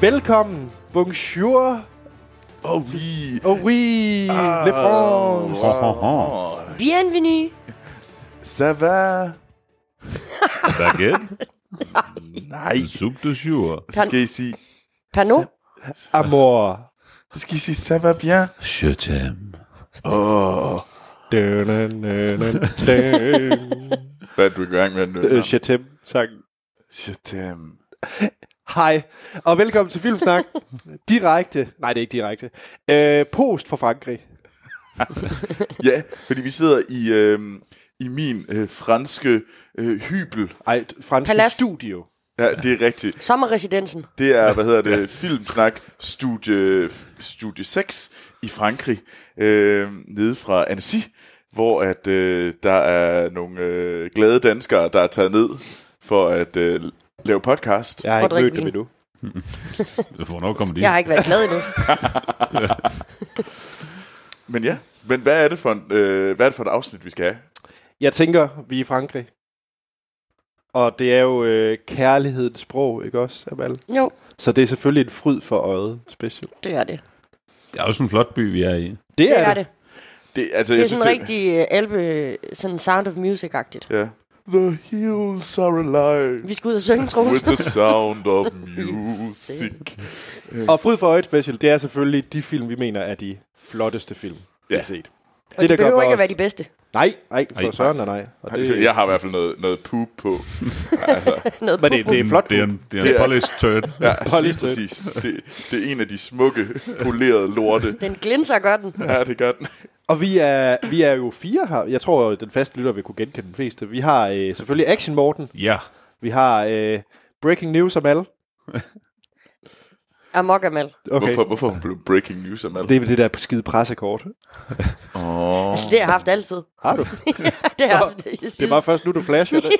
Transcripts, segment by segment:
Velkommen, bonjour, Oh oui. oh oui, ah, le France. Oh, Bienvenue. ça va? Baguette? Nej, Soup de jour. så skal I sige, Pano. Amour. så skal I sige, ça va bien? Je t'aime. Åh, oh, Dun, dun, dun, dun, dun. hvad er du i gang med nu? Chatem sang. Je t'aime. Hej, og velkommen til Filmsnak. direkte, nej det er ikke direkte, øh, post fra Frankrig. Ja, fordi vi sidder i, øh, i min øh, franske øh, hybel. Ej, franske Palace. studio. Ja, det er rigtigt. Sommerresidensen. Det er, hvad hedder det, Filmsnak Studie, Studie 6 i Frankrig, øh, nede fra Annecy, hvor at, øh, der er nogle øh, glade danskere, der er taget ned for at øh, lave podcast. Jeg har ikke mødt dem endnu. Hvornår kommer de? Jeg har ikke været glad endnu. Men ja, men hvad er det for, en, øh, hvad er det for et afsnit, vi skal have? Jeg tænker, vi er i Frankrig. Og det er jo øh, kærlighedens sprog, ikke også, Amal? Jo, Så det er selvfølgelig en fryd for øjet, special. det er det. Det er også en flot by, vi er i. Det, Det er er det. det. Det, altså, Det er jeg sådan synes, rigtig uh, albe, sådan Sound of Music-agtigt. Ja. The hills are alive Vi skal ud og synge, Troels. with the sound of music. Og fryd for øjet special, det er selvfølgelig de film, vi mener er de flotteste film, vi Ja. har set. Og det der gør behøver ikke at være de bedste. Nej, nej, for Ej. søren og nej. Og det, Jeg har i hvert fald noget, noget poop på. altså, Noget men det, det er flot. Det er en, det er en Det er- polished turd. ja, Polished. præcis. Det, det er en af de smukke, polerede lorte. Den glinser godt den. Ja, det gør den. Og vi er, vi er jo fire her. Jeg tror, den faste lytter vil kunne genkende den fleste. Vi har øh, selvfølgelig Action Morten. Ja. Vi har øh, Breaking News om alle. Amok Amal. Okay. Hvorfor, hvorfor hun blev breaking news om alt? Det er det der skide pressekort. Oh. Altså, det har jeg haft altid. Har du? det har jeg haft. Det er bare først nu, du flasher det.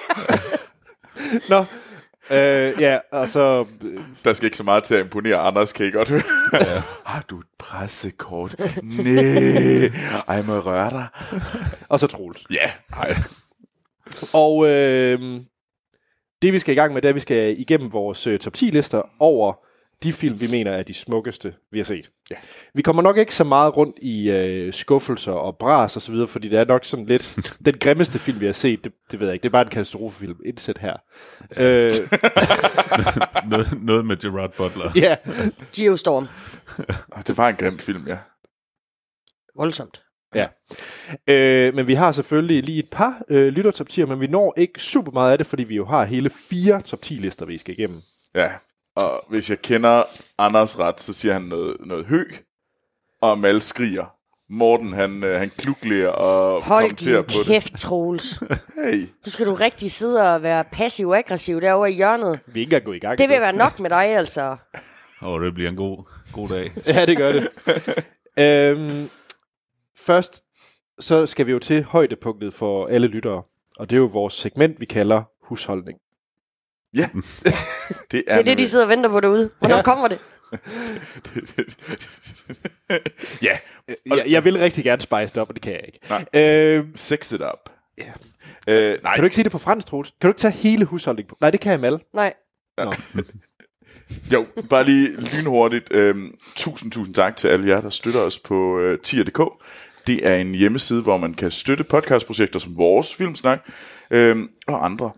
Nå. Øh, ja, og så... øh, Der skal ikke så meget til at imponere Anders, kan I godt høre. Ja. Har du et pressekort? Nej. Ej, må jeg røre dig? Og så Troels. Ja, ej. Og øh, det vi skal i gang med, det er, at vi skal igennem vores øh, top 10 lister over de film, vi mener er de smukkeste, vi har set. Ja. Vi kommer nok ikke så meget rundt i øh, skuffelser og bras og så videre, fordi det er nok sådan lidt den grimmeste film, vi har set. Det, det ved jeg ikke. Det er bare en katastrofefilm. Indsæt her. Øh, Noget, noget med Gerard Butler. ja. Geostorm. Ah, Det var en grim film, ja. Voldsomt. Øh, men vi har selvfølgelig lige et par øh, lytter top 10'er, men vi når ikke super meget af det, fordi vi jo har hele fire top 10 lister, vi skal igennem. Ja, og hvis jeg kender Anders ret, så siger han noget, noget hø, og Mal skriger. Morten, han, øh, han klukler og Hold kommenterer din på det. kæft, Troels. Hey. Nu skal du rigtig sidde og være passiv-aggressiv derovre i hjørnet. Vi er ikke gået i gang. Det vil være nok med dig, altså. Og det bliver en god, god dag. Ja, det gør det. øhm, først, så skal vi jo til højdepunktet for alle lyttere. Og det er jo vores segment, vi kalder husholdning. Ja, det er, Det er det, de sidder og venter på derude. Hvornår Ja. kommer det? ja, Jeg, jeg vil rigtig gerne spice det op, og det kan jeg ikke. Nej. Øhm, sex it up. Ja. Øh, nej, kan du ikke sige det på fransk, Troels? Kan du ikke tage hele husholdningen på? Nej, det kan jeg med. Nej. Nå. jo, bare lige lynhurtigt. Øhm, tusind, tusind tak til alle jer, der støtter os på øh, tier.dk. Det er en hjemmeside, hvor man kan støtte podcastprojekter som vores, Filmsnak, øhm, og andre.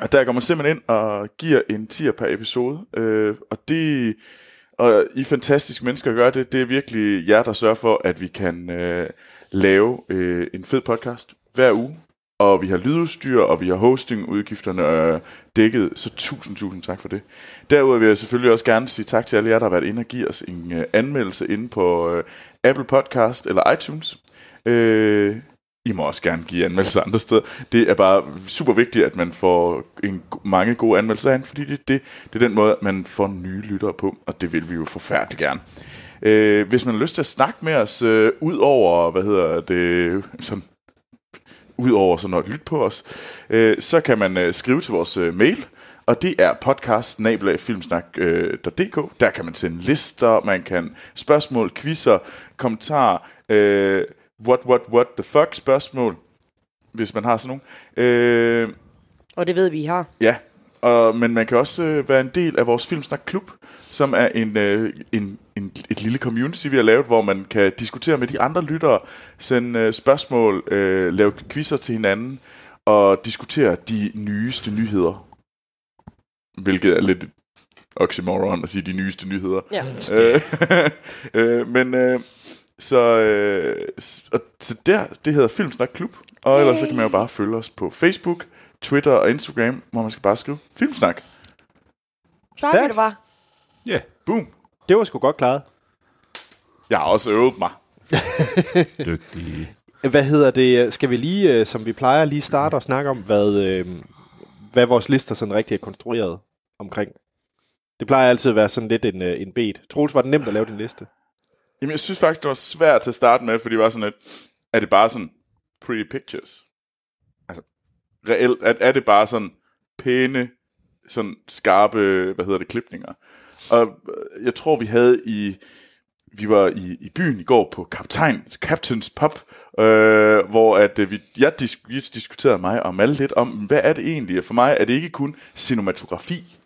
Og der går man simpelthen ind og giver en tier per episode. Øh, og det og I er fantastiske mennesker at gøre det. Det er virkelig jer, der sørger for, at vi kan øh, lave øh, en fed podcast hver uge. Og vi har lydudstyr, og vi har hostingudgifterne øh, dækket, så tusind, tusind tak for det. Derudover vil jeg selvfølgelig også gerne sige tak til alle jer, der har været inde og give os en øh, anmeldelse inde på øh, Apple Podcast eller iTunes. Øh, i må også gerne give anmeldelser andre steder. Det er bare super vigtigt, at man får en, mange gode anmeldelser ind, fordi det, det, det er den måde, man får nye lyttere på, og det vil vi jo forfærdeligt gerne. Øh, hvis man har lyst til at snakke med os, øh, ud over, hvad hedder det, som, ud over sådan noget lyt på os, øh, så kan man øh, skrive til vores øh, mail, og det er podcast øh, Der kan man sende lister, man kan spørgsmål, quizzer, kommentarer, øh, what, what, what the fuck spørgsmål, hvis man har sådan nogle. Øh, Og det ved vi, I har. ja, og, men man kan også øh, være en del af vores Filmsnak Klub, som er en, øh, en, en, et lille community, vi har lavet, hvor man kan diskutere med de andre lyttere, sende øh, spørgsmål, øh, lave quizzer til hinanden, og diskutere de nyeste nyheder. Hvilket er lidt oxymoron at sige de nyeste nyheder. Ja. Øh, øh, men øh, så, øh, og, så der, det hedder Filmsnak Klub, og ellers så kan man jo bare følge os på Facebook, Twitter og Instagram, hvor man skal bare skrive Filmsnak. Så vi det bare. Ja, Boom! Det var sgu godt klaret. Jeg har også øvet mig. dygtige. Hvad hedder det? Skal vi lige, øh, som vi plejer, lige starte og snakke om, hvad, øh, hvad vores lister sådan rigtig er konstrueret omkring? Det plejer altid at være sådan lidt en, øh, en bed. Troels, var det nemt at lave din liste? Jamen, jeg synes faktisk, det var svært til at starte med, fordi det var sådan lidt, er det bare sådan pretty pictures? Altså, reelt, er, er det bare sådan pæne, sådan skarpe, hvad hedder det, klipninger? Og øh, jeg tror, vi havde i, vi var i, i byen i går på Kaptajn, Captain's Pub, øh, hvor at, øh, vi, jeg disk, vi diskuterede mig om alle lidt om, hvad er det egentlig? For mig er det ikke kun cinematografi,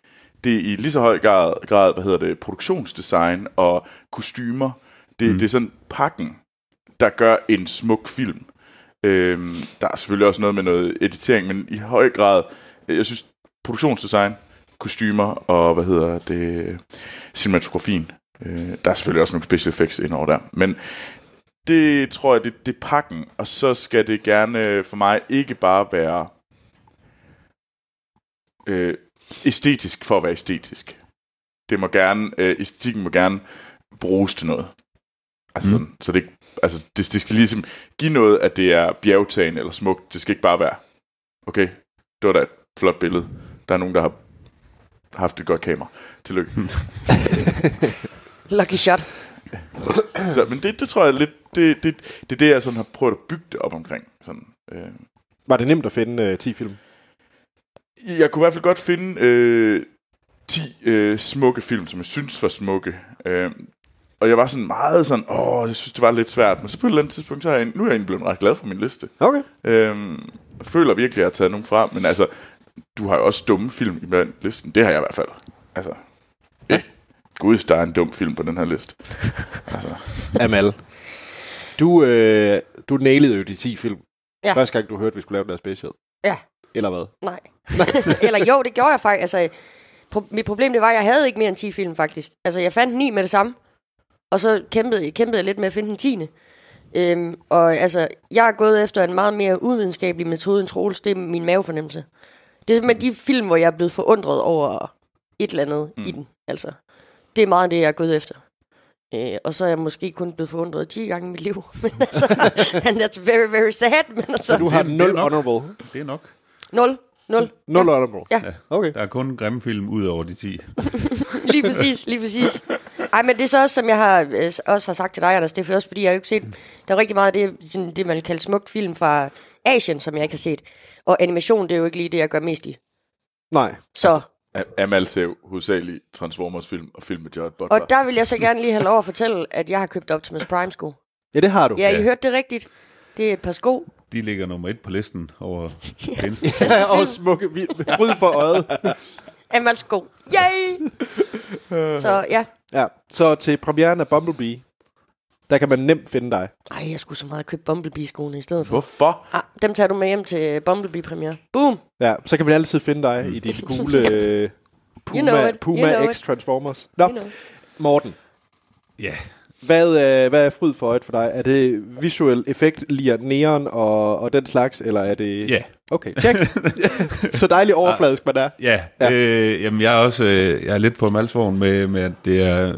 det er i lige så høj grad, grad hvad hedder det, produktionsdesign og kostymer. Det, mm. det er sådan pakken, der gør en smuk film. Øhm, der er selvfølgelig også noget med noget editering, men i høj grad, øh, jeg synes, produktionsdesign, kostymer og, hvad hedder det, cinematografien. Øh, der er selvfølgelig også nogle special effects ind over der. Men det tror jeg, det, det er pakken, og så skal det gerne for mig ikke bare være øh, æstetisk for at være æstetisk. Det må gerne, øh, æstetikken må gerne bruges til noget. Altså Mm. sådan, så det, ikke- altså det, det skal ligesom give noget, at det er bjergtagende eller smukt. Det skal ikke bare være, okay, det var da et flot billede. Der er nogen, der har haft et godt kamera. Tillykke. Lucky shot. så, men det, det tror jeg lidt, det, det, det er det, jeg sådan har prøvet at bygge det op omkring. Sådan, øh. Var det nemt at finde øh, 10 film? Jeg kunne i hvert fald godt finde øh, 10 øh, smukke film, som jeg synes var smukke. Øh, og jeg var sådan meget sådan, åh, jeg synes, det var lidt svært. Men så på et eller andet tidspunkt, så er jeg, nu er jeg egentlig blevet ret glad for min liste. Okay. Øhm, jeg føler virkelig, at jeg har taget nogen fra. Men altså, du har jo også dumme film i blandt listen. Det har jeg i hvert fald. Altså, eh, gud, der er en dum film på den her liste. altså, Amal. Du, øh, du nailede jo de 10 film. Ja. Første gang, du hørte, at vi skulle lave den her special. Ja. Eller hvad? Nej. Eller jo, det gjorde jeg faktisk. Altså, pro- mit problem det var, at jeg havde ikke mere end 10 film, faktisk. Altså, jeg fandt 9 med det samme. Og så kæmpede, kæmpede jeg lidt med at finde den 10. Øhm, og altså, jeg er gået efter en meget mere uvidenskabelig metode end Troels. Det er min mavefornemmelse. Det er simpelthen de film, hvor jeg er blevet forundret over et eller andet mm. i den. Altså, det er meget det, jeg er gået efter. Øh, og så er jeg måske kun blevet forundret 10 gange i mit liv. Men altså, and that's very, very sad. Men altså, Så du har det er 0 nok. honorable. Det er nok. 0. 0. 0 honorable. Ja. Okay. Der er kun grimme film ud over de 10. Lige præcis, lige præcis. Ej, men det er så også, som jeg har, øh, også har sagt til dig, Anders, det er også, fordi jeg har jo ikke set, der er rigtig meget af det, sådan, det man kalder smukt film fra Asien, som jeg ikke har set. Og animation, det er jo ikke lige det, jeg gør mest i. Nej. Så, A- Amal ser jo hovedsageligt Transformers-film og film med Jared Butler. og der vil jeg så gerne lige have lov at fortælle, at jeg har købt Optimus Prime sko. Ja, det har du. Ja, I Ja. hørte det rigtigt. Det er et par sko. De ligger nummer et på listen over bedste. Ja, og smukke. vi- Fryd for øjet. Amal sko. Yay! så ja. Ja, så til premieren af Bumblebee, der kan man nemt finde dig. Ej, jeg skulle så meget købe Bumblebee-skoene i stedet for. Hvorfor? Ah, dem tager du med hjem til Bumblebee-premiere. Boom! Ja, så kan man altid finde dig i dit gule øh, Puma, You know it, you Puma know X it. Transformers. Nå, You know. Morten, Ja, hvad, øh, hvad er fryd for øjet for dig? Er det visuel effekt, lige neon og, og den slags, eller er det... ja. Okay, check. så dejlig overfladisk man er. Ja, Ja. Øh, jamen jeg er også øh, jeg er lidt på Malsvogn med, med, at det er øh,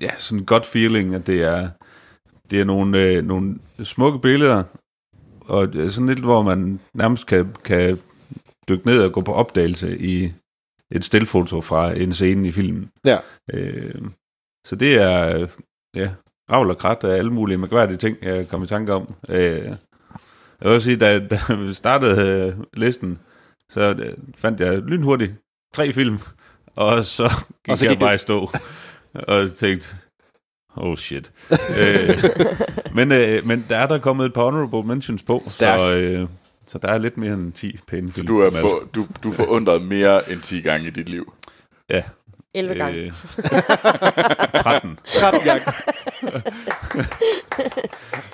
ja, sådan en godt feeling, at det er, det er nogle, øh, nogle smukke billeder, og sådan lidt, hvor man nærmest kan, kan dykke ned og gå på opdagelse i et stillfoto fra en scene i filmen. Ja. Øh, så det er, ja, ravl og krat af alle mulige mærkværdige ting, jeg kom i tanke om. Øh, jeg vil også sige, da, da vi startede øh, listen, så øh, fandt jeg lynhurtigt tre film, og så gik, Og så jeg gik det- bare i stå, og tænkte, oh shit. øh, men, øh, men der er der kommet et par honorable mentions på, Stærkt. så øh, Så der er lidt mere end 10 pæne Så film. du er, for, du, du forundret mere end 10 gange i dit liv. Ja. 11 gange. Øh, 13. 13 gange.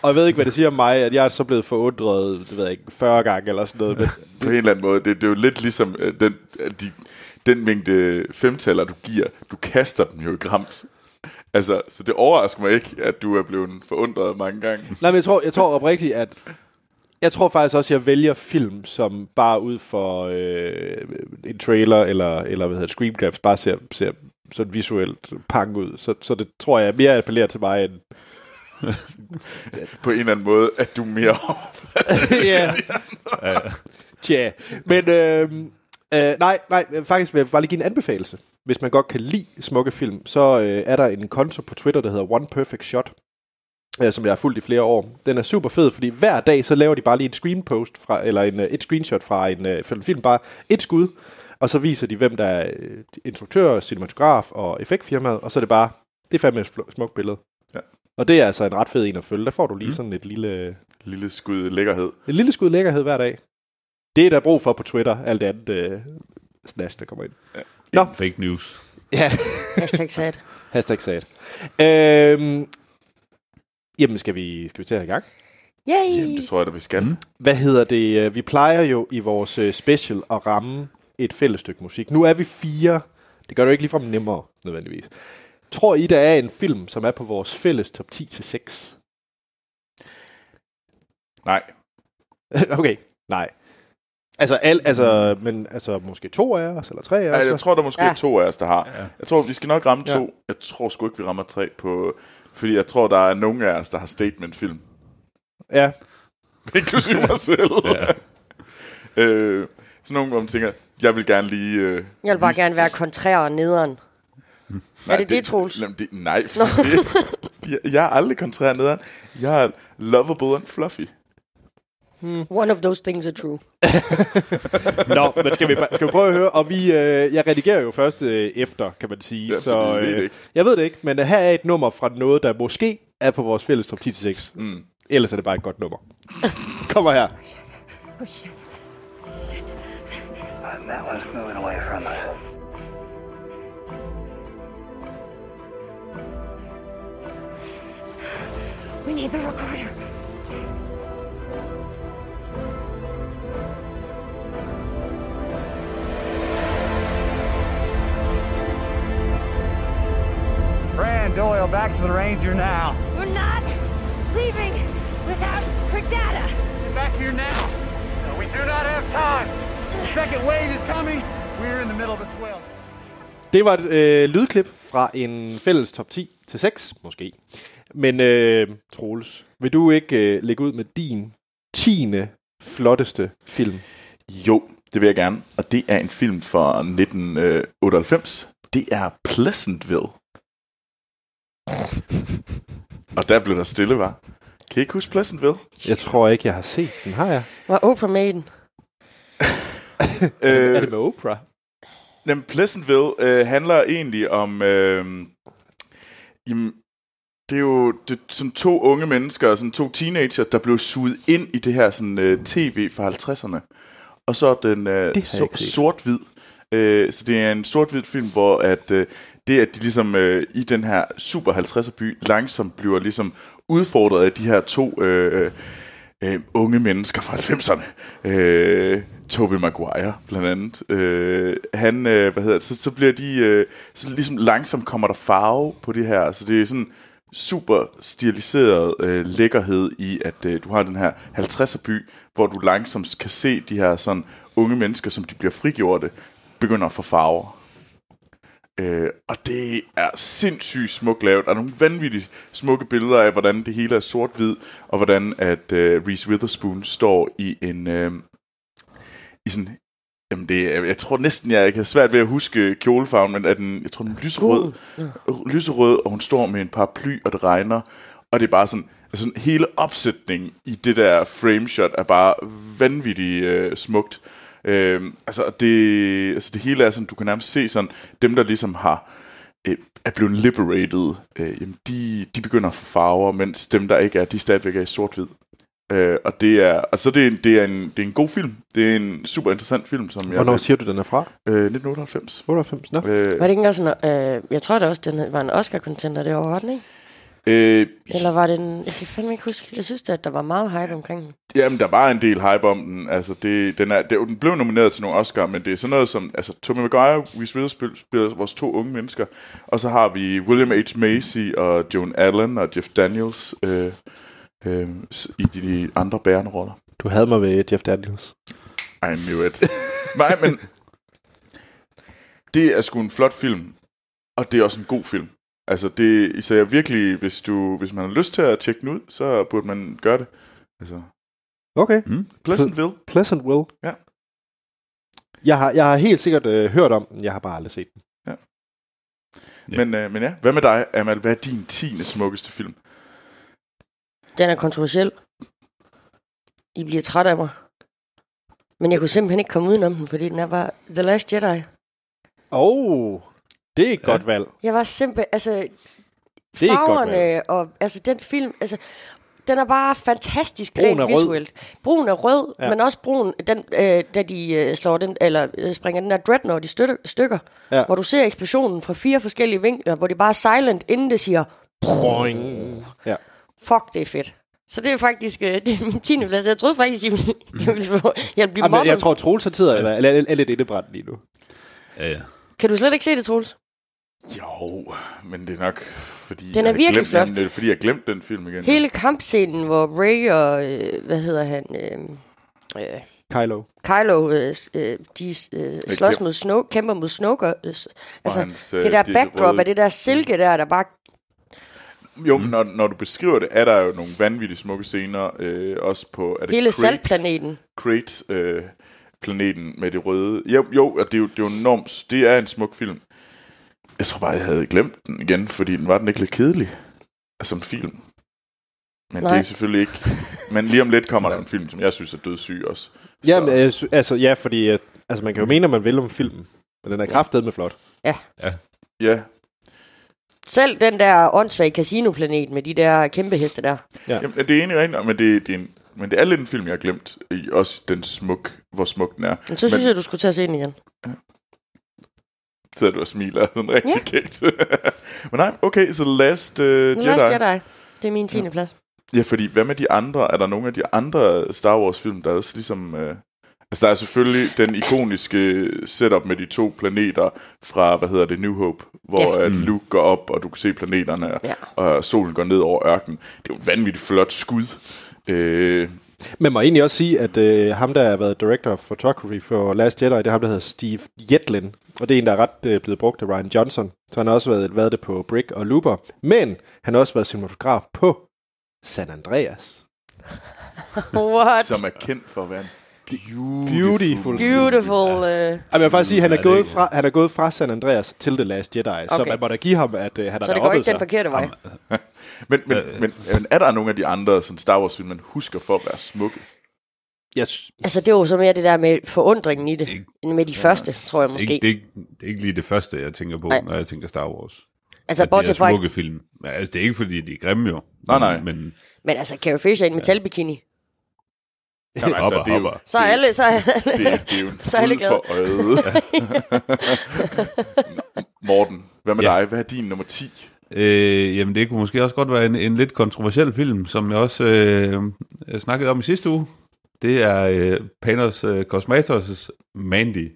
og jeg ved ikke, hvad det siger om mig, at jeg er så blevet forundret, det ved jeg ikke, 40 gange eller sådan noget. Men På en eller anden måde. Det, det er jo lidt ligesom øh, den, øh, de, den mængde femtaller, du giver. Du kaster dem jo i grams. Altså, så det overrasker mig ikke, at du er blevet forundret mange gange. Nej, men jeg tror, jeg tror oprigtigt, at jeg tror faktisk også, at jeg vælger film, som bare ud for øh, en trailer eller, eller hvad hedder det, screen grabs, bare ser, ser sådan visuelt pang ud. Så, så det tror jeg mere appellerer til mig end... På en eller anden måde, at du er mere ja. Tja. Men øh, øh, nej, nej, faktisk vil jeg bare lige give en anbefalelse. Hvis man godt kan lide smukke film, så øh, er der en konto på Twitter, der hedder One Perfect Shot, øh, som jeg har fulgt i flere år. Den er super fed, fordi hver dag, så laver de bare lige en screen post, fra, eller en, øh, et screenshot fra en øh, fra en film, bare et skud, og så viser de, hvem der er øh, instruktør, cinematograf og effektfirmaet, og så er det bare, det er fandme et smukt billede. Ja. Og det er altså en ret fed en at følge. Der får du lige mm. sådan et lille, lille skud lækkerhed. et lille skud lækkerhed hver dag. Det er der brug for på Twitter, alt det andet øh, snash, der kommer ind. Nå. Fake news. Ja, Hashtag sad. hashtag sad. Øhm, jamen, skal vi, skal vi tage i gang? Yay! Jamen, det tror jeg da, vi skal. Hvad hedder det? øh, Vi plejer jo i vores øh, special at ramme et fælles stykke musik. Nu er vi fire. Det gør det jo ikke ligefrem nemmere, nødvendigvis. Tror I, der er en film, som er på vores fælles top 10 til 6? Nej. okay, nej. Altså, al, altså, men altså, måske to af os, eller tre af os? Ja, jeg tror, der måske Ja. er to af os, der har. Ja. Jeg tror, vi skal nok ramme Ja. to. Jeg tror sgu ikke, vi rammer tre på... Fordi jeg tror, der er nogen af os, der har statement-film. Ja, Inklusive mig selv. Ja. øh, sådan nogen, hvor man tænker, jeg vil gerne lige... Øh, Jeg vil bare vise- gerne være kontrær og nederen. Nej, det det, Troels? Jamen, det, nej, for det, jeg, jeg er aldrig kontrær nederen. Jeg er lovable and fluffy. One of those things are true. Nå, men skal vi, skal vi prøve at høre? Og vi, øh, jeg redigerer jo først øh, efter, kan man sige. Ja, så vi ved. Jeg ved det ikke, men øh, her er et nummer fra noget, der måske er på vores fælles top 10 til 6. Mm. Ellers er det bare et godt nummer. Kommer her. Oh shit. That one's moving away from us. We need the recorder. Fran Doyle, back to the Ranger now. We're not leaving without her data. Get back here now. No, we do not have time. The second wave is coming. We're in the middle of a swell. Det var et øh, lydklip fra en fælles top 10 til 6, måske. Men øh, Troels, vil du ikke øh, lægge ud med din tiende flotteste film? Jo, det vil jeg gerne. Og det er en film fra 1998. Det er Pleasantville. Og der blev der stille, var. Kan I ikke huske Pleasantville? Jeg tror ikke, jeg har set den. Har jeg? Var Oprah med i den? Øh, er det med Oprah? Jamen, Pleasantville øh, handler egentlig om... Øh, jamen, det er jo det, er sådan to unge mennesker, sådan to teenager, der blev suget ind i det her sådan, øh, tv fra 50'erne. Og så er den øh, set. sort-hvid. Øh, så det er en sort-hvid film, hvor at, øh, det, at de ligesom øh, i den her super 50'er by langsomt bliver ligesom udfordret af de her to øh, øh, unge mennesker fra 90'erne. Øh, Toby Maguire, blandt andet. Øh, han, øh, hvad hedder det, så, så bliver de, øh, så ligesom langsomt kommer der farve på det her. Så det er sådan super stiliseret øh, lækkerhed i, at øh, du har den her 50'er by, hvor du langsomt kan se de her sådan unge mennesker, som de bliver frigjorte, begynder at få farver. Øh, og det er sindssygt smukt lavet. Der er nogle vanvittigt smukke billeder af, hvordan det hele er sort-hvid, og hvordan at øh, Reese Witherspoon står i en... Øh, i sådan... Jamen det, jeg tror næsten, jeg, kan svært ved at huske kjolefarven, men at den, jeg tror, den er lyserød, lyserød, og hun står med en paraply, og det regner. Og det er bare sådan, altså hele opsætningen i det der frameshot er bare vanvittigt øh, smukt. Øh, altså, det, altså det hele er sådan, du kan nærmest se sådan, dem der ligesom har øh, er blevet liberated, øh, jamen de, de begynder at få farver, mens dem der ikke er, de stadigvæk er i sort-hvid. Øh, og det er, altså det er, en, det, er en, det er en god film. Det er en super interessant film, som jeg... Hvornår siger du, den er fra? Øh, 1998. 98? Nå. Øh, Var det ikke også en, øh, jeg tror da også, den var en Oscar-contender det år, var den ikke? Øh, Eller var det en, jeg kan fandme ikke huske, jeg synes da, at der var meget hype omkring den. Jamen, der var en del hype om den. Altså, det, den, er, det, den blev nomineret til nogle Oscar, men det er sådan noget som... Altså, Tommy Maguire, Reese Witherspoon spiller vores to unge mennesker. Og så har vi William H. Macy og Joan Allen og Jeff Daniels øh, øh, i de, de andre bærende roller. Du havde mig ved Jeff Daniels. I knew it. Nej, men... Det er sgu en flot film. Og det er også en god film. Altså, det især virkelig, hvis, du, hvis man har lyst til at tjekke den ud, så burde man gøre det. Altså, Okay. Pleasantville. Pleasantville. Ja. Jeg har, jeg har helt sikkert øh, hørt om den, jeg har bare aldrig set den. Ja. Ja. Men, øh, men ja, hvad med dig, Amal? Hvad er din tiende smukkeste film? Den er kontroversiel. I bliver træt af mig. Men jeg kunne simpelthen ikke komme udenom den, fordi den er bare The Last Jedi. Oh, det er et Ja. godt valg. Jeg var simpelthen, altså, Det er et godt farverne og altså den film, altså, den er bare fantastisk Brun rent er rød. visuelt. Brun er rød, Ja. men også brun, den, øh, da de øh, slår den, eller øh, springer den der dreadnought i stykker, stykker Ja. hvor du ser eksplosionen fra fire forskellige vinkler, hvor det bare er silent, inden det siger, Boing. Ja. fuck, det er fedt. Så det er faktisk øh, det er min 10. plads. Jeg troede faktisk, jeg ville, jeg ville, få, jeg ville blive Jamen, mobbet. jeg tror, Troels har tid er, er, er, er lidt indebrændt lige nu. Ja, ja. Kan du slet ikke se det, Troels? Jo, men det er nok fordi... Den er jeg virkelig glemt, flot. Det er fordi, jeg glemte den film igen. Hele kampscenen, hvor Ray og, øh, hvad hedder han, øh, øh, Kylo. Kylo, øh, øh, de øh, slås mod Snoke, kæmper mod Snoke. Øh, altså, hans, øh, det der backdrop røde- af det der silke der, der bare... Jo, men når, når du beskriver det, er der jo nogle vanvittigt smukke scener, øh, også på... Er det Hele Crate? saltplaneten. Crate, øh, planeten med det røde. Jo, jo det er jo, det er jo enormt... Det er en smuk film. Jeg tror bare, jeg havde glemt den igen, fordi den var den ikke lidt kedelig. Altså en film. Men Nej. det er selvfølgelig ikke... Men lige om lidt kommer der en film, som jeg synes er dødssyg også. Ja, men, øh, altså, ja, fordi at, altså, man kan jo mene, at man vil om filmen. Men den er kraftet med flot. Ja, Selv den der åndssvage casinoplanet med de der kæmpe heste der. Jamen, det er egentlig rigtigt, men det, det er en, men det er lidt en film, jeg har glemt. I Også den smuk, hvor smuk den er. Men så synes jeg, du skulle tage se den igen. Sidder du og smiler sådan rigtig ja. kægt. Men nej, okay, så Last uh, Jedi. Last Jedi. Det er min 10. Ja. plads. Ja, fordi hvad med de andre? Er der nogle af de andre Star Wars-film, der er også ligesom... Uh, altså, der er selvfølgelig den ikoniske setup med de to planeter fra, hvad hedder det, New Hope, hvor Ja. at Luke går op, og du kan se planeterne, Ja. og solen går ned over ørkenen. Det er jo et vanvittigt flot skud. Uh, Men må egentlig også sige, at øh, ham, der har været director of photography for Last Jedi, det er ham, der hedder Steve Yetlin. Og det er en, der er ret øh, blevet brugt af Ryan Johnson. Så han har også været, været det på Brick og Looper. Men han har også været cinematograf på San Andreas. What? som er kendt for at være en beautiful, Beautiful. Beautiful. Uh, Ej, jeg vil faktisk sige, at han er, Ja, er gået fra, han er gået fra San Andreas til The Last Jedi. Okay. Så man må da give ham, at øh, han har så det går ikke den sig. forkerte vej. Men, men, men, men er der nogle af de andre sådan Star Wars film, man husker for at være smukke? Jeg, sy- Altså, det var så mere det der med forundringen i det. Ikke- End med de første, tror jeg måske. Ikke, det, er ikke, det er ikke lige det første, jeg tænker på, Nej. når jeg tænker Star Wars. altså, At det er smukke film. Altså, det er ikke, fordi de er grimme jo. Nej, Men- nej. Men Men altså, Carrie Fisher i en metalbikini. Jamen, hopper, det er jo, hopper. Så er alle... Så er det, alle er- det er jo en Så er alle for øjet. Morten, hvad med Ja. dig? Hvad er din nummer 10? Øh, jamen, det kunne måske også godt være en, en lidt kontroversiel film, som jeg også øh, snakkede om i sidste uge. Det er øh, Panos øh, Cosmatos' Mandy.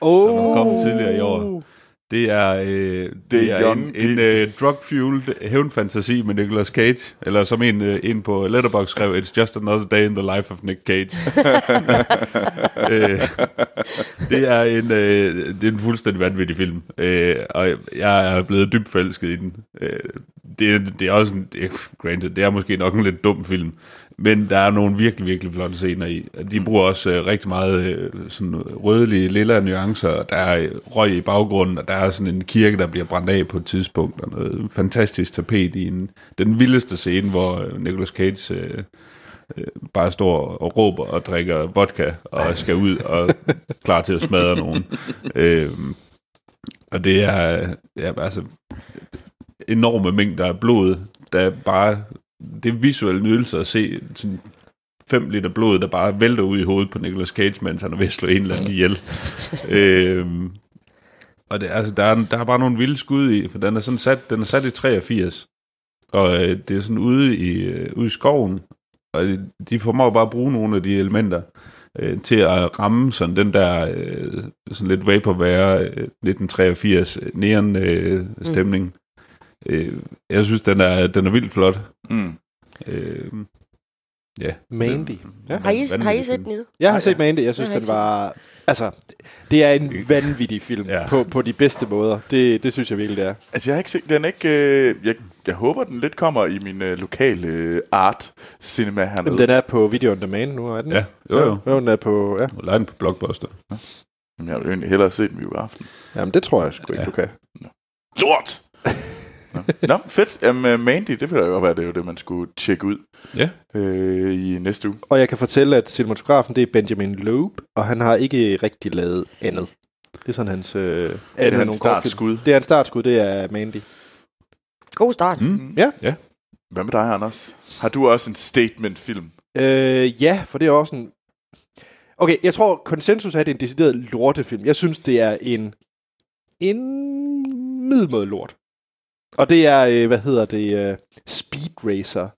oh. Som kom tidligere i år. Det er, øh, det er young, en, en det- øh, drug-fueled hævnfantasi med Nicolas Cage, eller som en, øh, en på Letterboxd skrev, It's just another day in the life of Nick Cage. øh, det, er en, øh, det er en fuldstændig vanvittig film, øh, og jeg er blevet dybt forelsket i den. Øh, det, er- det er også en, det er, granted, det er måske nok en lidt dum film, men der er nogle virkelig, virkelig flotte scener i. De bruger også øh, rigtig meget øh, sådan rødlige, lilla nuancer, der er øh, røg i baggrunden, og der er sådan en kirke, der bliver brændt af på et tidspunkt, og noget fantastisk tapet i en, den vildeste scene, hvor øh, Nicolas Cage øh, øh, bare står og råber og drikker vodka, og skal ud og klar til at smadre nogen. Øh, og det er, er altså enorme mængder af blod, der er bare det er visuel nydelse at se sådan 5 liter blod, der bare vælter ud i hovedet på Nicolas Cage, mens han er ved at slå en eller anden ihjel. øhm, og det, altså, der, er, der er bare nogle vilde skud i, for den er sådan sat, den er sat i 83. Og øh, det er sådan ude i, øh, ude i skoven, og de- formår bare at bruge nogle af de elementer øh, til at ramme sådan den der øh, sådan lidt vaporware øh, 1983 neon øh, stemning. Mm. Øh, jeg synes, den er, den er vildt flot. Mm. Øh, ja. Mandy. Ja. Har I, har I set den endnu? Jeg har set Mandy. Jeg synes, Jeg den var... Altså, det er en vanvittig film Ja. på, på de bedste måder. Det, det synes jeg virkelig, det er. Altså, jeg har ikke set den. Ikke, øh, jeg, jeg håber, den lidt kommer i min øh, lokale øh, art cinema hernede. Jamen, den er på Video on Demand nu, er den? Ja, jo jo. Jo, den er på... Ja. Lej den på Blockbuster. Jamen, jeg vil egentlig hellere se den i aften. Jamen, det tror jeg sgu ikke, Ja. du kan. Lort! Nå. Nå, fedt. Jamen, uh, Mandy, det ville da godt være, det jo det, man skulle tjekke ud Ja. øh, i næste uge. Og jeg kan fortælle, at cinematografen, det er Benjamin Loeb, og han har ikke rigtig lavet andet. Det er sådan hans... Øh, andet Det er hans startskud. Det er hans startskud, det er Mandy. God start. Mm. Hvad med dig, Anders? Har du også en statement-film? Øh, ja, for det er også en... Okay, jeg tror, konsensus er, at det er en decideret lortefilm. Jeg synes, det er en... En middelmåde lort. Og det er, øh, hvad hedder det, uh, Speed Racer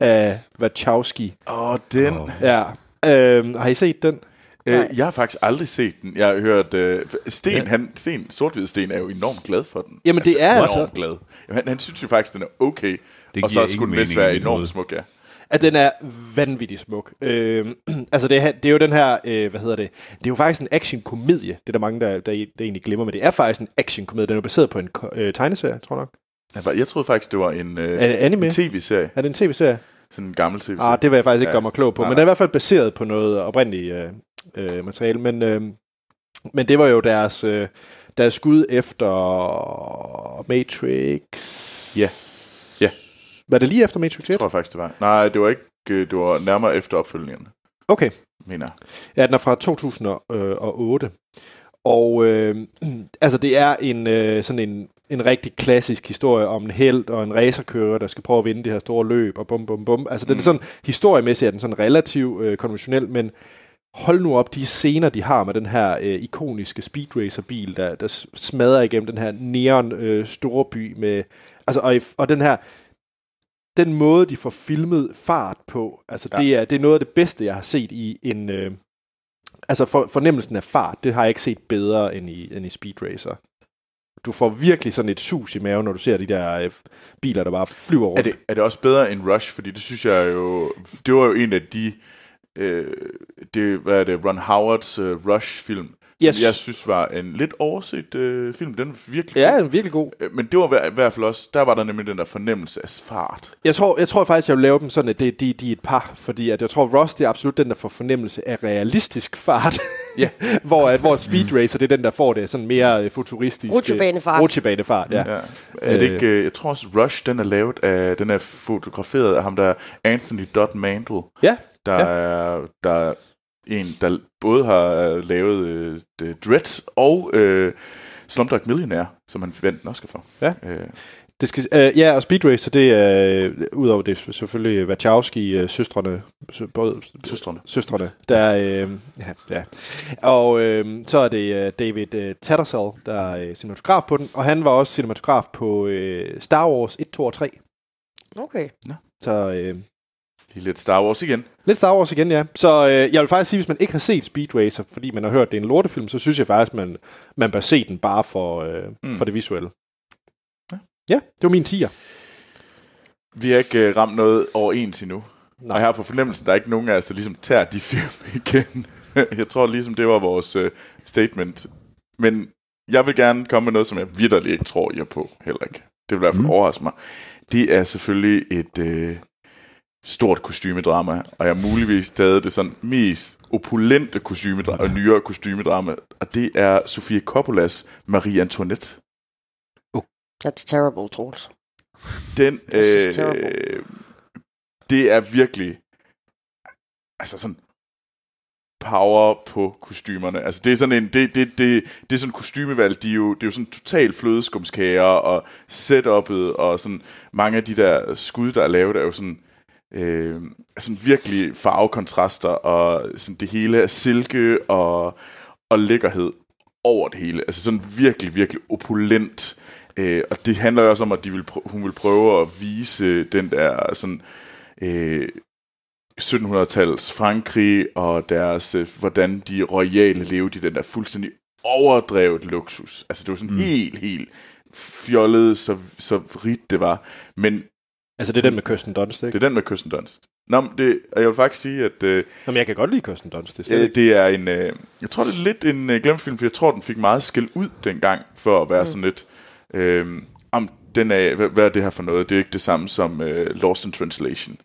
af Wachowski. Åh, oh, den. Oh. Ja. Øh, har I set den? Øh, jeg har faktisk aldrig set den. Jeg har hørt... Øh, Sten, Ja. han, Sten, Sort Sten er jo enormt glad for den. Jamen, det er enormt altså- glad. Jamen, han, han synes jo faktisk, den er okay. Det og så giver skulle den vist være enormt smuk, ja. At den er vanvittig smuk. Øh, altså, det er, det er jo den her, øh, hvad hedder det? Det er jo faktisk en actionkomedie. Det er der mange, der, der, der egentlig glemmer, men det er faktisk en actionkomedie. Den er jo baseret på en øh, tegneserie, tror jeg nok. Jeg, var, jeg troede faktisk, det var en, øh, Er det anime? en tv-serie. Er det en tv-serie? Sådan en gammel tv-serie. Ah, det vil jeg faktisk ikke Ja. gøre mig klog på. Nej, Men den er i hvert fald baseret på noget oprindeligt øh, øh, materiale. Men, øh, men det var jo deres, øh, deres skud efter Matrix. Ja. Ja. Var det lige efter Matrix 1? Jeg tror faktisk, det var. Nej, det var ikke... øh, Det var nærmere efter opfølgningen, Okay. mener. Ja, den er fra 2008. Og øh, altså, det er en øh, sådan en, en rigtig klassisk historie om en held og en racerkører, der skal prøve at vinde det her store løb, og bum, bum, bum. Altså, den er Mm. sådan, historiemæssigt er den sådan relativt øh, konventionel, men hold nu op de scener, de har med den her øh, ikoniske Speed Racer-bil, der, der smadrer igennem den her neon øh, store by med, altså, og, og den her, den måde, de får filmet fart på, altså ja. det, er, det er noget af det bedste, jeg har set i en, øh, altså for, fornemmelsen af fart, det har jeg ikke set bedre end i, end i Speed Racer. Du får virkelig sådan et sus i maven, når du ser de der øh, biler, der bare flyver rundt. Er det, er det også bedre end Rush? Fordi det synes jeg jo... Det var jo en af de... Øh, det, hvad er det? Ron Howards øh, Rush-film. Yes. Som jeg synes var en lidt overset øh, film. Den var virkelig Ja, god. den er virkelig god. Øh, Men det var i hver- i hvert fald også... Der var der nemlig den der fornemmelse af fart. Jeg tror, jeg tror faktisk, jeg vil lave dem sådan, at det, de, de er et par, fordi at jeg tror, Ross det er absolut den, der får fornemmelse af realistisk fart. Ja. hvor, at, hvor Speed Racer, det er den, der får det sådan mere øh, futuristisk. Rutsjebanefart. Rutsjebanefart, ja. Ja. Er det Øh. ikke... Øh, jeg tror også, Rush, den er lavet af... Den er fotograferet af ham der... Anthony Dodd Mandel. Ja, Der, Ja. er, der er en, der både har øh, lavet øh, The Dread og øh, Slumdog Millionaire, som han vandt en Oscar for. Ja. Øh, Det skal, øh, ja, og Speed Racer, det er, øh, udover det selvfølgelig Wachowski, øh, søstrene, sø, både, søstrene. søstrene, der øh, ja, ja. Og øh, så er det øh, David øh, Tattersall, der er øh, cinematograf på den, og han var også cinematograf på øh, Star Wars 1, 2 og 3. Okay. Så øh, Lige lidt Star Wars igen. lidt Star Wars igen, ja. Så øh, jeg vil faktisk sige, hvis man ikke har set Speed Racer, fordi man har hørt, det er en lortefilm, så synes jeg faktisk, man, man bør se den bare for, øh, Mm. for det visuelle. Ja. Ja, det var min tier. Vi har ikke øh, ramt noget over ens endnu. Nej. Og jeg har på fornemmelsen, der er ikke nogen af os, der ligesom tager de film igen. jeg tror ligesom, det var vores øh, statement. Men jeg vil gerne komme med noget, som jeg vidderligt ikke tror, er på. Heller ikke. Det vil i hvert fald mm. overraske mig. Det er selvfølgelig et øh, stort kostymedrama, og jeg muligvis stadig det sådan mest opulente kostymedrama, og nyere kostymedrama, og det er Sofia Coppolas Marie Antoinette. That's terrible, Troels. Den, øh, terrible. det er virkelig, altså sådan, power på kostymerne. Altså det er sådan en, det, det, det, det er sådan kostymevalg, de er jo, det er jo sådan total flødeskumskager, og setup'et, og sådan mange af de der skud, der er lavet, er jo sådan, øh, sådan virkelig farvekontraster, og sådan det hele er silke og, og lækkerhed over det hele. Altså sådan virkelig, virkelig opulent. Øh, og det handler jo også om, at de vil prø- hun vil prøve at vise den der sådan... Øh, 1700-tals Frankrig og deres, øh, hvordan de royale levede i den der fuldstændig overdrevet luksus. Altså det var sådan mm. helt, helt fjollet, så, så rigt det var. Men Altså, det er den med Kirsten Dunst, ikke? det er den med Kirsten Dunst. Nå, men det, og jeg vil faktisk sige, at øh, Nå, men jeg kan godt lide Kirsten Dunst. Det er øh, det er en... Øh, jeg tror, det er lidt en øh, glemt film, for jeg tror, den fik meget skæld ud dengang, for at være mm. sådan lidt... Øh, om den er, hvad, hvad er det her for noget? Det er ikke det samme som øh, Lost in Translation.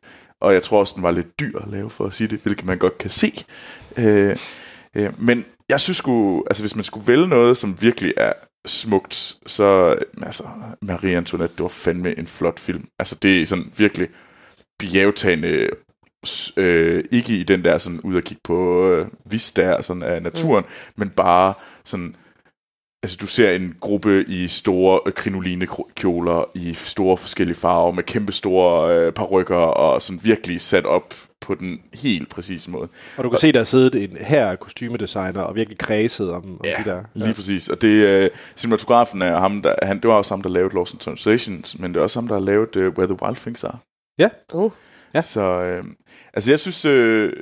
Og jeg tror også, den var lidt dyr at lave, for at sige det, hvilket man godt kan se. Øh, øh, men jeg synes sgu, altså hvis man skulle vælge noget, som virkelig er smukt, så altså, Marie Antoinette, det var fandme en flot film. Altså det er sådan virkelig bjergtagende, øh, ikke i den der sådan ud og kigge på øh, vistager sådan af naturen, mm. men bare sådan Altså, du ser en gruppe i store øh, krinoline kjoler i store forskellige farver med kæmpe store øh, parrykker og sådan virkelig sat op på den helt præcise måde. Og du kan se, der er siddet en her kostymedesigner og virkelig kredset om, om de der. Lige præcis. Og det øh, cinematografen er ham, der, han, det var også ham, der lavede Lost in Translation, men det er også ham, der har lavet øh, Where the Wild Things Are. Ja. Uh. Ja. Så øh, altså, jeg synes, øh,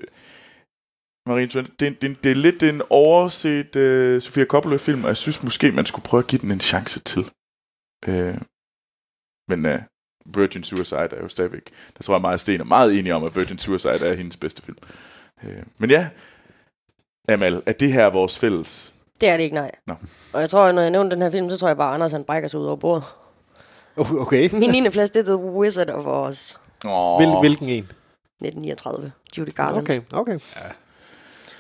Marie Antoinette, det, er- det, det er lidt en overset øh, Sofia Coppola-film, og jeg synes måske, man skulle prøve at give den en chance til. Øh, men øh, Virgin Suicide er jo stadigvæk, der tror jeg meget, Sten er meget enig om, at Virgin Suicide er hendes bedste film. Øh, men ja, Amal, er det her vores fælles? Det er det ikke, nej. Nå. Og jeg tror, når jeg nævner den her film, så tror jeg bare, at Anders han brækker sig ud over bordet. Oh, okay. Min 9. plads, det er The Wizard of Oz. Oh, Hvil, hvilken en? 1939. Judy Garland. Okay, okay.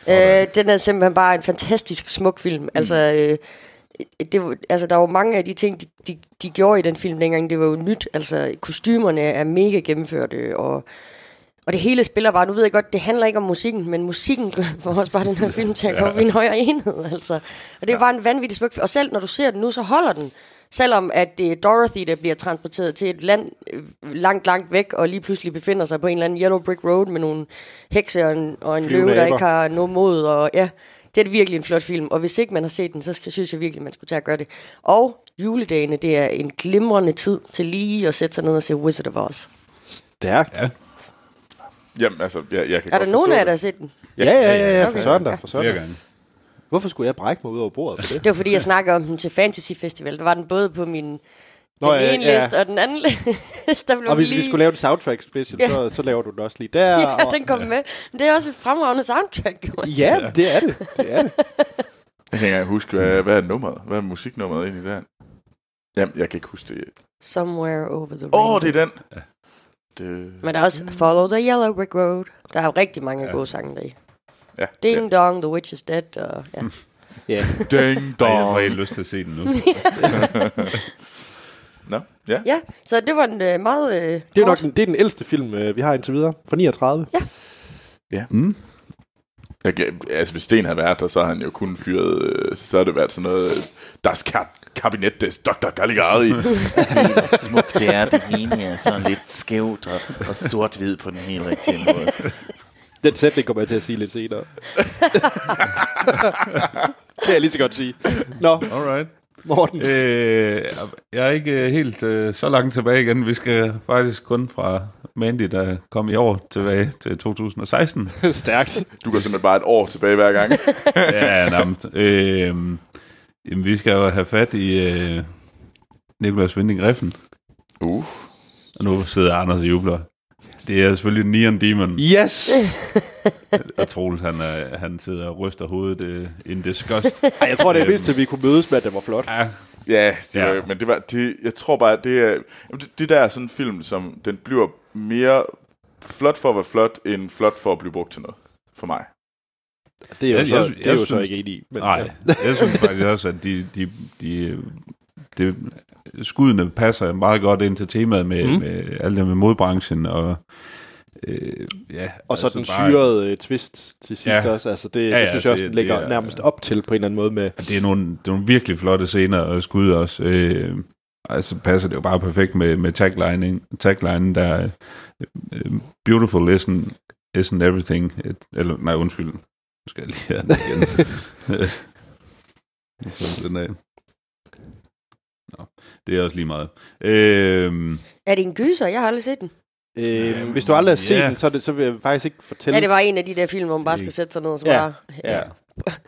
Øh, den er simpelthen bare en fantastisk smuk film. Altså, øh, det, var- altså, der var mange af de ting, de, de, de gjorde i den film dengang, det var jo nyt. Altså, kostymerne er mega gennemførte, og, og det hele spiller bare, nu ved jeg godt, det handler ikke om musikken, men musikken får også bare den her film til at komme i en højere enhed, altså. Og det er bare en vanvittig smuk. Og selv når du ser den nu, så holder den. Selvom at det er Dorothy, der bliver transporteret til et land øh, langt, langt væk, og lige pludselig befinder sig på en eller anden Yellow Brick Road med nogle hekse og en, og en Flyvende løve, der ikke har noget mod. Og ja, det er virkelig en flot film. Og hvis ikke man har set den, så skal, synes jeg virkelig, man skulle tage at gøre det. Og juledagene, det er en glimrende tid til lige at sætte sig ned og se Wizard of Oz. Stærkt. Ja. Jamen, altså, jeg, jeg kan Er godt der nogen af jer, der har set den? Ja, ja, ja, ja, for Okay. søren der, for søren. Hvorfor skulle jeg brække mig ud over bordet for det? Det var fordi, jeg snakkede om den til Fantasy Festival. Der var den både på min Nå, den ja, ene ja. liste og den anden liste. Der blev Og hvis lige... vi skulle lave en soundtrack special, Ja. så, så laver du den også lige der. Ja, og, den kom med. Men det er også et fremragende soundtrack. Jo. ja, det er det. Det er det. Jeg kan ikke huske, hvad, hvad er nummeret? Hvad er musiknummeret egentlig der? Jamen, jeg kan ikke huske det. Somewhere over the Åh, rainbow. oh, det er den! Ja. Det, Men der er også Follow the Yellow Brick Road. Der er jo rigtig mange ja. gode sange deri. ja, Ding Dong, The Witch is Dead. Og, ja. Ja. ja. Ding Ej, jeg dong! helt lyst til at se den nu. Ja. ja, så det var en øh, meget... Øh, Det er jo nok den, det er den ældste film, øh, vi har indtil videre. Fra 39. Ja. Mm. Jeg, altså, hvis Sten havde været der, så har han jo kun fyret, øh, så har det været sådan noget, øh, Das Ka- Kabinett des Dr. Caligari. hvor smukt det er, det hele er sådan lidt skævt og, og sort-hvid på den helt rigtige måde. Den sætning kommer jeg til at sige lidt senere. det kan jeg lige så godt sige. Nå, Alright. Morten. Øh, jeg er ikke øh, helt øh, så langt tilbage igen. Vi skal faktisk kun fra Mandy, der kom i år tilbage til 2016. Stærkt. Du går simpelthen bare et år tilbage hver gang. ja, nærmest. Øh, jamen, vi skal jo have fat i øh, Nicolas Winding Refn. Uh. Og nu sidder Anders og jubler. Det er selvfølgelig Neon Demon. Yes! Og Troels, han, er, han sidder og ryster hovedet øh, in disgust. Ej, jeg tror, det er vist, at vi kunne mødes med, at det var flot. Ja, Ja, det Ja. var, men det var, det, jeg tror bare, det er, det, det der er sådan en film, som den bliver mere flot for at være flot, end flot for at blive brugt til noget, for mig. Det er jo, Jeg- så, jeg- det er jeg jo så synes- ikke enig i. Men, nej. Jeg synes faktisk også, at de, de, de, de skuddene passer meget godt ind til temaet med, Mm. med alt det med modbranchen og øh, ja, Og så altså den bare- syrede øh, twist til sidst Ja. også. Altså, det, Ja, ja, det synes jeg også, det- den ligger det er- nærmest op til på en eller anden måde med... Det er nogle, det er nogle virkelig flotte scener og skud også. Øh, altså passer det jo bare perfekt med, med tagline, tagline der er øh, beautiful isn't, isn't everything. It, eller, nej, undskyld. Nu skal jeg lige have den igen. Så den af. Det er også lige meget. Øhm, Er det en gyser? Jeg har aldrig set den. Øh, hvis du aldrig har set ja. den, så, er det, så vil jeg faktisk ikke fortælle... Ja, det var en af de der film, hvor man bare skal sætte sig ned og så Ja. bare... Ja.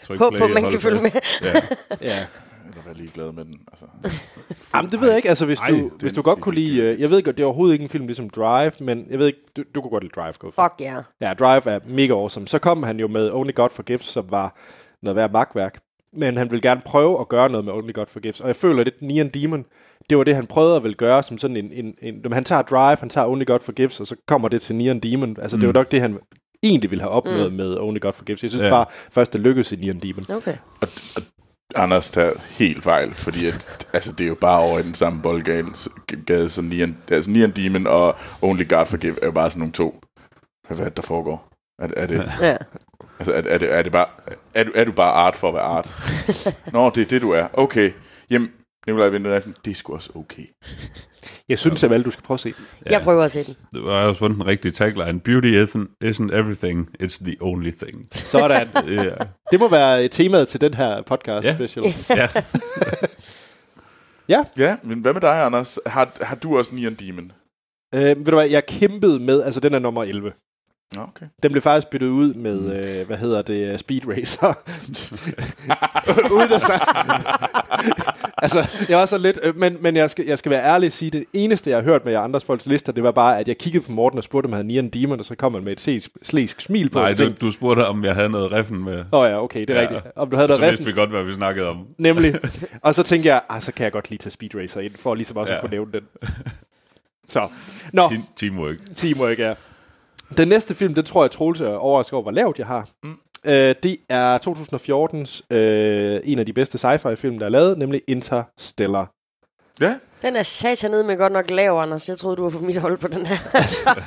tryk Håb på, play, man hold kan følge fast. med. Ja. Ja. Eller være ligeglad med den. Altså. Jamen, det ved jeg ikke. Altså, hvis, Ej, du, det- hvis du godt kunne lide... øh, Jeg ved godt, det er overhovedet ikke en film ligesom Drive, men jeg ved ikke, du, du kunne godt lide Drive. Go for. Fuck ja. Ja, Drive er mega awesome. Så kom han jo med Only God Forgives, som var noget værd magtværk. Men han ville gerne prøve at gøre noget med Only God Forgives. Og jeg føler lidt, Neon Demon, det var det, han prøvede at ville gøre som sådan en... en, en han tager Drive, han tager Only God Forgives, og så kommer det til Neon Demon. Altså, mm. det var nok det, han egentlig ville have opnået mm. med Only God Forgives. Jeg synes Ja. bare, først det lykkedes i Neon Demon. Okay. Og, og Anders tager helt fejl, fordi at, altså, det er jo bare over i den samme boldgade gade, som Neon, altså Neon Demon og Only God Forgive er jo bare sådan nogle to. Hvad er det, der foregår? Er, er det, Ja. altså, er, er, det, er, det bare, er, du, er du bare art for at være art? Nå, det er det, du er. Okay. Jamen, Nikolaj Vintersen, det er sgu også okay. Jeg synes, at du skal prøve at se den. Jeg prøver at se den. Det var også fundet den rigtige tagline. Beauty isn't, isn't everything, it's the only thing. Sådan. Ja. det må være temaet til den her podcast Ja. special. ja. Ja, Ja, men hvad med dig, Anders? Har, har du også Neon Demon? øh, ved du hvad, jeg kæmpede med, altså den er nummer 11. Okay. Den blev faktisk byttet ud med, øh, hvad hedder det, Speed Racer. Uden at sige. altså, jeg var så lidt, øh, men, men jeg, skal, jeg skal være ærlig og sige, det eneste, jeg har hørt med jer andres folks lister, det var bare, at jeg kiggede på Morten og spurgte, om han havde Neon Demon, og så kom han med et slæsk, slæsk smil på. Nej, så du, du spurgte, om jeg havde noget riffen med. Åh oh, ja, okay, det er Ja. rigtigt. Om du havde Så noget vidste vi reffen, godt, hvad vi snakkede om. nemlig. Og så tænkte jeg, ah, så kan jeg godt lige tage Speed Racer ind, for ligesom også ja. At kunne nævne den. Så, nå. Team, teamwork. Teamwork, ja. Den næste film, den tror jeg, Troels er overrasket over, hvor lavt jeg har. Mm. Øh, det er 2014's øh, en af de bedste sci-fi film, der er lavet, nemlig Interstellar. Ja, Den er satanede med godt nok lav, Anders. Jeg troede, du var på mit hold på den her. Altså.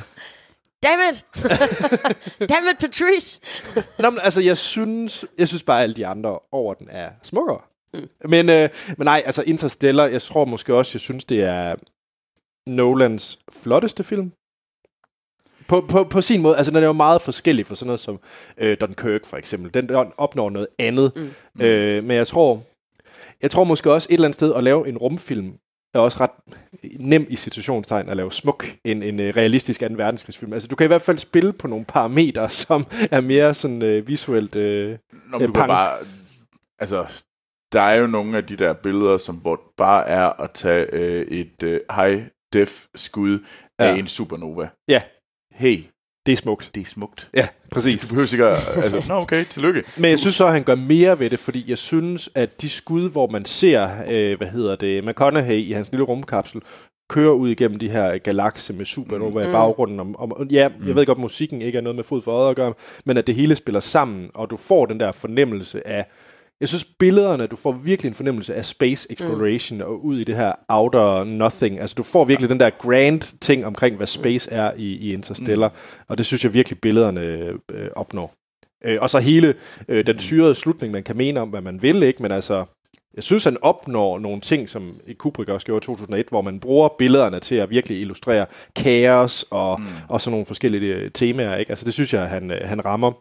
Damn it! Damn it, Patrice! Nå, men altså, jeg synes, jeg synes bare, at alle de andre over den er smukkere. Mm. Men, øh, men nej, altså Interstellar, jeg tror måske også, jeg synes, det er Nolans flotteste film. På, på, på sin måde, altså den er jo meget forskellig for sådan noget som øh, Dunkirk for eksempel. Den der opnår noget andet. Mm. Øh, men jeg tror, jeg tror måske også et eller andet sted at lave en rumfilm er også ret nem i situationstegn at lave smuk en, en øh, realistisk 2. verdenskrigsfilm. Altså du kan i hvert fald spille på nogle parametre, som er mere sådan øh, visuelt... Øh, Nå, Øh, men punk. bare... Altså, der er jo nogle af de der billeder, som hvor bare er at tage øh, et øh, high-def-skud af Ja. en supernova. ja, Hey, det er smukt. det er smukt. Ja, præcis. Du behøver ikke at... Altså, nå okay, tillykke. Men jeg synes så, at han gør mere ved det, fordi jeg synes, at de skud, hvor man ser, øh, hvad hedder det, McConaughey i hans lille rumkapsel, kører ud igennem de her galakse med supernova mm. i baggrunden. Om, om, ja, jeg ved godt, at musikken ikke er noget med fod for øjet at gøre, men at det hele spiller sammen, og du får den der fornemmelse af, jeg synes billederne, du får virkelig en fornemmelse af space exploration mm. og ud i det her outer nothing. Altså du får virkelig den der grand ting omkring, hvad space er i, i Interstellar, mm. og det synes jeg virkelig billederne øh, opnår. Øh, og så hele øh, den syrede slutning, man kan mene om, hvad man vil, ikke? Men altså, jeg synes, han opnår nogle ting, som i Kubrick også gjorde i 2001, hvor man bruger billederne til at virkelig illustrere kaos og, mm. og sådan nogle forskellige øh, temaer, ikke? Altså, det synes jeg, han, øh, han rammer.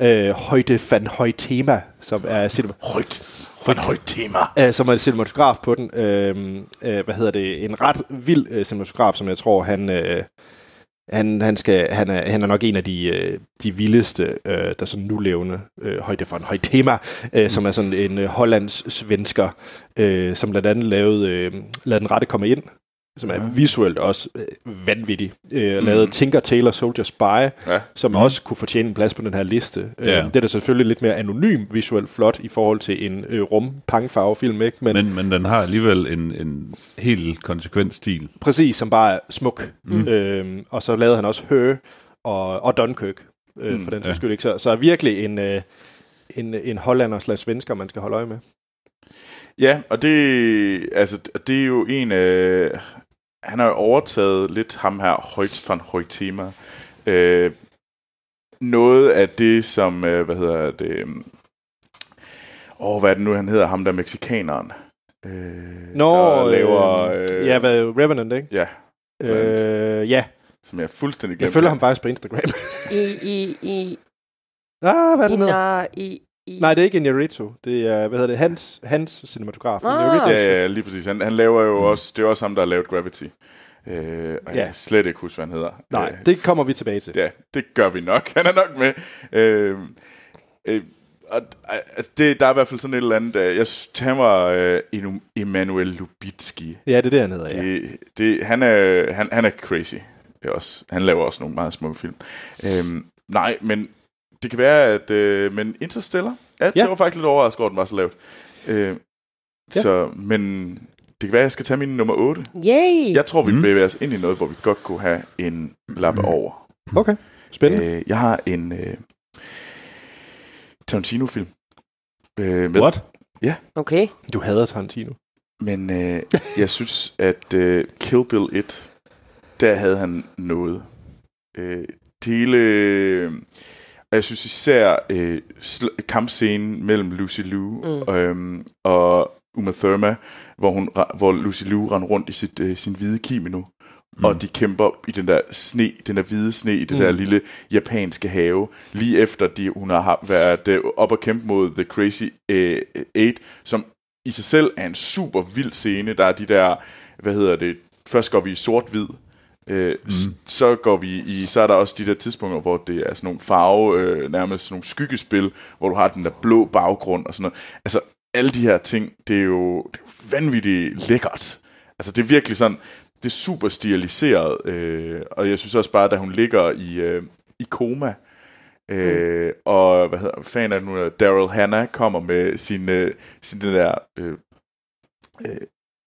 Øh, Højde van Højtema, som er cinema- Højt. En højt tema. øh, som er cinematograf på den. Øh, øh, hvad hedder det? En ret vild øh, cinematograf, som jeg tror, han... Øh, han, han, skal, han, er, han er nok en af de, øh, de vildeste, øh, der sådan nu levende øh, højde for en høj tema, øh, som er sådan en øh, hollands svensker, øh, som blandt andet lavede øh, Lad den rette komme ind, som er visuelt også øh, vanvittig. Øh, lavede Tinker Tailor Soldier Spy, Ja. som mm. også kunne fortjene en plads på den her liste. Ja. Øh, det er da selvfølgelig lidt mere anonym visuelt flot i forhold til en øh, rum pangfarvefilm, ikke? Men, Men, men den har alligevel en, en helt konsekvent stil. præcis som bare er smuk. Mm. Øhm, og så lavede han også Her og, og Dunkirk, øh, mm, for den ja. ja. skyld ikke. Så, så er virkelig en, øh, en, en hollander slags svensker, man skal holde øje med. Ja, og det, altså, det er jo en af... Han har jo overtaget lidt ham her, Højt van Højtema. Øh, noget af det, som, øh, hvad hedder det... Åh, hvad er det nu, han hedder? Ham der mexikaneren. Øh, Nå, der laver... øh, Øh, ja, hvad, Revenant, ikke? ja, Øh, ja, som jeg fuldstændig jeg glemte. følger ham faktisk på Instagram. I, i, i, ah, hvad er i, det hedder? na, i, i, Nej, det er ikke Inarito. Det er, hvad hedder det, hans, hans cinematograf. Ah. Ja, ja, lige præcis. Han, han laver jo også... Det er også ham, der har lavet Gravity. Øh, og jeg Ja. kan slet ikke huske, hvad han hedder. Nej, Øh, det kommer vi tilbage til. Ja, det gør vi nok. Han er nok med. Øh, øh, og, altså, det, der er i hvert fald sådan et eller andet... Øh, jeg synes, han var øh, Enu- Emanuel Lubitski. Ja, det er det, han hedder, ja. Det, det, han, er, han, han er crazy. Det er også, han laver også nogle meget smukke film. Øhm, nej, men det kan være, at... Øh, men Interstellar, ja, ja, Ja. det var faktisk lidt overrasket over, at den var så lavt. Øh, Ja. Så, men det kan være, at jeg skal tage min nummer 8. Yay! Jeg tror, vi Mm. bevæger os ind i noget, hvor vi godt kunne have en lappe over. Okay, spændende. Øh, jeg har en øh, Tarantino-film. Øh, med, What? Okay. Du hader Tarantino. Men øh, jeg synes, at øh, Kill Bill 1, der havde han noget. Øh, det hele... Øh, og jeg synes især øh, kampscenen mellem Lucy Liu Mm. øhm, og Uma Thurman, hvor, hun, hvor Lucy Liu render rundt i sit, øh, sin hvide kimono. Mm. Og de kæmper i den der sne, den der hvide sne i det Mm. der lille japanske have, lige efter de, hun har ha- været øh, op og kæmpe mod The Crazy øh, Eight, som i sig selv er en super vild scene. Der er de der, hvad hedder det, først går vi i sort-hvid, øh, mm. så går vi i, så er der også de der tidspunkter, hvor det er sådan nogle farve, øh, nærmest sådan nogle skyggespil, hvor du har den der blå baggrund og sådan noget. Altså, alle de her ting, det er jo, det er jo vanvittigt lækkert. Altså, det er virkelig sådan, det er super stiliseret, øh, og jeg synes også bare, da hun ligger i, øh, i koma, øh, og hvad hedder fan er det nu, Daryl Hannah kommer med sin, øh, sin den der øh, øh,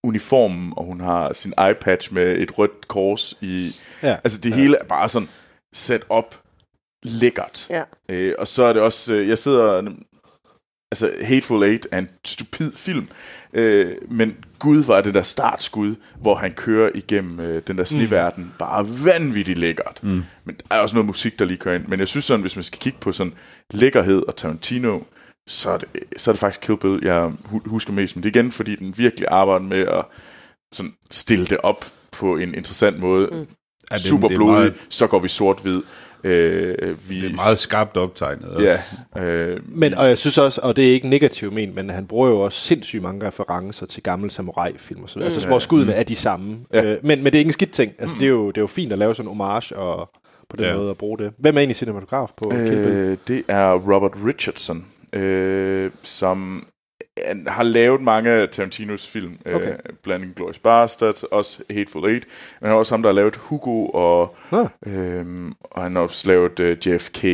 uniformen, og hun har sin eye-patch med et rødt kors i. Ja. Altså det hele er bare sådan sat op lækkert. Ja. Øh, og så er det også, øh, jeg sidder, altså Hateful Eight er en stupid film, øh, men Gud var det der startskud, hvor han kører igennem øh, den der sneverden, mm. bare vanvittigt lækkert. Mm. Men der er også noget musik, der lige kører ind. Men jeg synes sådan, hvis man skal kigge på sådan lækkerhed og Tarantino, så er det, så er det faktisk Kill Bill, jeg hu- husker mest. Men det er igen, fordi den virkelig arbejder med at sådan stille det op på en interessant måde. Mm. Ja, det, Super er blodig, meget, så går vi sort-hvid. Øh, vi, det er meget skarpt optegnet. også. Ja. Øh, Men, og jeg synes også, og det er ikke negativt men, men han bruger jo også sindssygt mange referencer til gamle samurai-film og så videre. Altså, hvor skuddene er de samme. Ja. Øh, men, men det er ikke en skidt ting. Altså, det, er jo, det er jo fint at lave sådan en homage og på den Ja. måde at bruge det. Hvem er egentlig cinematograf på Kill Bill? Øh, det er Robert Richardson, øh, som han har lavet mange af Tarantinos film, Okay. øh, blandt andet Glorious Bastards, også Hateful Eight, men han er også ham, der har lavet Hugo, og, Ah. øhm, og han har også lavet øh, JFK.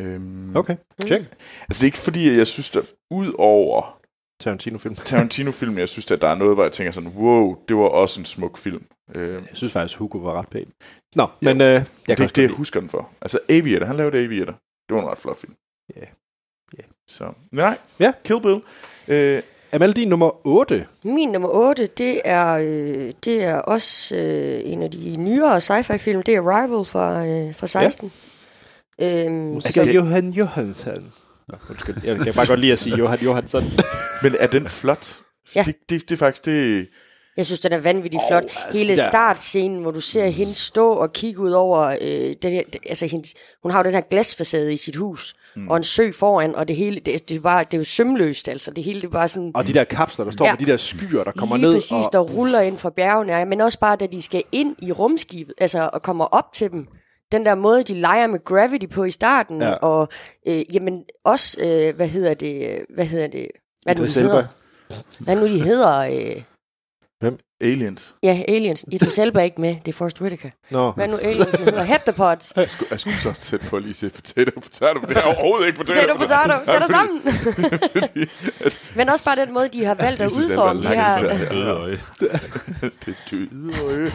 Øhm, Okay, check. Altså det er ikke fordi, at jeg synes, at ud over Tarantino-film. Tarantino-filmen, jeg synes, at der er noget, hvor jeg tænker sådan, wow, det var også en smuk film. Øh, Jeg synes faktisk, Hugo var ret pæn. Nå, men øh, jeg det kan er ikke det, jeg husker den for. Altså Aviator, han lavede Aviator. Det var en ret flot film. Ja. Ja. Så, nej. Ja. Kill Bill. Øh. Amal, din nummer 8. Min nummer 8, det er, øh, det er også øh, en af de nyere sci-fi-film. Det er Arrival fra, øh, fra 16. Ja. Øhm, Måske som, Johan Johansson. Nå, undskyld. Jeg kan bare godt lide at sige Johan Johansson. men er den flot? Ja. Det, det, det er faktisk det... jeg synes, den er vanvittigt flot. altså, Hele der- startscenen, hvor du ser hende stå og kigge ud over... Øh, den her, altså hendes, hun har jo den her glasfacade i sit hus, mm. og en sø foran, og det hele, det, det, bare, det er jo sømløst, altså. Det hele det bare sådan... Og de der kapsler, der står Ja. med de der skyer, der kommer Lige ned. præcis, og, der ruller ind fra bjergene, ja, men også bare, da de skal ind i rumskibet, altså, og kommer op til dem. Den der måde, de leger med gravity på i starten, Ja. og øh, jamen også, øh, hvad hedder det, hvad hedder det, hvad nu Idris de hedder? Hvad nu de hedder? Øh, Aliens. ja, aliens. Idris Elba er ikke med, det er Forrest Whitaker. Nå, Hvad nu aliens hedder? Heptapods. Jeg skulle, jeg skulle så tæt på at lige se potato potato, men det er overhovedet ikke potato Potato, potato, tag dig sammen. Fordi, at Men også bare den måde, de har valgt at udforme de er her... Døde øje. det døde øje.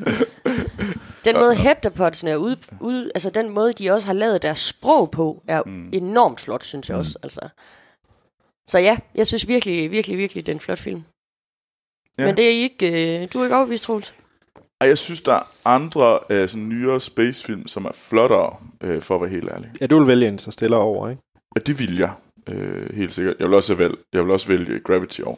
Den måde heptapodsene er ud, ud, altså den måde, de også har lavet deres sprog på, er mm. enormt flot, synes jeg også. Altså. Så ja, jeg synes virkelig, virkelig, virkelig, det er en flot film. Ja. Ja. Men det er ikke, øh, du er ikke overbevist, Troels. Og jeg synes, der er andre øh, sådan nyere spacefilm, som er flottere, øh, for at være helt ærlig. ja, du vil vælge en så stiller over, ikke? Og det vil jeg, øh, helt sikkert. Jeg vil også vælge, jeg vil også vælge Gravity over.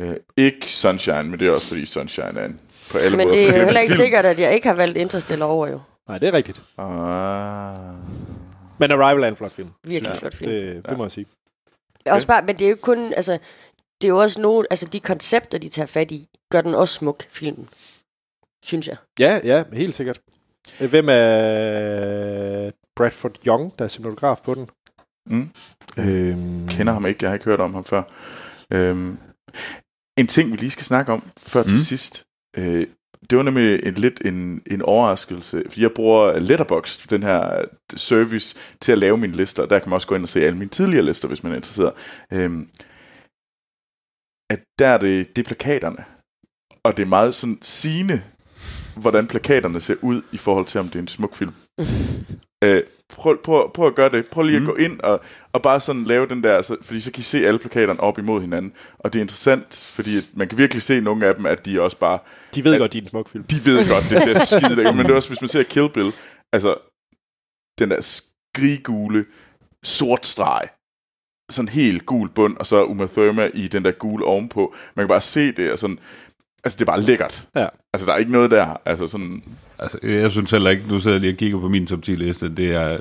Øh, ikke Sunshine, men det er også fordi Sunshine er en på alle Men måder det er jo heller ikke film. sikkert, at jeg ikke har valgt Interstellar over jo. Nej, det er rigtigt. Ah. Men Arrival er en flot film. Virkelig flot film. Det, det må jeg sige. Også bare, men det er jo ikke kun, altså, det er jo også nogle, altså de koncepter, de tager fat i, gør den også smuk, filmen. Synes jeg. Ja, ja, helt sikkert. Hvem er Bradford Young, der er cinematograf på den? Mm. Øhm, Kender ham ikke, jeg har ikke hørt om ham før. Øhm, en ting, vi lige skal snakke om før til Mm. sidst, øh, det var nemlig en, lidt en, en overraskelse, fordi jeg bruger Letterboxd, den her service, til at lave mine lister. Der kan man også gå ind og se alle mine tidligere lister, hvis man er interesseret. Øhm, at der er det, det er plakaterne. Og det er meget sådan sigende, hvordan plakaterne ser ud i forhold til, om det er en smuk film. øh, prøv, prøv, prøv at gøre det. Prøv lige at Mm. gå ind og, og bare sådan lave den der, så, fordi så kan I se alle plakaterne op imod hinanden. Og det er interessant, fordi man kan virkelig se nogle af dem, at de også bare de ved at- godt, de er en smuk film. de ved godt, det ser skide ud, men det er også, hvis man ser Kill Bill, altså, den der skriggule, sort streg, sådan helt gul bund, og så Uma Thurman i den der gule ovenpå. Man kan bare se det, og sådan, altså det er bare lækkert. Ja. Altså der er ikke noget der, altså sådan, Altså, jeg synes heller ikke, nu sidder jeg lige og kigger på min top 10 liste, det er,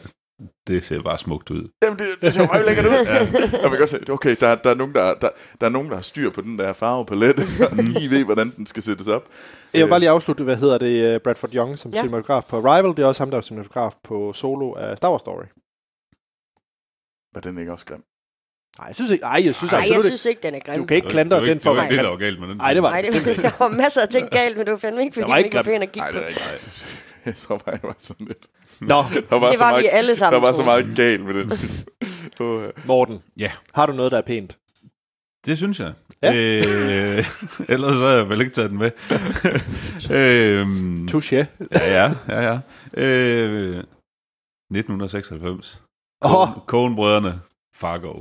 det ser bare smukt ud. jamen det, det ser meget lækkert ud. ja. Og man kan godt se, okay, der, der, er nogen, der, der, der er nogen, der har styr på den der farvepalet, og lige ved, hvordan den skal sættes op. Jeg vil bare lige afslutte, hvad hedder det, øh, Bradford Young som ja. cinematograf på Arrival. Det er også ham, der er cinematograf på Solo af Star Wars Story. Var den ikke også grim? Nej, jeg synes ikke, ej, jeg synes Nej, absolut jeg ikke. synes ikke, den er grim. Du kan ikke Det var- klandre det var den ikke- for Det var ikke det, der var galt med den. Nej, det var Nej, det, ikke. der var masser af ting galt, men det var fandme ikke, fordi var den ikke ikke var grim. pæn at kigge Nej, på. det er ikke. Jeg tror bare, jeg var sådan lidt. Nå, Der var, Det så var meget, vi alle sammen, Der var så meget galt med den. Morten. Ja. Har du noget, der er pænt? Det synes jeg. Ja. Øh, ellers så har jeg vel ikke taget den med. øhm, Touché. ja, ja, ja, ja. Øh, 1996. Åh, oh, Coen-brødrene. Fargo.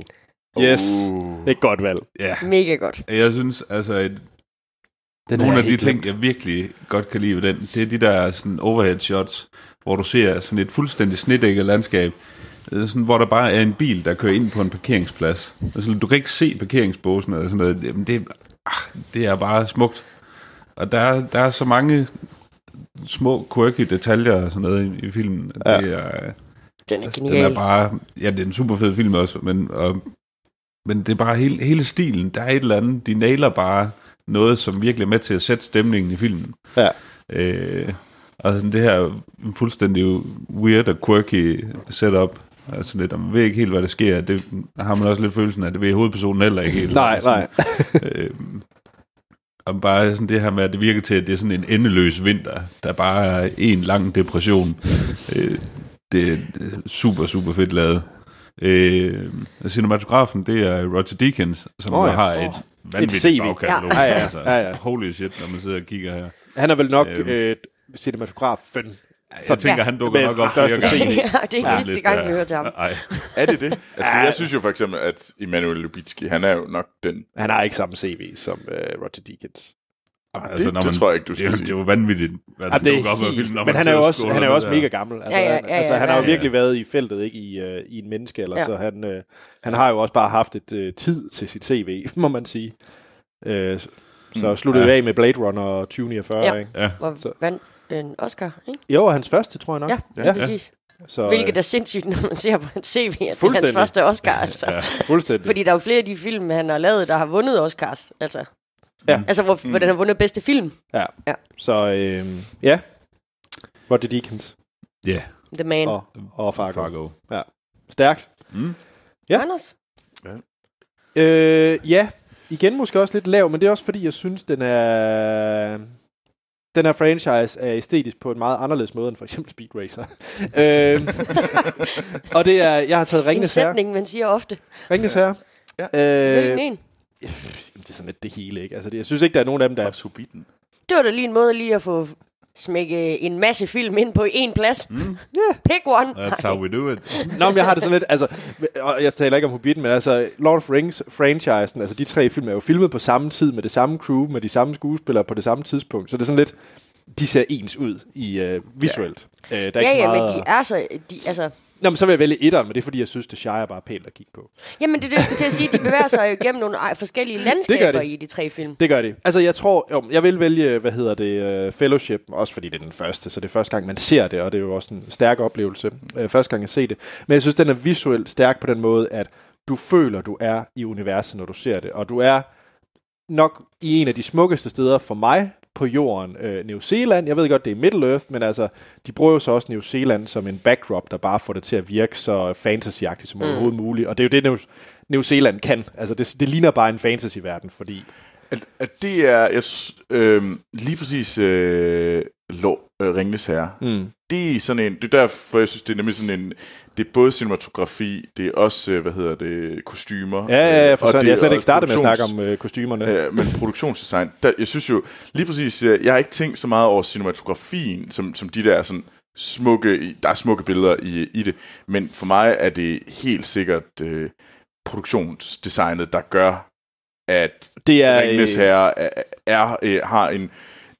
Yes. Uh. Det er et godt valg. Ja. Mega godt. Jeg synes, altså, et, Den nogle af de ting, glemt. jeg virkelig godt kan lide ved den, det er de der sådan overhead shots, hvor du ser sådan et fuldstændig snedækket landskab, øh, sådan, hvor der bare er en bil, der kører ind på en parkeringsplads. Altså, du kan ikke se parkeringsbåsen eller sådan noget. Jamen, det, ah, det er bare smukt. Og der, er- der er så mange små quirky detaljer og sådan noget i, i filmen. Ja. Det er, Den er Altså, den genial. er bare, ja, det er en super fed film også, men, og, men det er bare hele, hele stilen. Der er et eller andet, de nailer bare noget, som virkelig er med til at sætte stemningen i filmen. Ja. Øh, og sådan det her fuldstændig weird og quirky setup, altså lidt, man ved ikke helt, hvad der sker. Det har man også lidt følelsen af, det ved hovedpersonen heller ikke helt. Nej, nej. øh, og bare sådan det her med, at det virker til, at det er sådan en endeløs vinter, der bare er en lang depression. øh, det er super, super fedt lavet. Øh, cinematografen, det er Roger Deakins, som oh, ja. har et Åh. vanvittigt CV. bagkatalog. Ja, ja, Altså, ja, ja. Holy shit, når man sidder og kigger her. Han er vel nok Øhm. øh, cinematografen. Så jeg tænker, Ja. han dukker nok op flere gange. Ja, det er ikke Ja. sidste gang, vi hører til ham. Nej, Er det det? Altså, jeg synes jo for eksempel, at Emanuel Lubitski, han er jo nok den... Han har ikke samme CV som øh, Roger Deakins. Altså, det tror jeg ikke, du skal det, sige. Det er jo vanvittigt, hvad Ja, der det er dukker op af helt, filmen, når men man han er jo og også, han er også mega gammel. Altså, Ja, ja, han, ja, altså, ja, han har jo ja. virkelig været i feltet ikke i, øh, i en menneskealder, Ja. så han, øh, han har jo også bare haft et øh, tid til sit CV, må man sige. Øh, så sluttede Ja. vi af med Blade Runner 2049, Ja. ikke? Ja, Og Så- vandt en Oscar, ikke? Jo, hans første, tror jeg nok. Ja, Ja. ja. præcis. Så, Hvilket er sindssygt, når man ser på hans CV, at det er hans første Oscar, altså. Ja. Fuldstændig. Fordi der er jo flere af de film, han har lavet, der har vundet Oscars. Altså, Ja. altså hvor, hvor den har vundet bedste film. Ja. Ja. Så øh, ja, Roger Deakins ja. The Man. og, og Fargo. Fargo. Stærkt. Mm. Ja. Anders? Øh, ja, igen måske også lidt lav, men det er også fordi, jeg synes, den er... Den her franchise er æstetisk på en meget anderledes måde end for eksempel Speed Racer. øh, og det er, jeg har taget En Ringnes Herre. sætning, man siger ofte. Ringnes Herre. Øh, Øh, Hvilken en? det er sådan lidt det hele, ikke? Altså, det, jeg synes ikke, der er nogen af dem, der... Og Subiten. Det var da lige en måde lige at få smække en masse film ind på én plads. Mm. Yeah. Pick one. That's how we do it. Nå, men jeg har det sådan lidt, altså, og jeg taler ikke om Hobbiten, men altså, Lord of the Rings franchisen, altså de tre film er jo filmet på samme tid, med det samme crew, med de samme skuespillere på det samme tidspunkt, så det er sådan lidt, de ser ens ud i øh, visuelt. Ja. Øh, der er Ja, ikke så ja, meget... men de er så... De, altså, Nå, men så vil jeg vælge etteren, men det er fordi, jeg synes, det Shire er bare pænt at kigge på. jamen, det er det, jeg skulle til at sige. De bevæger sig jo igennem nogle forskellige landskaber de. i de tre film. Det gør de. Altså, jeg tror, jo, jeg vil vælge, hvad hedder det, uh, Fellowship, også fordi det er den første, så det er første gang, man ser det, og det er jo også en stærk oplevelse, uh, første gang jeg ser det. Men jeg synes, den er visuelt stærk på den måde, at du føler, du er i universet, når du ser det, og du er nok i en af de smukkeste steder for mig på jorden, øh, New Zealand. Jeg ved godt, det er Middle Earth, men altså, de bruger jo så også New Zealand som en backdrop, der bare får det til at virke så fantasyagtigt som mm. overhovedet muligt. Og det er jo det, New, New Zealand kan. Altså, det, det ligner bare en fantasy-verden, fordi... At, at det er jeg, øh, lige præcis øh, lå, øh, Ringnes Herre. Mm. Det er sådan en, det er derfor, jeg synes, det er nemlig sådan en, det er både cinematografi, det er også, øh, hvad hedder det, kostymer. Ja, ja, ja, øh, for sådan. det Jeg slet ikke startet med at snakke om øh, kostymerne. Øh, men produktionsdesign, der, jeg synes jo, lige præcis, øh, jeg har ikke tænkt så meget over cinematografien, som, som de der sådan smukke, der er smukke billeder i, i det, men for mig er det helt sikkert øh, produktionsdesignet, der gør, at Det er, Ringenes øh, Herre er, er, er, har en...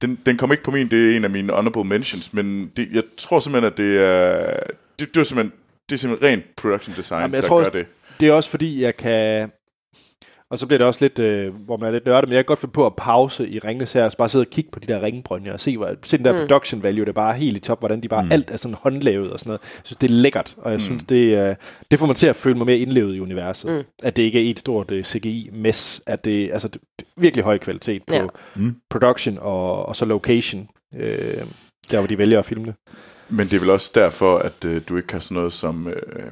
Den, den kom ikke på min, det er en af mine honorable mentions, men det, jeg tror simpelthen, at det er... Det, det er simpelthen, det er simpelthen rent production design, Jamen, jeg der tror gør det. det er også fordi, jeg kan... Og så bliver det også lidt, øh, hvor man er lidt nørdet, men jeg kan godt finde på at pause i ringene her, og bare sidde og kigge på de der ringbrønjer, og se, hvor, se den der mm. production value, det er bare helt i top, hvordan de bare, mm. alt er sådan håndlavet og sådan noget. Jeg synes, det er lækkert, og jeg mm. synes, det, øh, det får mig til at føle mig mere indlevet i universet. Mm. At det ikke er et stort øh, CGI-mess, at det, altså, det, det er virkelig høj kvalitet på Ja. mm. production og, og så location, øh, der hvor de vælger at filme det. Men det er vel også derfor, at øh, du ikke har sådan noget som... Øh,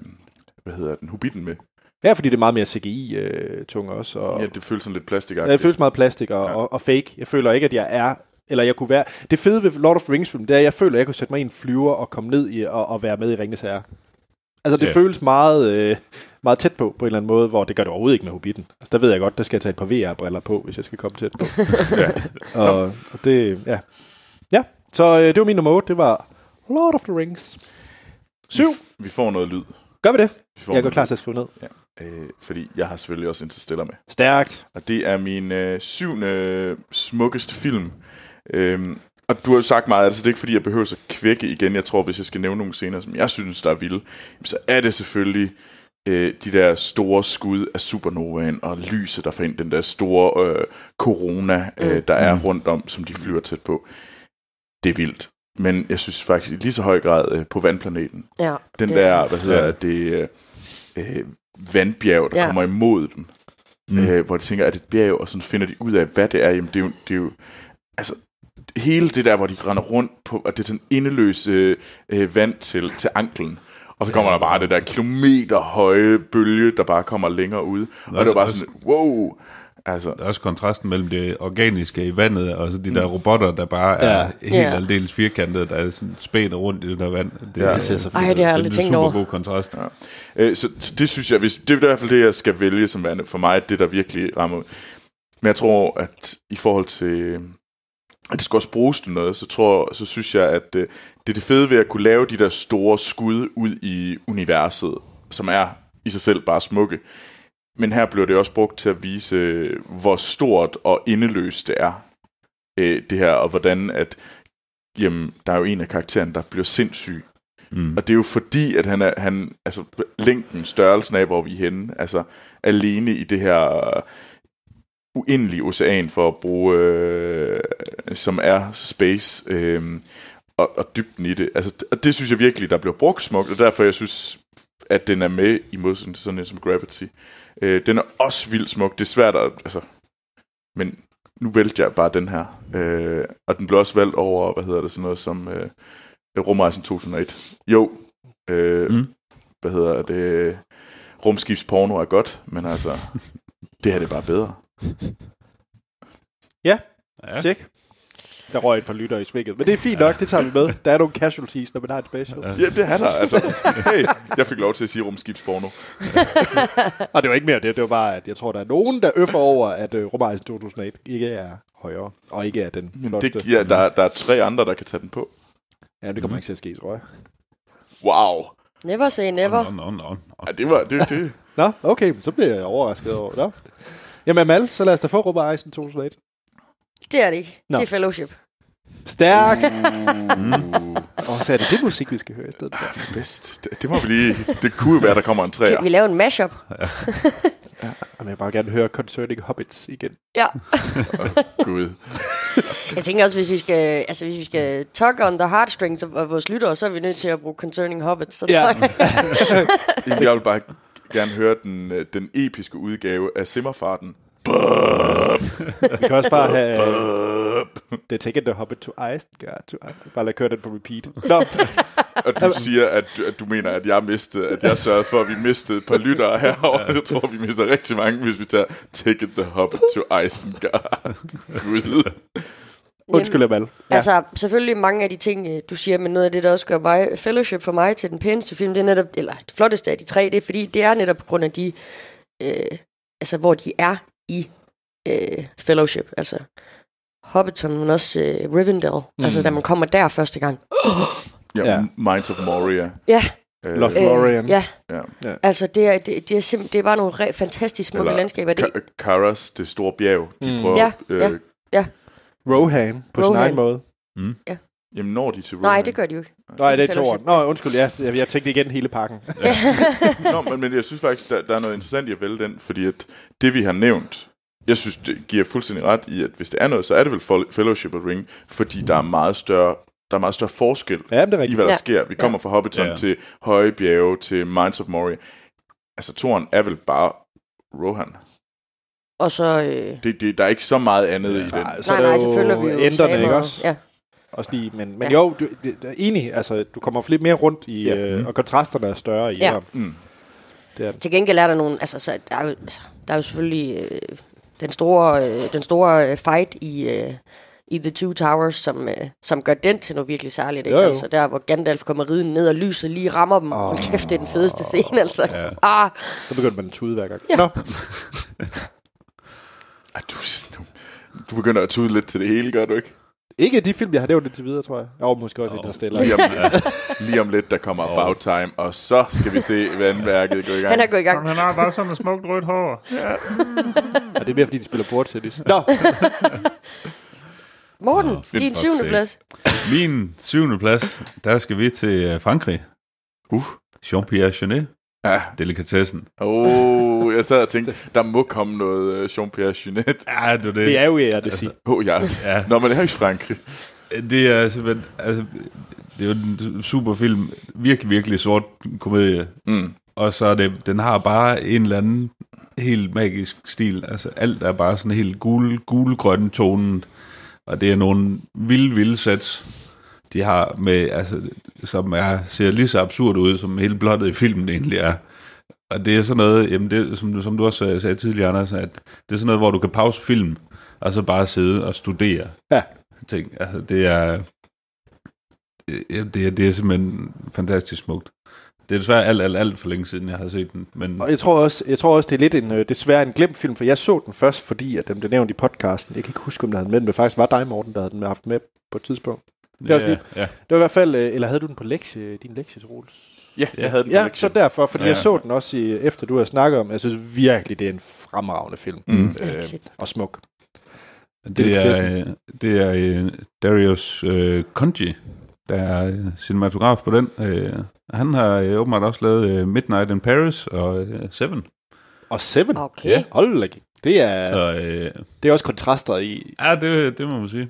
hvad hedder den? Hobbiten med. Ja, fordi det er meget mere CGI-tung også. Og, Ja, det føles sådan lidt plastikagtigt. Ja, det føles meget plastik og, Ja. ja. og, og fake. Jeg føler ikke, at jeg er... Eller jeg kunne være... Det fede ved Lord of the Rings film, det er, at jeg føler, at jeg kunne sætte mig i en flyver og komme ned i, og, og være med i Ringens Herre. Altså, det Ja. yeah. føles meget, øh, meget tæt på, på en eller anden måde, hvor det gør det overhovedet ikke med Hobbiten. Altså, der ved jeg godt, der skal jeg tage et par VR-briller på, hvis jeg skal komme tæt på. Ja. og, og det... Ja. Ja, så øh, det var min nummer 8. Det var Lord of the Rings. Syv. Vi får noget lyd. Gør vi det? Vi får Jeg går klar til at skrive ned. Øh, fordi jeg har selvfølgelig også Interstellar med. Stærkt. Og det er min øh, syvende smukkeste film. Øhm, og du har jo sagt meget, altså det er ikke fordi, jeg behøver at kvække igen. Jeg tror, hvis jeg skal nævne nogle scener, som jeg synes, der er vilde, så er det selvfølgelig øh, de der store skud af supernovaen og lyset, der får ind den der store øh, corona, øh, der er rundt om, som de flyver tæt på. Det er vildt. Men jeg synes faktisk i lige så høj grad øh, på vandplaneten. Ja, Den det- der, hvad hedder Ja. ja. det, øh, øh, vandbjerg, der Ja. kommer imod dem. Mm. Øh, hvor de tænker, at det er et bjerg, og så finder de ud af, hvad det er. Jamen, det er jo, det er jo altså, hele det der, hvor de render rundt på, at det er sådan endeløs øh, vand til, til anklen. Og så kommer ja. der bare det der kilometer høje bølge, der bare kommer længere ud. Og det var bare sådan, wow. Altså, Der er også kontrasten mellem det organiske i vandet, og så de der robotter, der bare er Ja. helt Ja. aldeles firkantede, der er sådan spænder rundt i det der vand. Det, Ja. Det ser så Ej, fedt det har jeg ud. aldrig det er en tænkt super over. god kontrast. Ja. Øh, så, så det synes jeg, hvis, det er i hvert fald det, jeg skal vælge som værende for mig, det der virkelig rammer. Men jeg tror, at i forhold til, at det skal også bruges til noget, så, tror, så synes jeg, at øh, det er det fede ved at kunne lave de der store skud ud i universet, som er i sig selv bare smukke. Men her bliver det også brugt til at vise, hvor stort og indeløst det er, øh, det her, og hvordan at, jamen, der er jo en af karaktererne, der bliver sindssyg, Mm. og det er jo fordi, at han er, han, altså længden, størrelsen af, hvor vi er henne, altså alene i det her uendelige ocean, for at bruge, øh, som er space, øh, og, og dybden i det. Altså, og det synes jeg virkelig, der bliver brugt smukt, og derfor jeg synes, at den er med i modsætning til sådan en som Gravity. Øh, den er også vildt smuk. Det er svært at, altså, men nu vælger jeg bare den her. Øh, og den blev også valgt over, hvad hedder det, sådan noget som øh, Rumrejsen 2001. Jo, øh, Mm. hvad hedder det, rumskibsporno er godt, men altså, det her det er bare bedre. Ja. Tjek. Der røg et par lytter i svinget. Men det er fint nok, det tager vi med. Der er nogle casualties, når man har et special. Ja. Det er der, altså. Hey, jeg fik lov til at sige rumskibsporno. Og det var ikke mere det, det var bare, at jeg tror, der er nogen, der øffer over, at uh, Rumrejsen 2008 ikke er højere, og ikke er den Men det giver, der, der er tre andre, der kan tage den på. Ja, det kommer ikke til at ske, tror jeg. Wow. Never say never. Nå, nå, nå, nå. Ja, det var, det, det. Nå, okay, så bliver jeg overrasket over. Nå. Jamen Amal, så lad os da få Rumrejsen 2008. Det er det ikke. Nå. Det er fellowship. Stærkt! Og så er det det musik, vi skal høre i stedet for. Bedst. Det, det må vi lige... Det kunne jo være, der kommer en træer. Kan vi lave en mashup? Og jeg vil bare gerne høre Concerning Hobbits igen. Ja. Gud. Jeg tænker også, hvis vi skal, altså, hvis vi skal tug on the heartstrings af vores lyttere, så er vi nødt til at bruge Concerning Hobbits. Så Ja. jeg, Jeg vil bare gerne høre den, øh, den episke udgave af Simmerfarten. Vi kan også bare have The Taken the Hobbit to Isengard. To Isengard. Bare lade køre den på repeat. Nå, Og du siger, at, du- at du mener, at jeg mistede, at jeg sørgede for, at vi mistede et par lyttere herovre. Jeg tror, vi mister rigtig mange, hvis vi tager Take it the Hobbit to Isengard. Gud. undskyld, Amal. ja. altså selvfølgelig mange af de ting, øh, du siger, men noget af det, der også gør mig, Fellowship for mig til den pæneste film, det er netop, eller det flotteste af de tre, det er fordi, det er netop på grund af de, øh, altså hvor de er i øh, Fellowship, altså Hobbiton, men også øh, Rivendell, mm. altså da man kommer der første gang. Ja, Ja. ja. Minds of Moria. Ja, Øh, Lothlorien. ja, ja. altså det er, det, det er, simp- det er bare nogle re- fantastisk smukke Eller landskaber. Det, Ka- Karas, det store bjerg. De Mm. prøver, Ja, øh, ja. Rohan på sin Rohan. egen måde. Jamen, når de til nej, Rohan? det gør de jo ikke. Nej, det er toren. Nå, undskyld, ja. Jeg, jeg tænkte igen hele pakken. Nå, men, men jeg synes faktisk, der, der er noget interessant i at vælge den, fordi at det, vi har nævnt, jeg synes, det giver fuldstændig ret i, at hvis det er noget, så er det vel Fellowship of the Ring, fordi der er meget større, der er meget større forskel Ja, det er i, rigtigt. hvad der Ja. sker. Vi kommer fra Hobbiton Ja. ja. til Høje Bjerge, til Minds of Moria. Altså, toren er vel bare Rohan. Og så... Øh, Det, det, der er ikke så meget andet i den. Nej, så nej, er der nej, jo selvfølgelig er vi jo Ænderne, samer, ikke også? Ja. Også lige, men, men Ja. jo, du, det, det er enig, altså, du kommer lidt mere rundt i, Ja. øh, og kontrasterne er større i Ja. ja. Mm. Det er det. Til gengæld er der nogle... Altså, så der, er jo, altså, der er jo selvfølgelig øh, den store, øh, den store øh, fight i, øh, i The Two Towers, som, øh, som gør den til noget virkelig særligt. Ikke? Jo, jo. Altså, der, hvor Gandalf kommer ridende ned, og lyset lige rammer dem. Oh. kæft, det er den fedeste scene, altså. Ja. Ah, Så begynder man at tude hver gang. Ja. Nå, Ej, du, du, du begynder at tude lidt til det hele, gør du ikke? Ikke de film, jeg har nævnt indtil videre, tror jeg. Og måske også Jo. Interstellar. Lige om, lige om lidt, der kommer About Time, og så skal vi se vandværket gå i gang. han er gået i gang. Han har bare sådan et smukt rødt hår. Og det er mere, fordi de spiller bordtennis. Nå, Morten, Nå, din syvende sake. plads. Min syvende plads, der skal vi til øh, Frankrig. Uh. Jean-Pierre Genet, Ja. delikatessen. Oh, jeg sad og tænkte, der må komme noget uh, Jean-Pierre Junet. Ja, det er det. det er jo, ja, det siger. Oh, ja. Ja. Nå, men det er jo i Frankrig. Det er simpelthen, altså, det er jo en super film, virkelig, virkelig sort komedie, Mm. og så er det, den har bare en eller anden helt magisk stil, altså alt er bare sådan helt gul, gul-grøn tonen, og det er nogle vilde, vilde sæt, de har med, altså, som er, ser lige så absurd ud, som hele blottet i filmen egentlig er. Og det er sådan noget, jamen det, som, du- som du også sagde, tidligere, Anders, at det er sådan noget, hvor du kan pause film, og så bare sidde og studere Ja. ting. Altså, det er, det, er, det er simpelthen fantastisk smukt. Det er desværre alt, alt, alt for længe siden, jeg har set den. Men Og jeg tror også, jeg tror også det er lidt en, øh, desværre en glemt film, for jeg så den først, fordi at den blev nævnt i podcasten. Jeg kan ikke huske, om der havde den med, men det faktisk var dig, Morten, der havde den haft med på et tidspunkt. Er også ja, lige- ja, Det var i hvert fald, øh, eller havde du den på lektie, din lektie, Troels? Ja, jeg havde den på Ja, lektion. så derfor, fordi Ja. jeg så den også, i, efter du har snakket om, jeg synes virkelig, det er en fremragende film. Mm. Øh, og smuk. det, Det er øh, det er øh, Darius øh, Conji, der er øh, cinematograf på den. Øh, han har øh, åbenbart også lavet øh, Midnight in Paris og øh, Seven. Og Seven. Okay. Ja. Hold da. Det er, Så øh, det er også kontraster i. ja, det, det må man sige.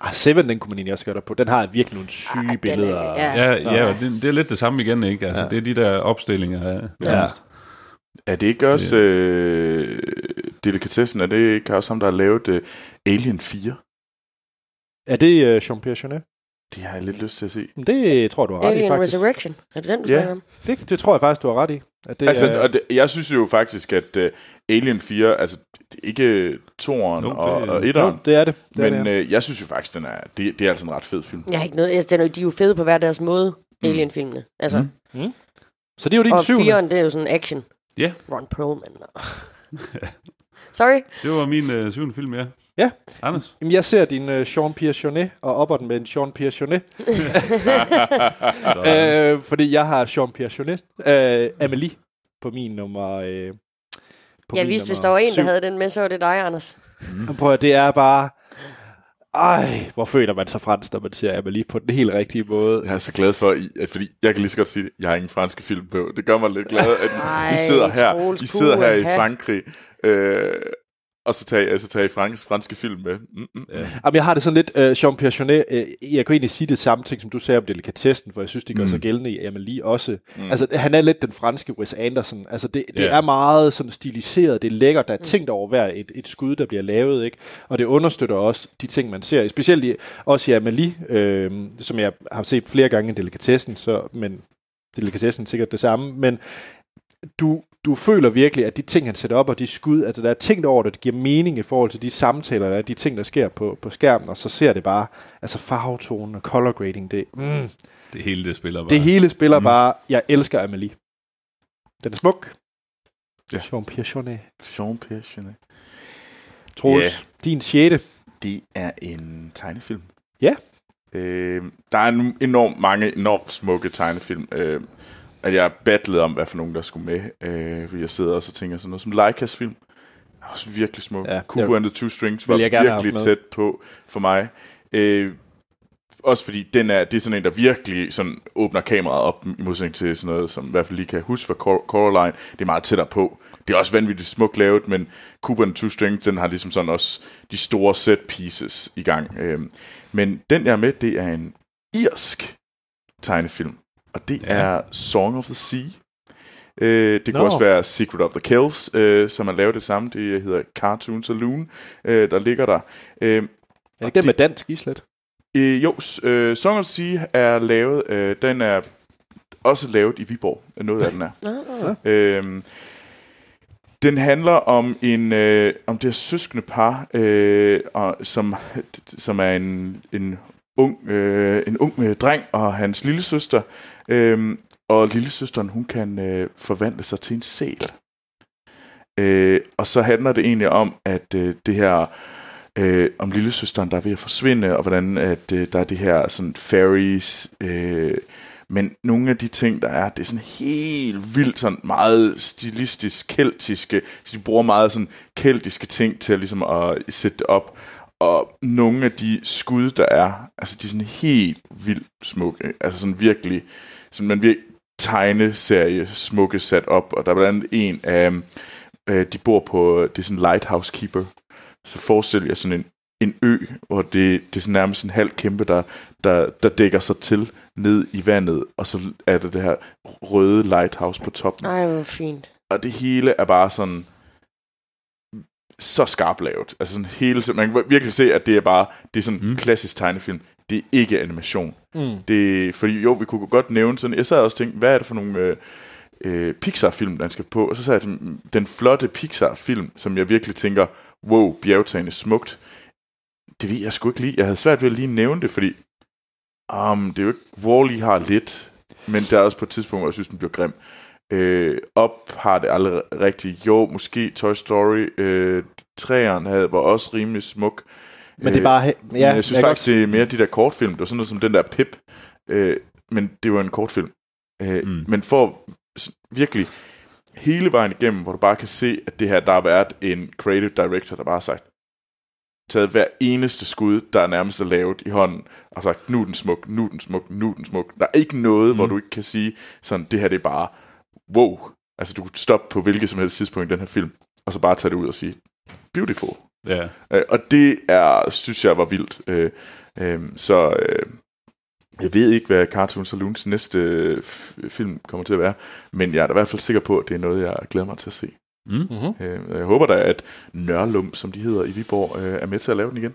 Ah, Seven, den kunne man egentlig også gøre der på. Den har virkelig nogle syge Ah, den er- billeder. ja. Ja, ja det, det er lidt det samme igen, ikke? Altså, Ja. Det er de der opstillinger. af- Ja. Er det ikke også øh, delikatessen? Er det ikke også ham, der har lavet øh, Alien 4? Er det uh, Jean-Pierre Jeunet? Det har jeg lidt lyst til at se. Det tror jeg, du har ret i, Alien faktisk. Resurrection. Er det den, du Ja. snakker om? Det, det tror jeg faktisk, du har ret i. At det Altså, er, og det, jeg synes jo faktisk, at uh, Alien 4, altså det er ikke toeren no, det- og, og jo, etteren, det er det. det er men det, ja. øh, jeg synes jo faktisk, den er, det, det er altså en ret fed film. Jeg har ikke noget. Altså, den er, de er jo fede på hver deres måde, Mm. Alien-filmene. Altså, Mm. Så det er jo din og syvende. firen, det er jo sådan action. Ja. Ron Perlman. og- Sorry. Det var min øh, syvende film, ja. Ja. Anders? Jamen, jeg ser din uh, Jean-Pierre Jeunet og opper den med en Jean-Pierre Jeunet. Så, øh, fordi jeg har Jean-Pierre Jeunet. Øh, Amelie på min nummer... Øh, på Jeg min vidste, hvis der var en, syv. der havde den med, så var det dig, Anders. Prøv at, det er bare... ej, hvor føler man sig fransk, når man ser Amelie på den helt rigtige måde. Jeg er så glad for, I- at, fordi jeg kan lige så godt sige det, jeg har ingen franske film på. Det gør mig lidt glad, at Ej, I sidder her, I sidder her i. Frankrig, øh, og så tager, så tager I fransk, franske film med. Mm, mm. Ja. Jamen, jeg har det sådan lidt, uh, Jean-Pierre Jeunet, uh, jeg kan egentlig sige det samme ting, som du sagde om delikatessen, for jeg synes, det gør mm. sig gældende i Amelie også. Mm. Altså, han er lidt den franske Wes Anderson. Altså, det, det Ja. er meget sådan stiliseret, det er lækkert, der er tænkt over hver et, et skud, der bliver lavet, ikke? Og det understøtter også de ting, man ser. Specielt i, også i Amelie, øh, som jeg har set flere gange i delikatessen, så, men delikatessen er sikkert det samme, men du, du føler virkelig, at de ting, han sætter op, og de skud, altså der er tænkt over det, det giver mening i forhold til de samtaler, der er, de ting, der sker på, på skærmen, og så ser det bare, altså farvetonen og color grading, det, mm, Det hele det spiller bare. det hele spiller mm. bare, jeg elsker Amelie. Den er smuk. Ja. Jean-Pierre Jeunet. Jean-Pierre Jeunet. Troels, Ja. din sjette. Det er en tegnefilm. Ja. Øh, der er enormt mange enormt smukke tegnefilm. Øh, at jeg battlede om, hvad for nogen, der skulle med. Øh, fordi jeg sidder også og tænker sådan noget som Leikas film. Er også virkelig smuk. Ja, Kubo and the Two Strings var virkelig tæt på for mig. Øh, også fordi den er, det er sådan en, der virkelig sådan åbner kameraet op, i modsætning til sådan noget, som i hvert fald lige kan huske fra Cor- Coraline. Det er meget tættere på. Det er også vanvittigt smukt lavet, men Cooper and the Two Strings, den har ligesom sådan også de store set pieces i gang. Øhm, men den jeg er med, det er en irsk tegnefilm, og det Ja. ja. er Song of the Sea. Øh, det kunne også være Secret of the Kills, øh, som har lavet det samme. Det hedder Cartoon Saloon, øh, der ligger der. Øh, Er det ikke den med dansk islet? Øh, jo, øh, Song of the Sea er lavet, øh, den er også lavet i Viborg, noget af den er. Ah, Øhm, den handler om en øh, om det her søskende par, øh, og, som, som er en, en ung, øh, en ung øh, dreng og hans lille søster. Øh, og lillesøsteren, hun kan øh, forvandle sig til en sæl. Øh, og så handler det egentlig om, at øh, det her øh, om lillesøsteren, der er ved at forsvinde, og hvordan at øh, der er det her sådan fairies, øh, men nogle af de ting, der er, det er sådan helt vildt, sådan meget stilistisk, keltiske, så de bruger meget sådan keltiske ting til at, ligesom at sætte det op, og nogle af de skud, der er, altså de er sådan helt vildt smukke, altså sådan virkelig, sådan man virkelig tegneserie smukke sat op, og der er blandt andet en af, øh, de bor på, det er sådan lighthouse keeper, så forestil jer sådan en, en ø, hvor det, det er sådan nærmest en halv kæmpe, der, der, der dækker sig til ned i vandet, og så er der det her røde lighthouse på toppen. Ej, hvor fint. Og det hele er bare sådan så skarpt lavet. Altså sådan hele, man kan virkelig se, at det er bare, det er sådan Mm. klassisk tegnefilm. Det er ikke animation. Mm. Det, fordi jo, vi kunne godt nævne sådan, jeg sad også og tænkte, hvad er det for nogle øh, øh, Pixar-film, der skal på? Og så sagde jeg, dem, den flotte Pixar-film, som jeg virkelig tænker, wow, bjergtagende smukt, det ved jeg sgu ikke lige. Jeg havde svært ved at lige nævne det, fordi um, det er jo ikke, Wall-E har lidt, men der er også på et tidspunkt, hvor jeg synes, den bliver grim. Øh, op har det aldrig rigtigt. Jo, måske Toy Story. Øh, træeren havde, var også rimelig smuk. Men det er bare... he- Ja, Ja, jeg synes kan faktisk, det er mere de der kortfilm. Det var sådan noget som den der Pip. Øh, men det var en kortfilm. Øh, Mm. Men for virkelig hele vejen igennem, hvor du bare kan se, at det her, der har været en creative director, der bare har sagt, taget hver eneste skud, der er nærmest er lavet i hånden, og sagt, nu er den smuk, nu er den smuk, nu er den smuk. Der er ikke noget, mm. hvor du ikke kan sige, sådan, det her det er bare, wow. Altså, du kunne stoppe på hvilket som helst tidspunkt i den her film, og så bare tage det ud og sige, beautiful. Ja. Øh, og det er, synes jeg var vildt. Øh, øh, så øh, jeg ved ikke, hvad Cartoon Saloons næste øh, f- film kommer til at være, men jeg er da i hvert fald sikker på, at det er noget, jeg glæder mig til at se. Mm. Mm-hmm. Øh, jeg håber da, at Nørlum, som de hedder i Viborg, øh, er med til at lave den igen.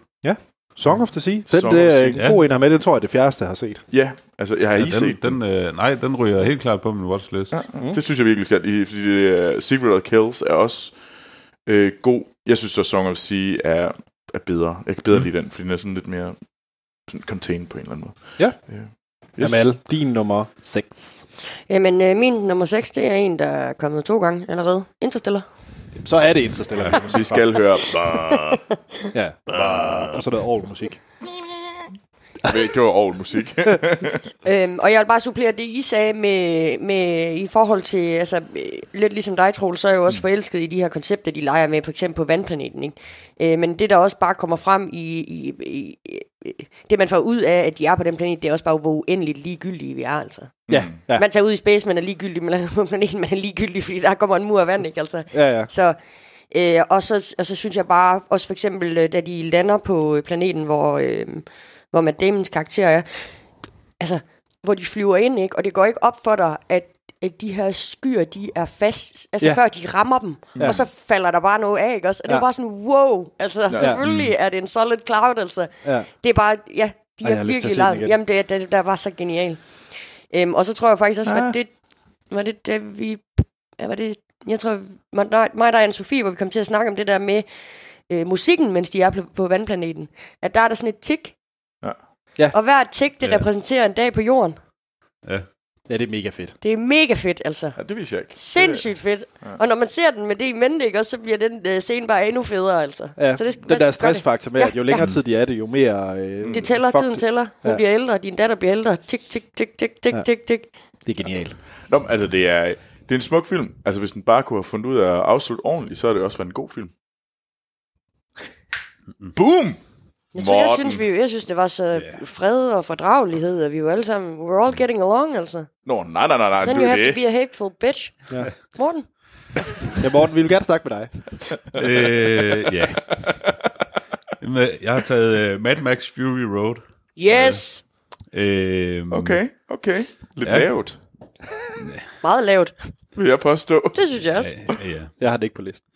Song of the Sea. Den, Song the er en Sea. god en her med. Den tror jeg, det er det fjerde, jeg har set. Ja, altså jeg har Ja, I set den, den, øh, nej, den ryger helt klart på min watchlist. Ja, mm. Det synes jeg virkelig skal, i- fordi uh, Secret of Kills er også øh, god. Jeg synes så Song of the Sea er, er bedre. Jeg kan bedre Mm. lide den, fordi den er sådan lidt mere sådan contained på en eller anden måde. Ja. Øh, Yes. Amal, din nummer 6. Jamen, øh, min nummer 6, det er en, der er kommet to gange allerede. Interstellar. Så er det Interstellar. Vi skal høre... Ja. Og så er der all musik. det var all musik. Øhm, og jeg vil bare supplere det, I sagde med, med i forhold til, altså, lidt ligesom dig, Troel, så er jeg jo også forelsket i de her koncepter, de leger med, for eksempel på vandplaneten. Ikke? Øh, men det, der også bare kommer frem i, i, i det, man får ud af, at de er på den planet, det er også bare, hvor uendeligt ligegyldige vi er, altså. Ja, ja. Man tager ud i space, man er ligegyldig, men på planeten, man er ligegyldig, fordi der kommer en mur af vand, ikke? Altså. Ja, ja. Så, øh, og, så, og så synes jeg bare, også for eksempel, øh, da de lander på øh, planeten, hvor, øh, hvor Matt Damons karakter er, altså, hvor de flyver ind, ikke? Og det går ikke op for dig, at de her skyer, de er fast, altså Ja. ja. før de rammer dem, ja. og så falder der bare noget af, ikke også? Og det Ja. er bare sådan, wow, altså ja. selvfølgelig er det en solid cloud, altså. Ja. Det er bare, ja, de Ej, er har at virkelig lavet. Jamen, det, det, der var så genialt. Øhm, og så tror jeg faktisk også, Ah. var det, var det, da vi, ja, var det, jeg tror, mig, nej, mig der og Anne-Sophie, hvor vi kom til at snakke om det der med øh, musikken, mens de er på, på vandplaneten. At der er der sådan et tik. Ja. Ja. Og hver tik, det Ja. repræsenterer en dag på jorden. Ja. Ja, det er mega fedt. Det er mega fedt, altså. Ja, det vidste jeg ikke. Sindssygt fedt. Og når man ser den med det i mente, ikke, også, så bliver den øh, scene bare endnu federe, altså. Ja, så det, den der stressfaktor med, Ja, at jo længere ja. tid de er det, jo mere... Øh, Det tæller, tiden det. tæller. Hun Ja. ja. bliver ældre, din datter bliver ældre. Tik, tik, tik, tik, tik, Ja. tik, tik. Det er genialt. Nå, men altså, det er, det er en smuk film. Altså, hvis den bare kunne have fundet ud af at afslutte ordentligt, så er det også været en god film. Boom! Jeg, tror, jeg, synes, vi, jeg synes, det var så fred og fordragelighed, og vi var alle sammen, we're all getting along, altså. Nå, nej, nej, nej, nej, Then you have to det. be a hateful bitch. Ja. Morten? Ja, Morten, vi vil gerne snakke med dig. øh, ja. Jeg har taget uh, Mad Max Fury Road. Yes! Øh, Okay, okay. Lidt Ja. lavt, Meget lavt. vil jeg påstå. Det synes jeg også. Ja, ja. Jeg har det ikke på listen.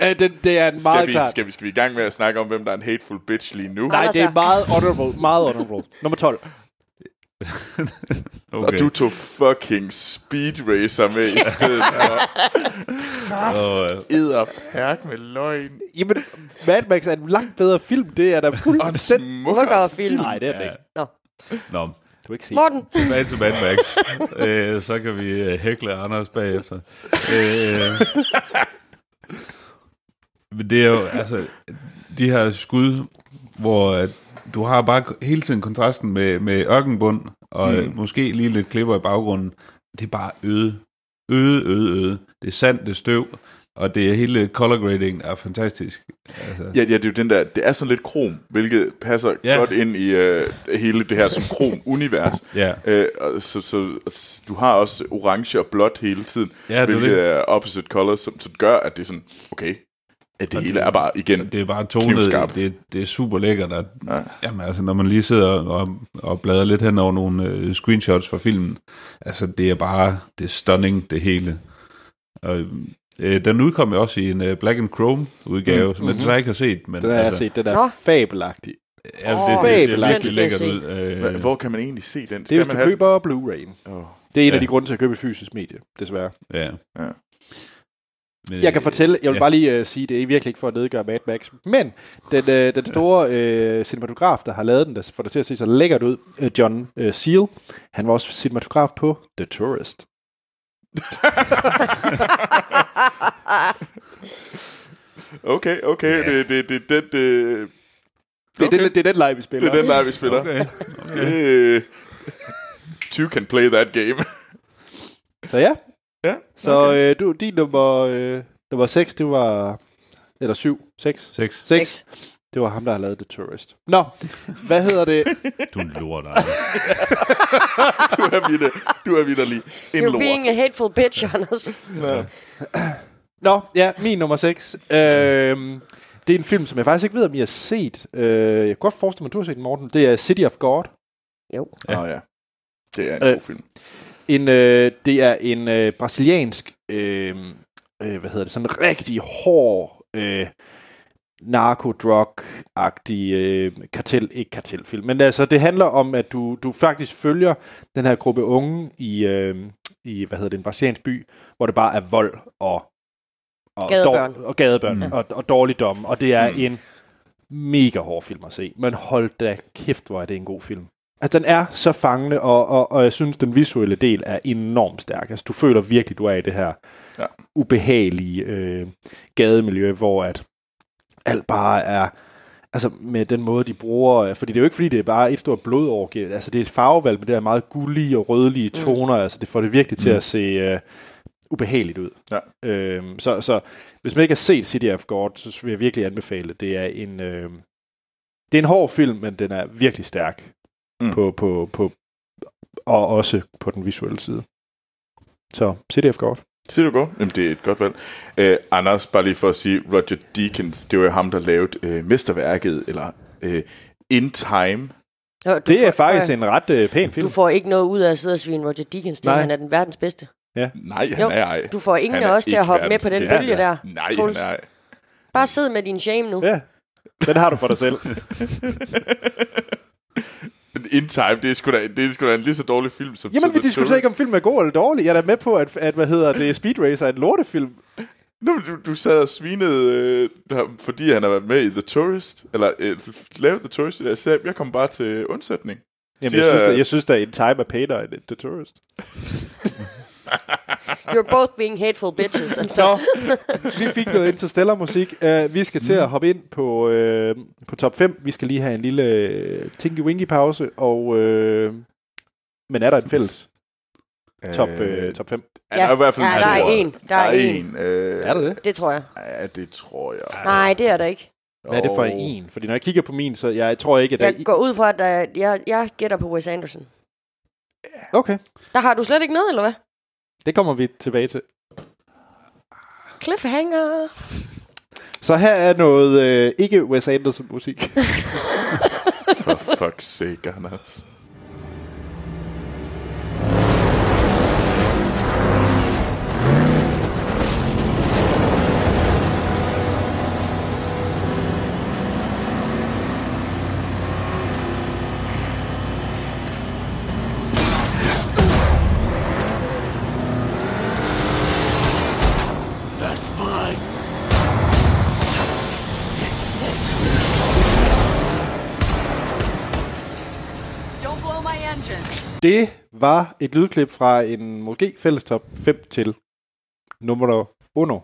Ja, det, det er en meget Skal vi, klart. skal, vi, skal vi i gang med at snakke om, hvem der er en hateful bitch lige nu? Nej, det er meget honorable. Meget honorable. Nummer 12. Og du tog fucking speed racer med i stedet for øh, edderperk med løgn. Jamen, Mad Max er en langt bedre film. Det er da Og en fuldstændig... Film. Nej, det er det ikke. Nå. nå, Du ikke set Morten? tilbage til Mad Max. øh, så kan vi øh, hækle Anders bagefter. Øh, men det er jo, altså, de her skud, hvor at du har bare hele tiden kontrasten med, med ørkenbund, og mm. måske lige lidt klipper i baggrunden. Det er bare øde. Øde, øde, øde. Det er sand, det er støv, og det er hele color grading er fantastisk. Altså, Ja, ja, det er jo den der, det er sådan lidt krom, hvilket passer Ja. godt ind i øh, hele det her som krom-univers. Ja. Øh, og så, så, så, du har også orange og blåt hele tiden, Ja, er hvilket det. er opposite colors, som, som gør, at det er sådan, okay, at det hele er bare igen Det er bare tonet, det, det er super lækkert. At, Ja. Jamen altså, når man lige sidder og, og bladrer lidt hen over nogle øh, screenshots fra filmen, altså det er bare, det er stunning, det hele. Og, øh, den udkom jo også i en øh, Black and Chrome udgave, mm, som jeg desværre ikke har set. Men, Den har jeg altså, set. Den er fabelagtig. Ja, det, Åh, det, det ser virkelig skal jeg lækkert ud. Øh, Hvor kan man egentlig se den? Det er, Skal hvis man du have køber Blu-ray'en. Oh. Det er en af Ja. de grunde til at købe fysisk medie, desværre. ja. Ja. Men, Jeg kan fortælle, jeg vil ja. bare lige uh, sige, det er virkelig ikke for at nedgøre Mad Max, men den, uh, den store uh, cinematograf, der har lavet den, der får det til at se så lækkert ud, uh, John uh, Seal, han var også cinematograf på The Tourist. Okay, okay, Ja. det, det, det, det, det, Det, er Okay. den, det er den live, vi spiller. det er den der, vi spiller. Okay. Det, two can play that game. Så ja, ja, så okay. uh, du, din nummer, uh, nummer 6, det var, eller 7, 6, Seks. 6, det var ham, der har lavet The Tourist. Nå, hvad hedder det? Du er en lort, Anders. du er videre, du er videre lige en You're lort. being a hateful bitch, Anders. Nå, ja, min nummer 6. Øhm, det er en film, som jeg faktisk ikke ved, om I har set. Øh, jeg kan godt forestille mig, at du har set den, Morten. Det er City of God. Jo. Ja. Oh, ja. Det er en Øh, god film. En, øh, det er en øh, brasiliansk, øh, øh, hvad hedder det, sådan en rigtig hård øh, narkodrug-agtig øh, kartel, ikke kartelfilm, men altså det handler om, at du, du faktisk følger den her gruppe unge i, øh, i hvad hedder det, en brasiliansk by, hvor det bare er vold og og, Gadebørn. Dår, og gadebørn Mm. og, og dårligdom, og det er mm. en mega hård film at se, men hold da kæft, hvor er det en god film. Altså, den er så fangende, og, og, og jeg synes, den visuelle del er enormt stærk. Altså, du føler virkelig, du er i det her Ja. ubehagelige øh, gademiljø, hvor at alt bare er... Altså, med den måde, de bruger... øh, Fordi det er jo ikke, fordi det er bare et stort blodorgie. Altså, det er et farvevalg med det her meget gullige og rødlige toner. Mm. Altså, det får det virkelig til Mm. at se øh, ubehageligt ud. Ja. Øhm, så, så hvis man ikke har set City of God, så vil jeg virkelig anbefale. Det er en, øh, det er en hård film, men den er virkelig stærk. Mm. På, på, på, og også på den visuelle side. Så City of God. Siger du godt? Jamen, det er et godt valg. Øh, Anders, bare lige for at sige, Roger Deakins, det var jo ham, der lavede øh, mesterværket, eller øh, In Time. Du Det er får- faktisk ja, en ret øh, pæn film. Du får ikke noget ud af at sidde og svine Roger Deakins til. Han er den verdens bedste. Nej, han Jo, er ej. Du får ingen Han af er os til at hoppe med på den bølge der. Nej, han Troels. er ej. Bare sid med din shame nu. Ja, den har du for dig selv. In Time, det er sgu da, det er sgu da en lige så dårlig film som Jamen, vi diskuterer ikke, om film er god eller dårlig. Jeg er da med på, at, at hvad hedder det, Speed Racer er en lortefilm. Men du, du sad og svinede, øh, fordi han har været med i The Tourist, eller øh, lavet The Tourist. Jeg, sagde, jeg kom bare til undsætning. Jamen, Siger- jeg synes, da, jeg synes da, en time er pænere end The Tourist. You're both being hateful bitches. Altså. Så, vi fik noget interstellar musik. Uh, vi skal til at hoppe ind på, uh, på top 5. Vi skal lige have en lille uh, tinky-winky pause. Og, uh, men er der en fælles top, uh, top 5? Ja, der er i hvert fald ja, der er en. Der er en. en. Øh, Er der det? Det tror jeg. Ja, det tror jeg. Nej, det er der ikke. Hvad er det for en? Fordi når jeg kigger på min, så jeg tror ikke, at der Jeg går ud fra, at der, jeg, jeg gætter på Wes Anderson. Okay, Der har du slet ikke noget, eller hvad? Det kommer vi tilbage til. Cliffhanger. Så her er noget øh, ikke Wes Anderson musik. For fuck's sake, Anders. Det var et lydklip fra en måske fælles top 5 til nummer uno.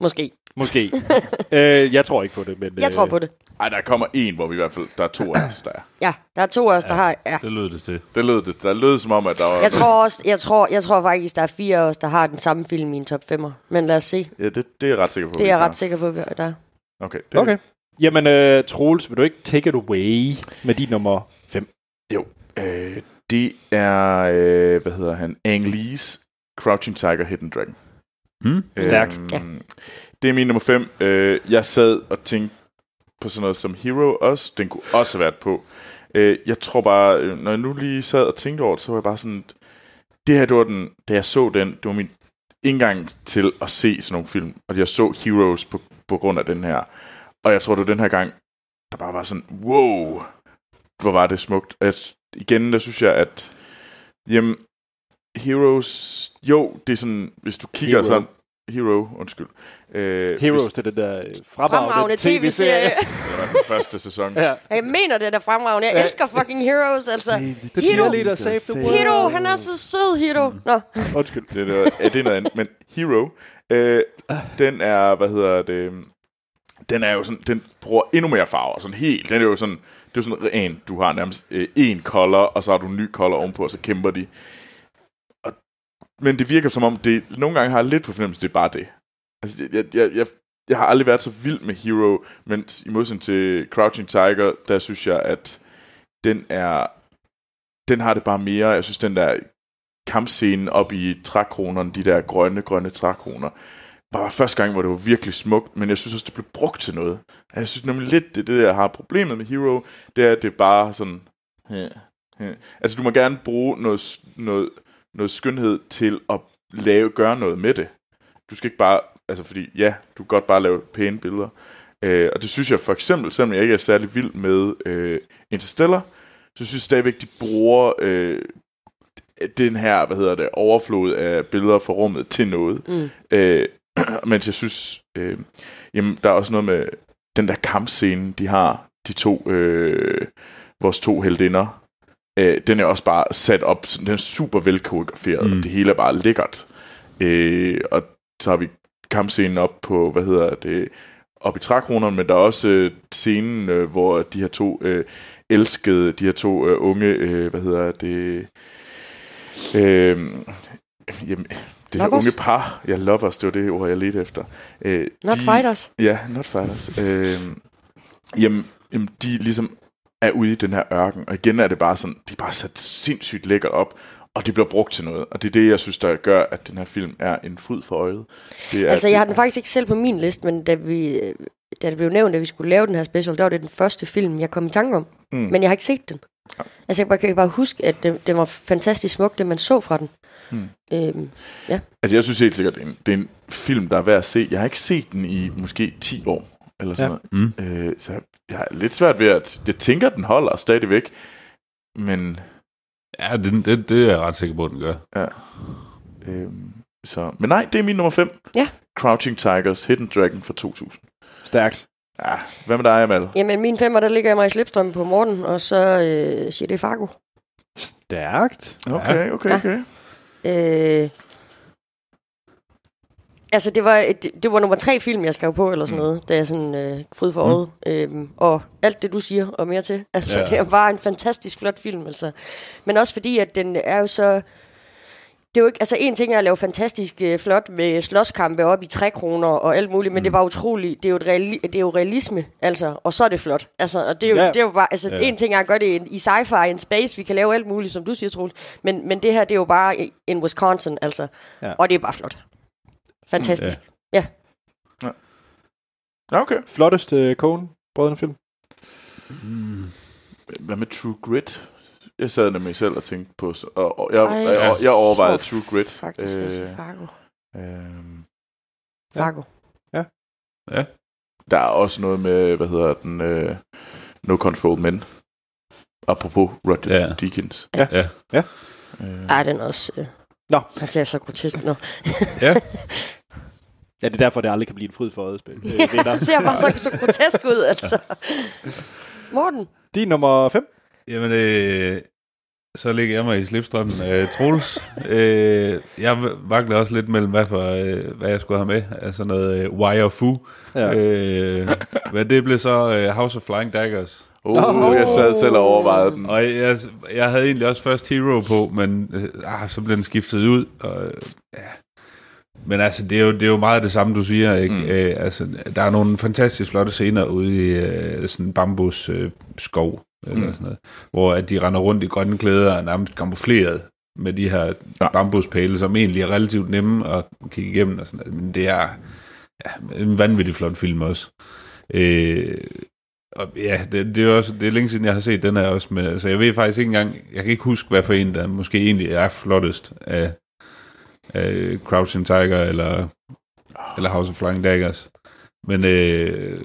Måske. Måske. øh, jeg tror ikke på det, men... Jeg tror på det. Ej, der kommer en, hvor vi i hvert fald, der er to af os, der er. Ja, der er to af os, der har... Ja. Det lød det til. Det lød, det, der lød som om, at der var... Jeg tror også, jeg tror, jeg tror faktisk, der er fire af os, der har den samme film i en top 5'er. Men lad os se. Ja, det, det er jeg ret sikker på. Det er jeg ret sikker på, at der er. Okay. Det, Okay. Jamen, øh, Troels, vil du ikke take it away med dit nummer 5? Jo. Øh, det er, øh, hvad hedder han, Ang Lee's Crouching Tiger, Hidden Dragon. Hmm? Stærkt. Øhm, Ja. Det er min nummer 5. Øh, jeg sad og tænkte på sådan noget som Hero også. Den kunne også have været på. Øh, jeg tror bare, øh, når jeg nu lige sad og tænkte over det, så var jeg bare sådan, det her, det var den, da jeg så den, det var min indgang til at se sådan nogle film. Og jeg så Heroes på, på grund af den her. Og jeg tror, det var den her gang, der bare var sådan, wow, hvor var det smukt. At, igen, der synes jeg, at jamen, Heroes, jo, det er sådan, hvis du kigger Hero. sådan, Hero, undskyld. Øh, Heroes, det er den der fremragende, Fremragende tv-serie. Hvis, det var den første sæson. ja. Jeg mener, det er fremragende. Jeg elsker fucking Heroes, altså. The Hero. cheerleader saved the world. Hero, han er så sød, Hero. Nå, Undskyld. Det, det, var, ja, det er noget andet. Men Hero, øh, den er, hvad hedder det, den er jo sådan, den bruger endnu mere farver, sådan helt, den er jo sådan, det er jo sådan en, du har nærmest øh, en color, og så har du en ny color ovenpå, og så kæmper de. Og, men det virker som om, det nogle gange har jeg lidt på fornemmelse, det er bare det. Altså, jeg, jeg, jeg, jeg har aldrig været så vild med Hero, men i modsætning til Crouching Tiger, der synes jeg, at den er, den har det bare mere, jeg synes, den der kampscenen op i trækronerne, de der grønne, grønne trækroner, var første gang, hvor det var virkelig smukt, men jeg synes også, det blev brugt til noget. Jeg synes nemlig lidt, det det, jeg har problemet med Hero, det er, at det er bare sådan... Ja, ja. Altså, du må gerne bruge noget, noget, noget skønhed til at lave, gøre noget med det. Du skal ikke bare... Altså, fordi ja, du kan godt bare lave pæne billeder. Øh, og det synes jeg for eksempel, selvom jeg ikke er særlig vild med øh, Interstellar, så synes jeg stadigvæk, de bruger øh, den her, hvad hedder det, overflod af billeder fra rummet til noget. Mm. Øh, mens jeg synes, øh, jamen, der er også noget med den der kampscene, de har, de to, øh, vores to heldinder. Øh, den er også bare sat op, den er super velkoreograferet. Mm. og det hele er bare lækkert. Øh, og så har vi kampscenen op på, hvad hedder det, op i trækronerne, men der er også øh, scenen, øh, hvor de her to øh, elskede, de her to øh, unge, øh, hvad hedder det, øh, jamen, det her Lovers? unge par, ja, lovers, det var det ord, jeg ledte efter. Øh, Not fighters. Ja, not fighters. Øh, jamen, jamen, de ligesom er ude i den her ørken, og igen er det bare sådan, de er bare sat sindssygt lækkert op, og det bliver brugt til noget. Og det er det, jeg synes, der gør, at den her film er en fryd for øjet. Det er, Altså, jeg har den faktisk ikke selv på min liste, men da, vi, da det blev nævnt, at vi skulle lave den her special, der var det den første film, jeg kom i tanke om. Mm. Men jeg har ikke set den. Ja. Altså, jeg kan bare huske, at det, det var fantastisk smukt, det man så fra den. Mm. Øhm, Altså, jeg synes helt sikkert, det er, en, det er en film, der er værd at se. Jeg har ikke set den i måske 10 år, eller sådan Ja. noget. Øh, så jeg, har lidt svært ved at... Jeg tænker, at den holder stadigvæk, men... Ja, det, det, det er jeg ret sikker på, at den gør. Ja. Øh, så, men nej, det er min nummer 5. Ja. Crouching Tigers, Hidden Dragon fra 2000. Stærkt. Ja, hvad med dig, Amal? jamen, min femmer, der ligger jeg mig i slipstrømmen på Morten, og så øh, siger det Fargo. Stærkt. Okay, okay, okay. Øh, altså, det var, det, det var nummer tre film, jeg skrev på, eller sådan noget, da jeg sådan øh, fryd for øjet. Øhm, og alt det, du siger, og mere til. Altså, ja. det var en fantastisk flot film, altså. Men også fordi, at den er jo så... Det er jo ikke, altså en ting er at lave fantastisk øh, flot med slåskampe op i trækroner og alt muligt, men mm. det var utroligt, det er jo, et reali, det er jo realisme, altså, og så er det flot. Altså, og det er jo, Ja. ja. det er jo bare, altså Ja. ja. en ting er at gøre det i sci-fi, en space, vi kan lave alt muligt, som du siger, Troels, men, men det her, det er jo bare i- in Wisconsin, altså, Ja. ja. og det er bare flot. Fantastisk. Ja. Ja. Ja, okay. Flotteste øh, Coen brødrene film. Hvad med True Grit? Jeg sad nemlig selv og tænkte på... Og, og jeg, Ej, jeg, jeg, jeg overvejede så True Grit. Faktisk, øh, Fargo. øh, Fargo. der er også noget med, hvad hedder den... Øh, no Control Men. Apropos Roger Ja. Deakins. Ja. Ja. Ja. Øh, Ej, den er også... Øh, Nå. Han ser så grotesk nu. Ja, Ja, det er derfor, det aldrig kan blive en fryd for øjet spil. Ja, han ser bare så, så grotesk ud, altså. Morten. Din nummer 5. jamen, øh, så ligger jeg mig i slipstrømmen. Øh, Troels, øh, jeg vakler også lidt mellem, hvad, for, øh, hvad jeg skulle have med. Altså noget øh, Wire Fu. Ja. Øh, men det blev så øh, House of Flying Daggers. oh, jeg sad selv og overvejede den. Og jeg, jeg havde egentlig også først Hero på, men øh, ah, så blev den skiftet ud. Og, øh, ja. Men altså, det er, jo, det er jo meget det samme, du siger. Ikke? Mm. Mm. Øh, altså, der er nogle fantastisk flotte scener ude i øh, sådan en bambus øh, skov, eller Mm. sådan noget, hvor at de render rundt i grønne klæder og nærmest kamufleret med de her Ja. bambuspæle, som egentlig er relativt nemme at kigge igennem. Og sådan noget. Men det er ja, en vanvittig flot film også. Øh, og ja, det, det, er også det er længe siden, jeg har set den her også. Men, så jeg ved faktisk ikke engang, jeg kan ikke huske, hvad for en, der måske egentlig er flottest af, af Crouching Tiger eller, eller House of Flying Daggers. Men øh,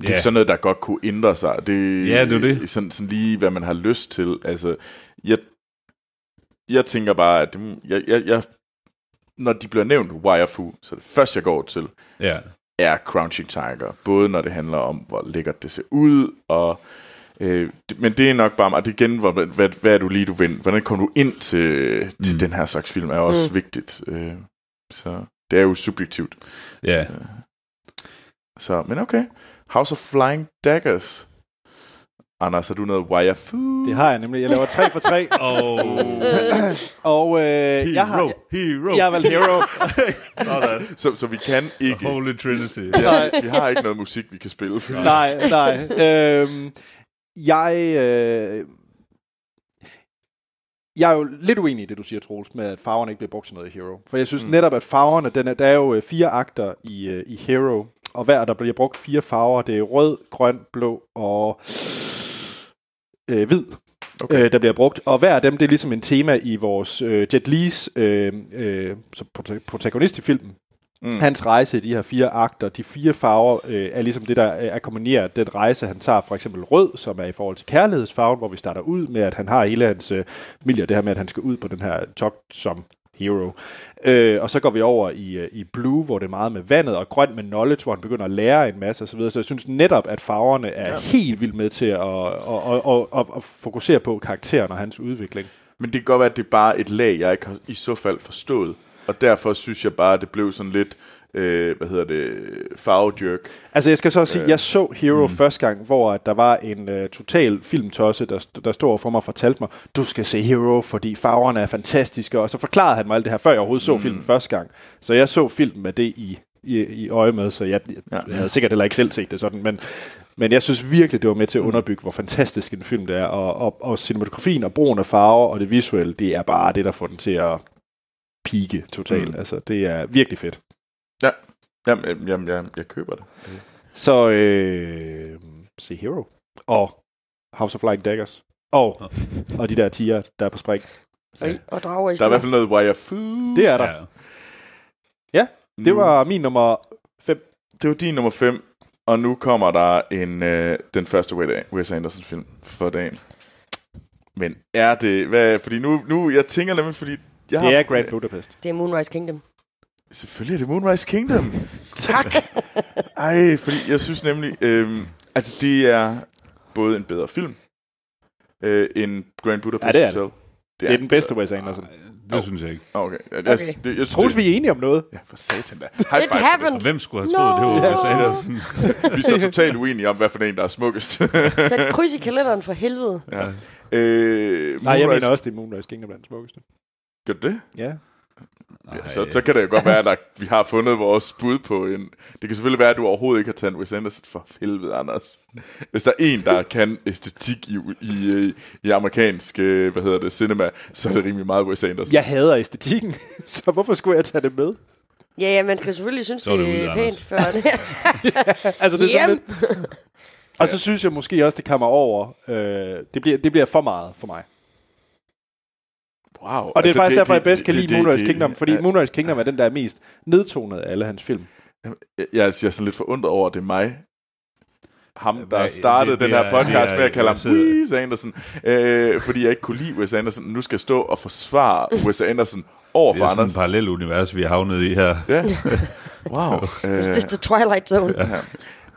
Det er ja, sådan noget, der godt kunne ændre sig. Det, Ja, det er det. Sådan, sådan lige, hvad man har lyst til. Altså, jeg, jeg tænker bare, at det, jeg, jeg, jeg, når de bliver nævnt Wirefu, så det første, jeg går til, ja, er Crouching Tiger. Både når det handler om, hvor lækkert det ser ud, og øh, men det er nok bare, og det igen, hvor, hvad, hvad er du lige, du vil, hvordan kommer du ind til, til Mm. den her slags film, er også Mm. vigtigt. Øh, så det er jo subjektivt. ja. Så, men okay. House of Flying Daggers. Anders, har du noget Wirefu? Det har jeg nemlig. Jeg laver 3 for 3. Oh, Og øh, jeg har... hero. Jeg er vel hero. Sådan. Så, så vi kan ikke... Holy Trinity. Ja, vi har ikke noget musik, vi kan spille. For. nej, nej. Øhm, jeg... Øh, jeg er jo lidt uenig i det, du siger, Troels, med at farverne ikke bliver brugt til noget i Hero. For jeg synes Mm. mm. netop, at farverne, den er, der er jo øh, fire akter i, øh, i Hero, og hver der bliver brugt fire farver. Det er rød, grøn, blå og øh, hvid, Okay. øh, der bliver brugt. Og hver af dem, det er ligesom en tema i vores øh, Jet Lees øh, øh, protagonist i filmen. Mm. Hans rejse i de her fire akter, de fire farver, øh, er ligesom det, der akkommoderer den rejse, han tager. For eksempel rød, som er i forhold til kærlighedsfarven, hvor vi starter ud med, at han har hele hans øh, familie, det her med, at han skal ud på den her togt som hero. Øh, og så går vi over i, øh, i blue, hvor det er meget med vandet, og grøn med knowledge, hvor han begynder at lære en masse osv. Så jeg synes netop, at farverne er ja. helt vildt med til at, at, at, at, at, at fokusere på karakteren og hans udvikling. Men det kan godt være, at det er bare et lag, jeg ikke har i så fald forstået. og derfor synes jeg bare, det blev sådan lidt, øh, hvad hedder det, farvejerk. Altså, jeg skal så også sige, jeg så Hero mm. første gang, hvor der var en uh, total filmtosse, der, der stod for mig og fortalte mig, du skal se Hero, fordi farverne er fantastiske, og så forklarede han mig alt det her, før jeg overhovedet så filmen første gang. Så jeg så filmen med det i, i, i øje med, så jeg, jeg, jeg havde sikkert heller ikke selv set det sådan, men, men jeg synes virkelig, det var med til at underbygge, hvor fantastisk en film det er, og, og, og cinematografien og brugen af farver og det visuelle, det er bare det, der får den til at pike totalt. Mm. Altså, det er virkelig fedt. Ja, jamen, jamen jeg, jeg køber det. Så øh, se Hero. Og House of Light Daggers. Og, og de der tiger, der er på spring. Og, og drager i Der er i hvert fald noget Wire Food. Det er der. Ja. Ja, det var min nummer 5. Det var din nummer 5, og nu kommer der en øh, den første Wes Anderson-film for dagen. Men er det... Hvad, fordi nu, nu... Jeg tænker nemlig, fordi... Jeg Det har, er Grand Budapest. Det er Moonrise Kingdom. Selvfølgelig er det Moonrise Kingdom. tak. Ej, fordi jeg synes nemlig... Øhm, altså, det er både en bedre film øh, end Grand Budapest Ja, det er det. Hotel. Det er den bedste Wes Anderson. Det synes jeg ikke. Okay. Jeg, Okay. Jeg, jeg, jeg, jeg, Troels, vi er enige om noget. Ja, for satan da. High It five det. happened! Hvem skulle have troet, No. det var Wes Anderson? Vi er så totalt uenige om, hvad for en, der er smukkest. Sæt kryds i kalenderen for helvede. ja. øh, Nej, jeg Moonrise- mener også, det er Moonrise Kingdom, der er den smukkeste. Gør du det? Ja. Ja, så, så kan det jo godt være, at der, vi har fundet vores bud på en... Det kan selvfølgelig være, at du overhovedet ikke har taget en Wes Anderson for helvede, Anders. Hvis der er en, der kan æstetik i, i, i, amerikansk, øh, hvad hedder det, cinema, så er det rimelig meget Wes Anderson. Jeg hader æstetikken, så hvorfor skulle jeg tage det med? Ja, ja, man skal selvfølgelig synes, Så er det det er ude, pænt Anders. før det. Altså, det er sådan lidt... Og så synes jeg måske også, det kommer over. Øh, det, bliver, det bliver for meget for mig. Wow. Og det er faktisk derfor, jeg bedst kan det- lide det- Moonrise det- Kingdom, fordi ja, Moonrise Kingdom er den, der er mest nedtonet af alle hans film. Jeg, jeg, jeg er sådan lidt forundret over, at det er mig, ham, der Hvad- startede det- den det her er- podcast det med at kalde ham Wes Anderson, øh, fordi jeg ikke kunne lide Wes Anderson. Nu skal jeg stå og forsvare Wes Anderson over Det for er sådan Anders. et parallelt univers, vi har havnet i her. Ja. Wow. øh, This is the Twilight Zone. ja.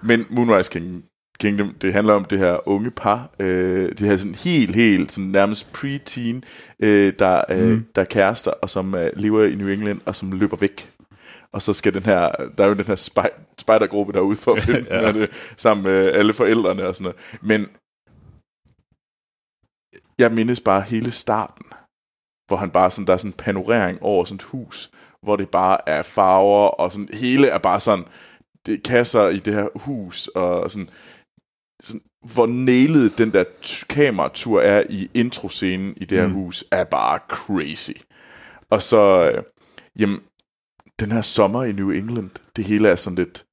Men Moonrise King, Kingdom, det handler om det her unge par, øh, de her sådan helt, helt sådan nærmest pre-teen, øh, der, øh, mm. der er kærester, og som øh, lever i New England, og som løber væk. Og så skal den her, der er jo den her spej, spejdergruppe derude for at finde ja. det, sammen med alle forældrene og sådan noget. Men jeg mindes bare hele starten, hvor han bare sådan, der er sådan en panorering over sådan et hus, hvor det bare er farver, og sådan, hele er bare sådan, det er kasser i det her hus, og sådan, sådan hvor nailet den der kameratur er i introscenen i det her mm. hus, er bare crazy. Og så, øh, jamen, den her sommer i New England, det hele er sådan lidt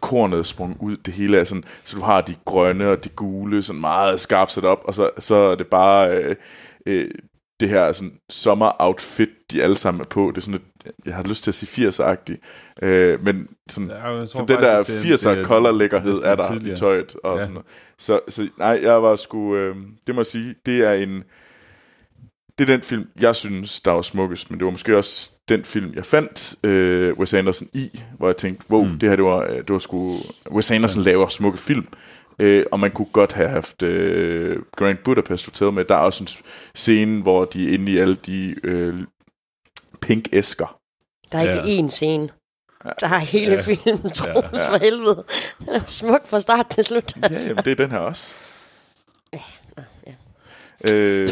kornet er sprunget ud, det hele er sådan, så du har de grønne og de gule, sådan meget skarpt sat op, og så, så er det bare øh, øh, det her sådan sommer-outfit, de alle sammen er på. Det er sådan lidt, jeg har lyst til at sige 80'er-agtigt, øh, men sådan, Ja, jeg tror så den der faktisk, det er- 80'er det er color-lækkerhed næsten er der tidligere. i tøjet og Ja. sådan noget. Så, så nej, jeg var sgu, øh, det må jeg sige, det er en, det er den film, jeg synes, der var smukkest, men det var måske også den film, jeg fandt øh, Wes Anderson i, hvor jeg tænkte, wow, mm. det her, det var, øh, det var sgu, Wes Anderson laver smukke film, øh, og man kunne godt have haft øh, Grand Budapest Hotel med. Der er også en scene, hvor de er inde i alle de øh, pink æsker. Der er ikke Ja. én scene. Der er hele Ja. filmen, Troels, Ja. for helvede. Den er smuk fra start til slut. Ja, Altså. jamen, det er den her også. ja. Øh,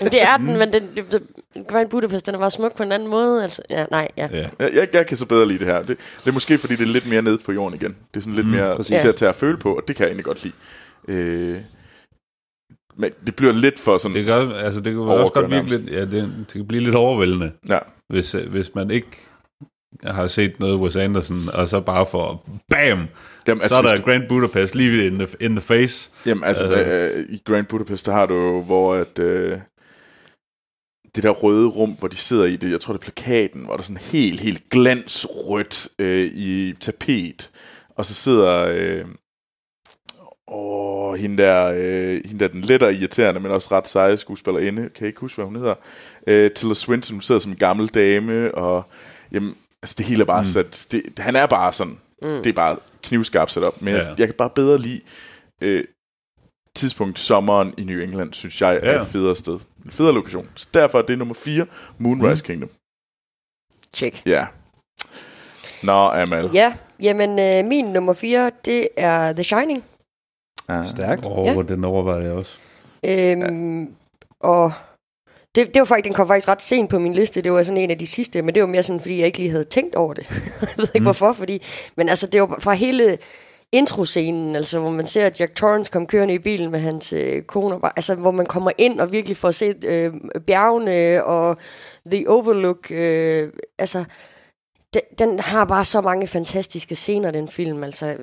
Men det er den, men den, det, det, Grand Budapest, den er bare smuk på en anden måde. Altså. Ja, nej, ja. Ja. jeg, jeg, kan så bedre lide det her. Det, det er måske, fordi det er lidt mere nede på jorden igen. Det er sådan lidt mm, mere præcis. til at tage at føle på, og det kan jeg egentlig godt lide. Øh, men det bliver lidt for sådan... Det kan, altså, det kan også godt virke lidt, ja, det, det kan blive lidt overvældende, Ja, hvis, hvis man ikke har set noget Wes Anderson, og så bare får BAM! Jamen, Altså, så er der du- Grand Budapest lige in the, in the face. Jamen, altså, Øh. øh, i Grand Budapest, der har du jo, hvor at, øh, det der røde rum, hvor de sidder i det, jeg tror det er plakaten, hvor der er sådan helt, helt glansrødt øh, i tapet, og så sidder, øh, åh, hende der, øh, hende der den let og irriterende, men også ret seje skuespillerinde, kan jeg ikke huske, hvad hun hedder, øh, Tilda Swinton, hun sidder som en gammel dame, og jamen, altså det hele er bare mm. sat, det, han er bare sådan, mm. det er bare knivskarpt sat op, men Ja. ja. jeg, jeg kan bare bedre lide øh, tidspunkt sommeren i New England, synes jeg er Ja. et federe sted. En federe lokation. Så derfor er det nummer 4, Moonrise mm. Kingdom. Check. Ja. Nå, Amal. Ja, jamen øh, min nummer 4, det er The Shining. Ja. Stærkt. Åh, Ja. den overvejede jeg også. Øhm, ja. Og det, det var faktisk, den kom faktisk ret sent på min liste. Det var sådan en af de sidste, men det var mere sådan, fordi jeg ikke lige havde tænkt over det. jeg ved ikke mm. hvorfor, fordi... Men altså, det var fra hele introscenen, altså hvor man ser Jack Torrance komme kørende i bilen med hans øh, kone, og bare, altså hvor man kommer ind og virkelig får set øh, bjergene og The Overlook, øh, altså den, den har bare så mange fantastiske scener, den film, altså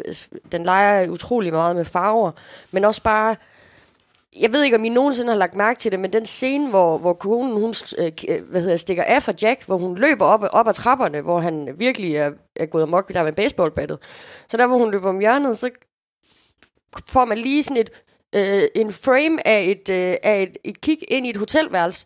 den leger utrolig meget med farver, men også bare jeg ved ikke, om I nogensinde har lagt mærke til det, men den scene, hvor, hvor konen hun, øh, øh, hvad hedder, stikker af fra Jack, hvor hun løber op, op ad trapperne, hvor han virkelig er, er gået amok der med baseballbattet. Så der, hvor hun løber om hjørnet, så får man lige sådan et, øh, en frame af et, øh, af et, et kig ind i et hotelværelse,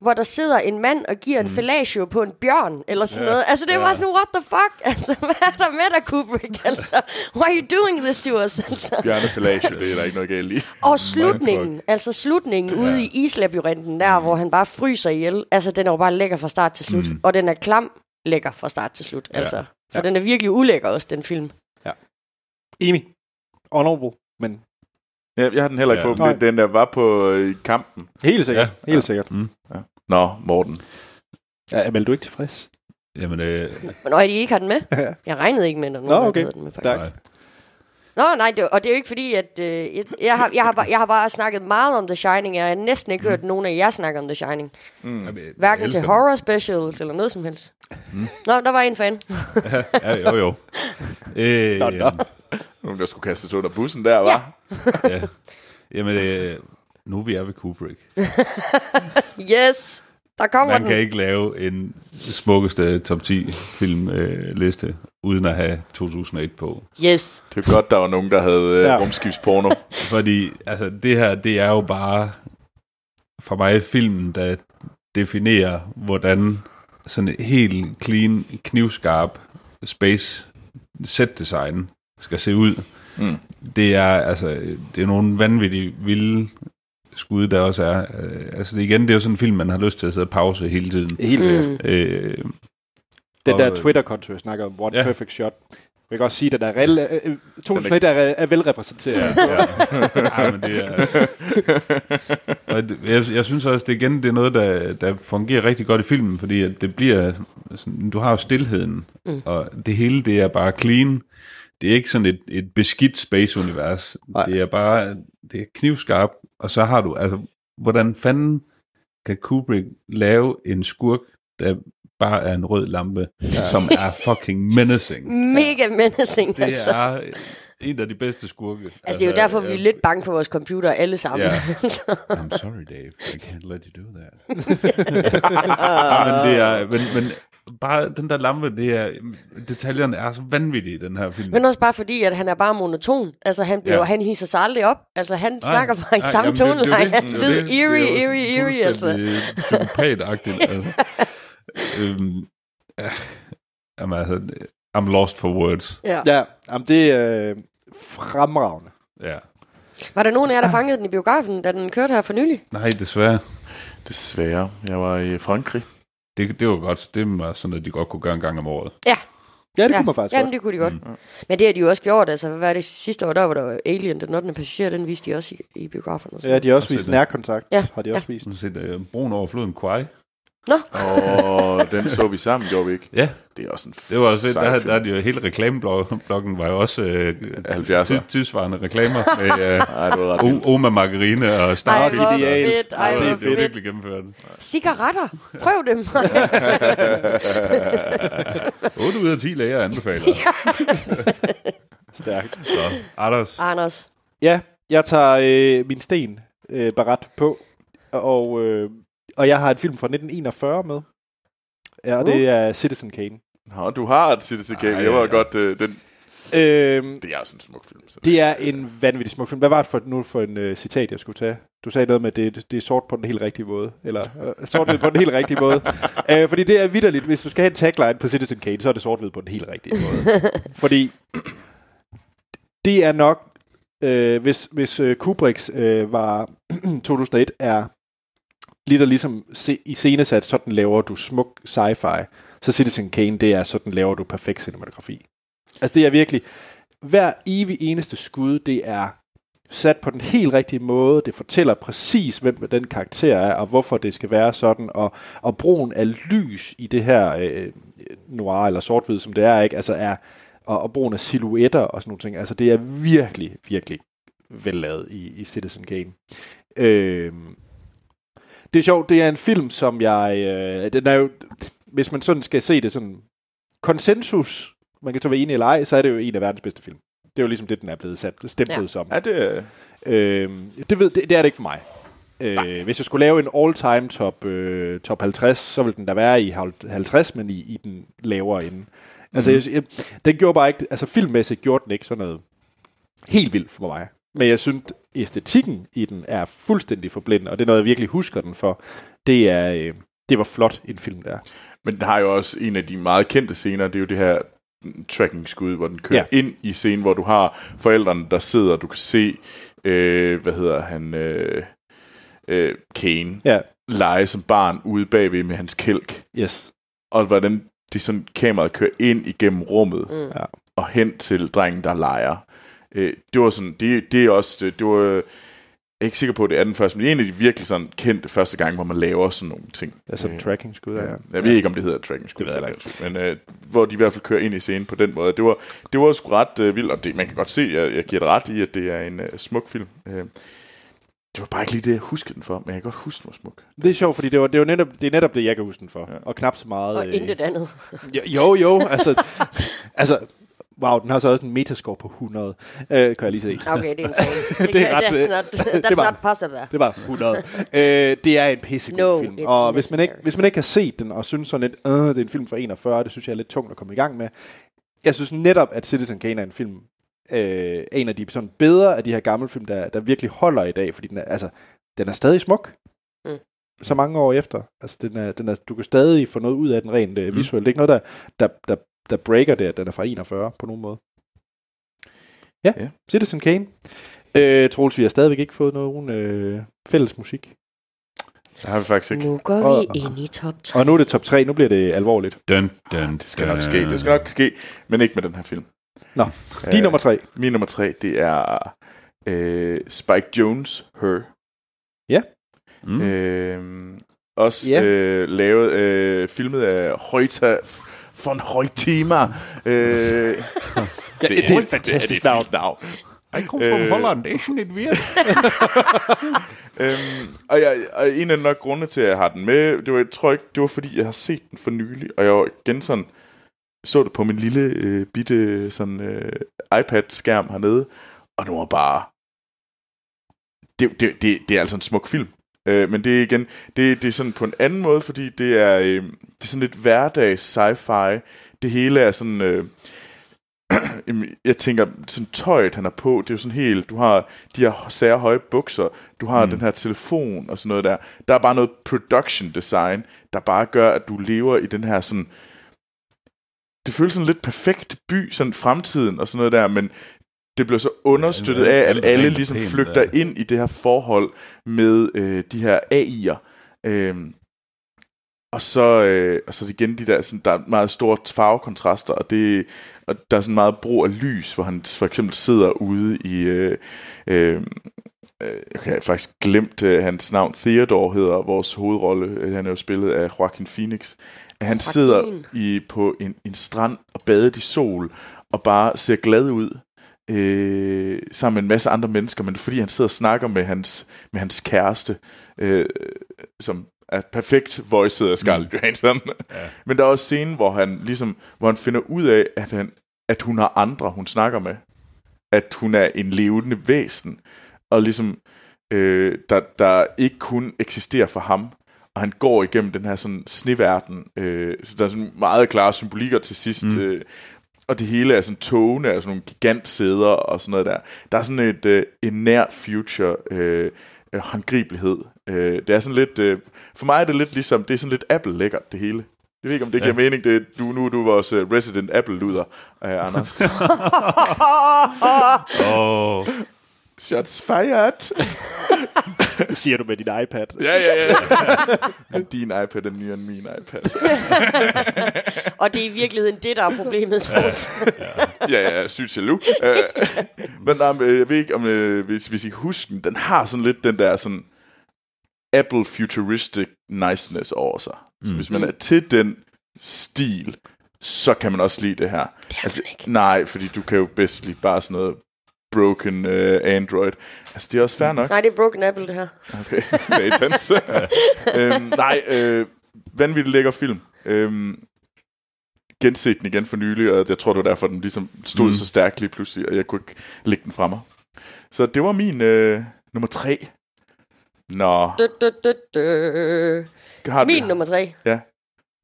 hvor der sidder en mand og giver en fellatio på en bjørn, eller sådan ja. noget. Altså, det var sådan, what the fuck? Altså, hvad er der med dig, Kubrick? Altså, why are you doing this to us? Altså. Bjørnefellage, det er der ikke noget galt i. Og slutningen, altså slutningen ude i islabyrinten der, hvor han bare fryser ihjel, altså den er jo bare lækker fra start til slut. Mm. Og den er klam lækker fra start til slut, ja. altså. For ja. den er virkelig ulækker også, den film. Enig. Honorable, men Ja, jeg har den heller ikke Ja. på, men den der var på øh, kampen. helt sikkert. Ja. Helt sikkert. Nå, Morten. Ja, men du er ikke tilfreds? Jamen, øh, Men når de ikke har den med, jeg regnede ikke med, når nogen Nå, havde okay. den med, faktisk. Nej. Nå, nej, det, og det er jo ikke fordi, at øh, jeg, jeg, har, jeg, har bare, jeg har bare snakket meget om The Shining. Jeg har næsten ikke hørt nogen af jer snakke om The Shining. Jamen, Hverken til horror specials eller noget som helst. Nå, der var en fan. Ja, jo, jo. Øh, Nå, nå. Nogen, der skulle kastes under bussen der, var. ja. Jamen, øh, nu er vi er ved Kubrick. Yes, der kommer Man den. kan ikke lave en smukkeste top 10 filmliste, øh, liste, uden at have 2001 på. Yes. Det er godt, der var nogen, der havde øh, Ja. rumskibsporno. Fordi altså, det her, det er jo bare for mig filmen, der definerer, hvordan sådan et helt clean, knivskarp space set design skal se ud. Mm. Det er altså, det er nogle vanvittige vilde skud, der også er. Øh, Altså det, igen, det er jo sådan en film, man har lyst til at sidde og pause hele tiden. Helt sikkert. Mm. Øh, Den der Twitter-konto, jeg snakker om, One Ja. Perfect Shot. Jeg kan også sige, at den er, rel- øh, 2001 er, er velrepræsenteret. ja. ja, men det er... Og det- jeg, jeg synes også, det igen det er noget, der, der fungerer rigtig godt i filmen, fordi at det bliver... Sådan, du har jo stillheden, mm. og det hele, det er bare clean. Det er ikke sådan et, et beskidt space-univers. Nej. Det er bare... Det er knivskarpt, og så har du... Altså, hvordan fanden kan Kubrick lave en skurk, der bare er en rød lampe, ja. som er fucking menacing. Mega menacing, Det altså. er en af de bedste skurke. Altså, det er jo derfor, vi er lidt bange for vores computer alle sammen. Ja. Altså. I'm sorry, Dave. I can't let you do that. men det er, men, men bare den der lampe, det er, detaljerne er så vanvittige i den her film. Men også bare fordi, at han er bare monoton. Altså, han, bliver, ja. Han hisser sig aldrig op. Altså, han nej, snakker bare i nej, samme er jo toneleje altid. er Eerie, sådan eerie, eerie, altså. Psykopat-agtigt. altså. øhm, ja, jamen, altså, I'm lost for words. Ja. ja, jamen, det er øh, fremragende. Ja. Var der nogen af jer, der fangede den i biografen, da den kørte her for nylig? Nej, desværre. Desværre. Jeg var i Frankrig. Det, det var godt. Det var sådan, at de godt kunne gøre en gang om året. Ja, Ja, det ja. kunne man faktisk Jamen, godt. det kunne de godt. Mm. Men det har de jo også gjort. Altså, hvad var det sidste år, der var der Alien, den 8. passager, den viste de også i, i biografen. Og sådan. Ja, de har også Og vist nærkontakt. Ja, Har de også vist. Sådan set, uh, broen over floden Kwai. Og den så vi sammen, gjorde vi ikke? Ja, Det er også en det var også fedt. Der, der er de jo hele reklameblokken var jo også øh, 70'er. tid- tidsvarende reklamer med øh, Ej, det var ret vildt. O- Oma Margarine og Ej, Star hvor ideal. fedt. Ej, Det er hvor Det er fedt. virkelig gennemført. Cigaretter. Prøv dem. 8 ud af 10 læger anbefaler. Stærkt. Så, Anders. Anders. Ja, jeg tager øh, min sten øh, barat på, og, øh, og jeg har et film fra 1941 med. Ja, og det er Citizen Kane. Nå, du har et Citizen Kane. Ej, Jeg var ja. godt... Øh, den, Øhm, det er også en smuk film. Så det er en vanvittig smuk film. Hvad var det for, nu for en øh, citat, jeg skulle tage? Du sagde noget med, at det, det er sort på den helt rigtige måde. Eller øh, sort på den helt rigtige måde. Øh, fordi det er vidderligt. Hvis du skal have en tagline på Citizen Kane, så er det sort på den helt rigtige måde. fordi det er nok, øh, hvis, hvis øh, Kubricks øh, var 2001 er lidt og ligesom se, i scenesat, sådan laver du smuk sci-fi, så Citizen Kane, det er sådan, laver du perfekt cinematografi. Altså det er virkelig, hver evig eneste skud, det er sat på den helt rigtige måde. Det fortæller præcis, hvem den karakter er, og hvorfor det skal være sådan. Og, og brugen af lys i det her øh, noir eller sort som det er, ikke? Altså er, og, og brugen af silhuetter og sådan nogle ting. Altså det er virkelig, virkelig vellavet i, i Citizen Kane. Øh, det er sjovt, det er en film, som jeg... Øh, den er jo, hvis man sådan skal se det sådan konsensus, man kan så være enig eller ej, så er det jo en af verdens bedste film. Det er jo ligesom det, den er blevet sat stemplet Ja. som. Ja, det, Øh, det, ved, det, det er det ikke for mig. Øh, hvis jeg skulle lave en all-time top, øh, top 50, så ville den da være i halv- 50, men i, i den lavere ende. Altså, mm. jeg, jeg, den gjorde bare ikke, altså filmmæssigt gjorde den ikke sådan noget helt vildt for mig. Men jeg synes, æstetikken i den er fuldstændig forblindende, og det er noget, jeg virkelig husker den for. Det er, øh, det var flot en film der. Men den har jo også en af de meget kendte scener, det er jo det her tracking-skud, hvor den kører Ja. ind i scenen, hvor du har forældrene, der sidder, du kan se, øh, hvad hedder han, øh, øh, Kane, Ja, lege som barn ude bagved med hans kælk, yes. og hvordan det sådan kameraet kører ind igennem rummet, Mm. Ja. og hen til drengen, der leger. Øh, det var sådan, det, det er også, det, det var, jeg er ikke sikker på, at det er den første, men det er en af de virkelig sådan kendte første gang, hvor man laver sådan nogle ting. Altså Øh, tracking skud. Ja. Ja. Jeg ved ikke, om det hedder tracking skud, men øh, hvor de i hvert fald kører ind i scenen på den måde. Det var, det var sgu ret øh, vildt, og det, man kan godt se, jeg, jeg giver det ret i, at det er en øh, smuk film. Øh, det var bare ikke lige det, jeg huskede den for, men jeg kan godt huske, den var smuk. Det er sjovt, fordi det, var, det, var netop, det er netop det, jeg kan huske den for. Ja. Ja. Og knap så meget... Og øh, intet andet. Jo, jo, jo altså, altså, wow, den har så også en metascore på 100, øh, kan jeg lige se. Okay, det er en. Det, Det er ret, that's not, det that's var- not possible. Det var 100. øh, det er en pissegod No, film. Og hvis man, ikke, hvis man ikke har set den, og synes sådan lidt, øh, det er en film for 41, det synes jeg er lidt tungt at komme i gang med. Jeg synes netop, at Citizen Kane er en film, øh, en af de sådan bedre af de her gamle film, der, der virkelig holder i dag, fordi den er, altså, den er stadig smuk. Mm. Så mange år efter. Altså, den er, den er, du kan stadig få noget ud af den rent øh, visuelt. Det er ikke noget, der, der, der, der breaker det, at den er fra 41 på nogen måde. Ja, Ja. ja. Citizen Kane. Øh, Troels, vi har stadigvæk ikke fået nogen øh, fælles musik. Det har vi faktisk ikke. Nu går Og- vi ind i top 3. Og nu er det top 3, nu bliver det alvorligt. Dun, dun, Det skal nok ske, det skal nok ske, men ikke med den her film. Nå, Din nummer 3. Min nummer tre, det er øh, Spike Jones, Her. Mm. Mm. Øh, også Ja. øh, lavet, øh, filmet af Højta von Højtima. Øh, Ja, det, det er et fantastisk navn. navn. Jeg kommer fra Øh, Holland, det er sådan lidt weird. øhm, og, jeg, og en af nok grunde til, at jeg har den med, det var, jeg tror ikke, det var fordi, jeg har set den for nylig, og jeg var igen sådan, så det på min lille øh, bitte sådan, øh, iPad-skærm hernede, og det var bare, det, det, det, det er altså en smuk film. Øh, men det er igen, det, det er sådan på en anden måde, fordi det er, øh, det er sådan lidt hverdags sci-fi. Det hele er sådan, øh, jeg tænker, sådan tøjet, han er på, det er jo sådan helt, du har de her sære høje bukser, du har mm. den her telefon og sådan noget der. Der er bare noget production design, der bare gør, at du lever i den her sådan, det føles sådan lidt perfekt by, sådan fremtiden og sådan noget der, men det bliver så understøttet Ja, af, at alle ligesom pænt, flygter ja. ind i det her forhold med øh, de her AI'er. Øhm, og så, øh, og så det igen de der, sådan, der er meget store farvekontraster, og, det, og der er sådan meget brug af lys, hvor han for eksempel sidder ude i, øh, øh, øh, jeg har faktisk glemt øh, hans navn, Theodore hedder vores hovedrolle, Øh, han er jo spillet af Joaquin Phoenix, han Joaquin. sidder i, på en, en strand og badet i sol, og bare ser glad ud, øh, sammen med en masse andre mennesker, men fordi han sidder og snakker med hans, med hans kæreste, øh, som er perfekt voiced af Scarlett mm. Johansson. Ja. Men der er også scenen, hvor han ligesom, hvor han finder ud af, at, han, at hun har andre, hun snakker med. At hun er en levende væsen. Og ligesom, øh, der, der ikke kun eksisterer for ham. Og han går igennem den her sådan sneverden. Øh, så der er sådan meget klare symbolikker til sidst. Mm. Øh, og det hele er sådan togene, altså nogle gigantsæder og sådan noget der. Der er sådan et øh, en nær future øh, øh, håndgribelighed. Øh, det er sådan lidt, øh, for mig er det lidt ligesom, det er sådan lidt Apple-lækkert, det hele. Jeg ved ikke, om det giver Ja. mening. Det, du, nu er du vores uh, resident Apple-luder, uh, Anders. Åh, Shots fired. Siger du med din iPad. Ja, ja, ja. Men din iPad er nyere end min iPad. Og det er i virkeligheden det, der er problemet, Troels. ja, ja, sygt jaloux. Øh, men nej, men, jeg ved ikke, om, øh, hvis, hvis I kan huske den, den har sådan lidt den der sådan Apple futuristic niceness over sig. Så hvis man er til den stil, så kan man også lide det her. Det er man ikke. Nej, fordi du kan jo bedst lide bare sådan noget broken uh, Android. Altså, det er også fair nok. Nej, det er Broken Apple, det her. Okay, satans. øhm, nej, øh, vanvittigt lækker film. Øhm, genset den igen for nylig, og jeg tror, det var derfor, den ligesom stod mm. så stærkt lige pludselig, og jeg kunne ikke lægge den fra mig. Så det var min øh, nummer tre. Nå, Du, du, du, du. har Min nummer tre. Ja.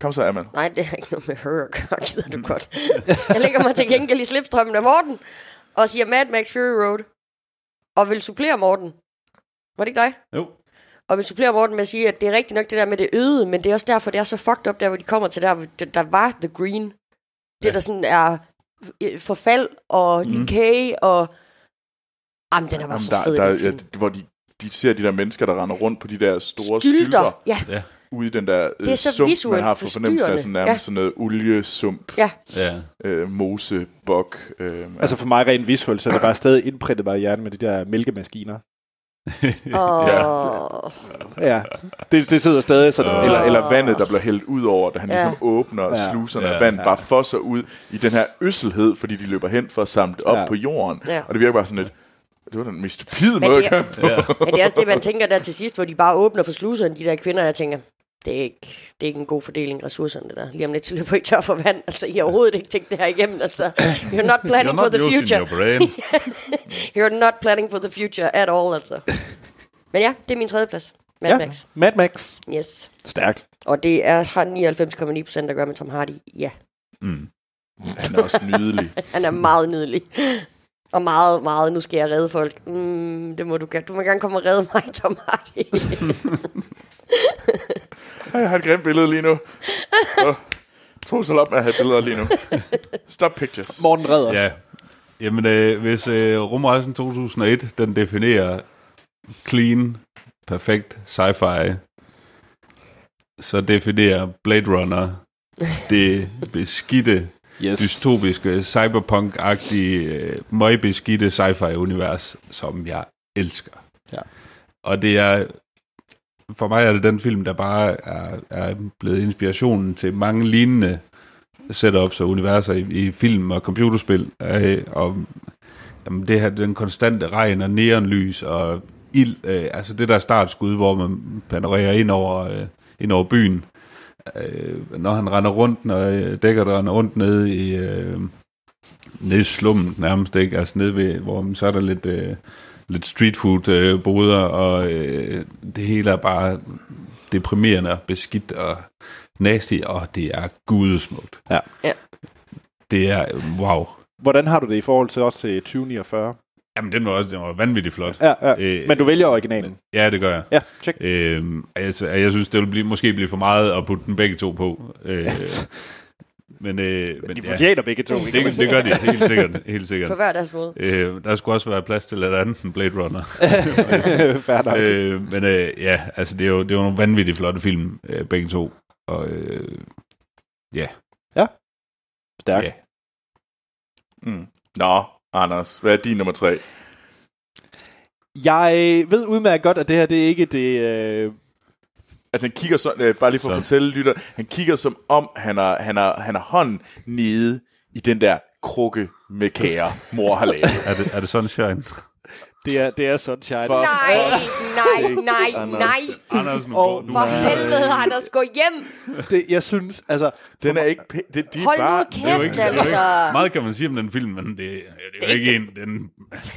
Kom så, Amal. Nej, det har ikke noget med her at gøre, du godt. Jeg lægger mig til gengæld i slipstrømmen af Morten, og siger Mad Max Fury Road, og vil supplere Morten. Var det ikke dig? Jo. Og vil supplere Morten med at sige, at det er rigtigt nok det der med det øde, men det er også derfor, det er så fucked up, der hvor de kommer til der, hvor der, der var The Green. Det, Ja. der sådan er øh, forfald og decay, og... Jamen, den er bare Jamen, så der, fed, der, den ja, hvor de, de ser de der mennesker, der render rundt på de der store Stylter. stylter, Ja, ude i den der Det er øh, så sump, man har for fornemmelse af sådan nærmest Ja. sådan noget oliesump, ja. Ja. øh, mose, bok. Øh, Altså for mig rent visuelt, så er det bare stadig indprintet mig i hjernen med de der mælkemaskiner. Og... Ja, det, det sidder stadig sådan. Eller, eller vandet, der bliver hældt ud over, da han Ja. ligesom åbner Ja. sluserne Ja. af vand, bare fosser ud i den her øsselhed, fordi de løber hen for at samle op Ja. på jorden. Ja. Og det virker bare sådan lidt, det var den mest stupide Men måde det at er- ja. Men det er også det, man tænker der til sidst, hvor de bare åbner for sluserne, de der kvinder, og jeg tænker, det er ikke, det er ikke en god fordeling af ressourcerne, det der. Lige om lidt, så løber I tør for vand. Altså, I har overhovedet ikke tænkt det her igennem. Altså, you're not You're planning for not the using future. your brain. You're not planning for the future at all, altså. Men ja, det er min tredje plads. Mad Ja, Max. Mad Max. Yes. Stærkt. Og det er, har 99,9 procent at gøre med Tom Hardy. Ja, Mm. Han er også nydelig. han er meget nydelig. Og meget, meget, nu skal jeg redde folk. Mm, det må du gerne. Du må gerne komme og redde mig, Tom Hardy. Jeg har et grimt billede lige nu. Troels hold op med at have billeder lige nu. Stop pictures. Morten redder os. Ja. Jamen, øh, hvis øh, Rumrejsen 2001, den definerer clean, perfekt sci-fi, så definerer Blade Runner det beskidte, Yes. dystopiske, cyberpunk-agtige, øh, møgbeskidte sci-fi-univers, som jeg elsker. Ja. Og det er, for mig er det den film, der bare er, er blevet inspirationen til mange lignende setups og universer i, i film og computerspil. Øh, og jamen, det her, den konstante regn og neonlys og ild, øh, altså det der startskud, hvor man panorerer ind over, øh, ind over byen, øh, når han render rundt, når øh, Deckard render rundt nede i, øh, nede i slummen nærmest, ikke? Altså nede ved, hvor man, så er der lidt, øh, lidt street food øh, boder, og øh, det hele er bare deprimerende og beskidt og nasty, og det er gudesmukt. Ja. Ja. Det er, wow. Hvordan har du det i forhold til også til 2049? Jamen, den var også den var vanvittigt flot. Ja, ja. Øh, Men du vælger originalen. Ja, det gør jeg. Ja, tjek. Øhm, altså, jeg synes, det vil blive, måske blive for meget at putte dem begge to på. Øh, men, øh, men De ja, fortjener begge to. ikke? det, det gør de helt sikkert. Helt sikkert. På hver deres måde. Øh, der skulle også være plads til et andet end Blade Runner. Fair nok. øh, men øh, ja, altså det er jo, det er jo nogle vanvittigt flotte film, øh, begge to. Og øh, ja, Stærkt. ja. Mm. Nå, Anders, hvad er din nummer tre? Jeg ved udmærket godt, at det her det er ikke det... Øh, Altså han kigger så, øh, bare lige for at Så. fortælle lytter, han kigger som om, han har, han har, han har hånden nede i den der krukke med kager, mor har lavet. Er det, er det Sunshine? Det, er, det er Sunshine. For- Nej, nej, nej, Anders. nej. Anders, nu, Og du For helvede, Anders, gå hjem. Det, jeg synes, altså... Den er ikke det, de er Hold bare, nu Det er jo kæft, ikke, det er jo altså. ikke, meget kan man sige om den film, men det, det er jo ikke en, den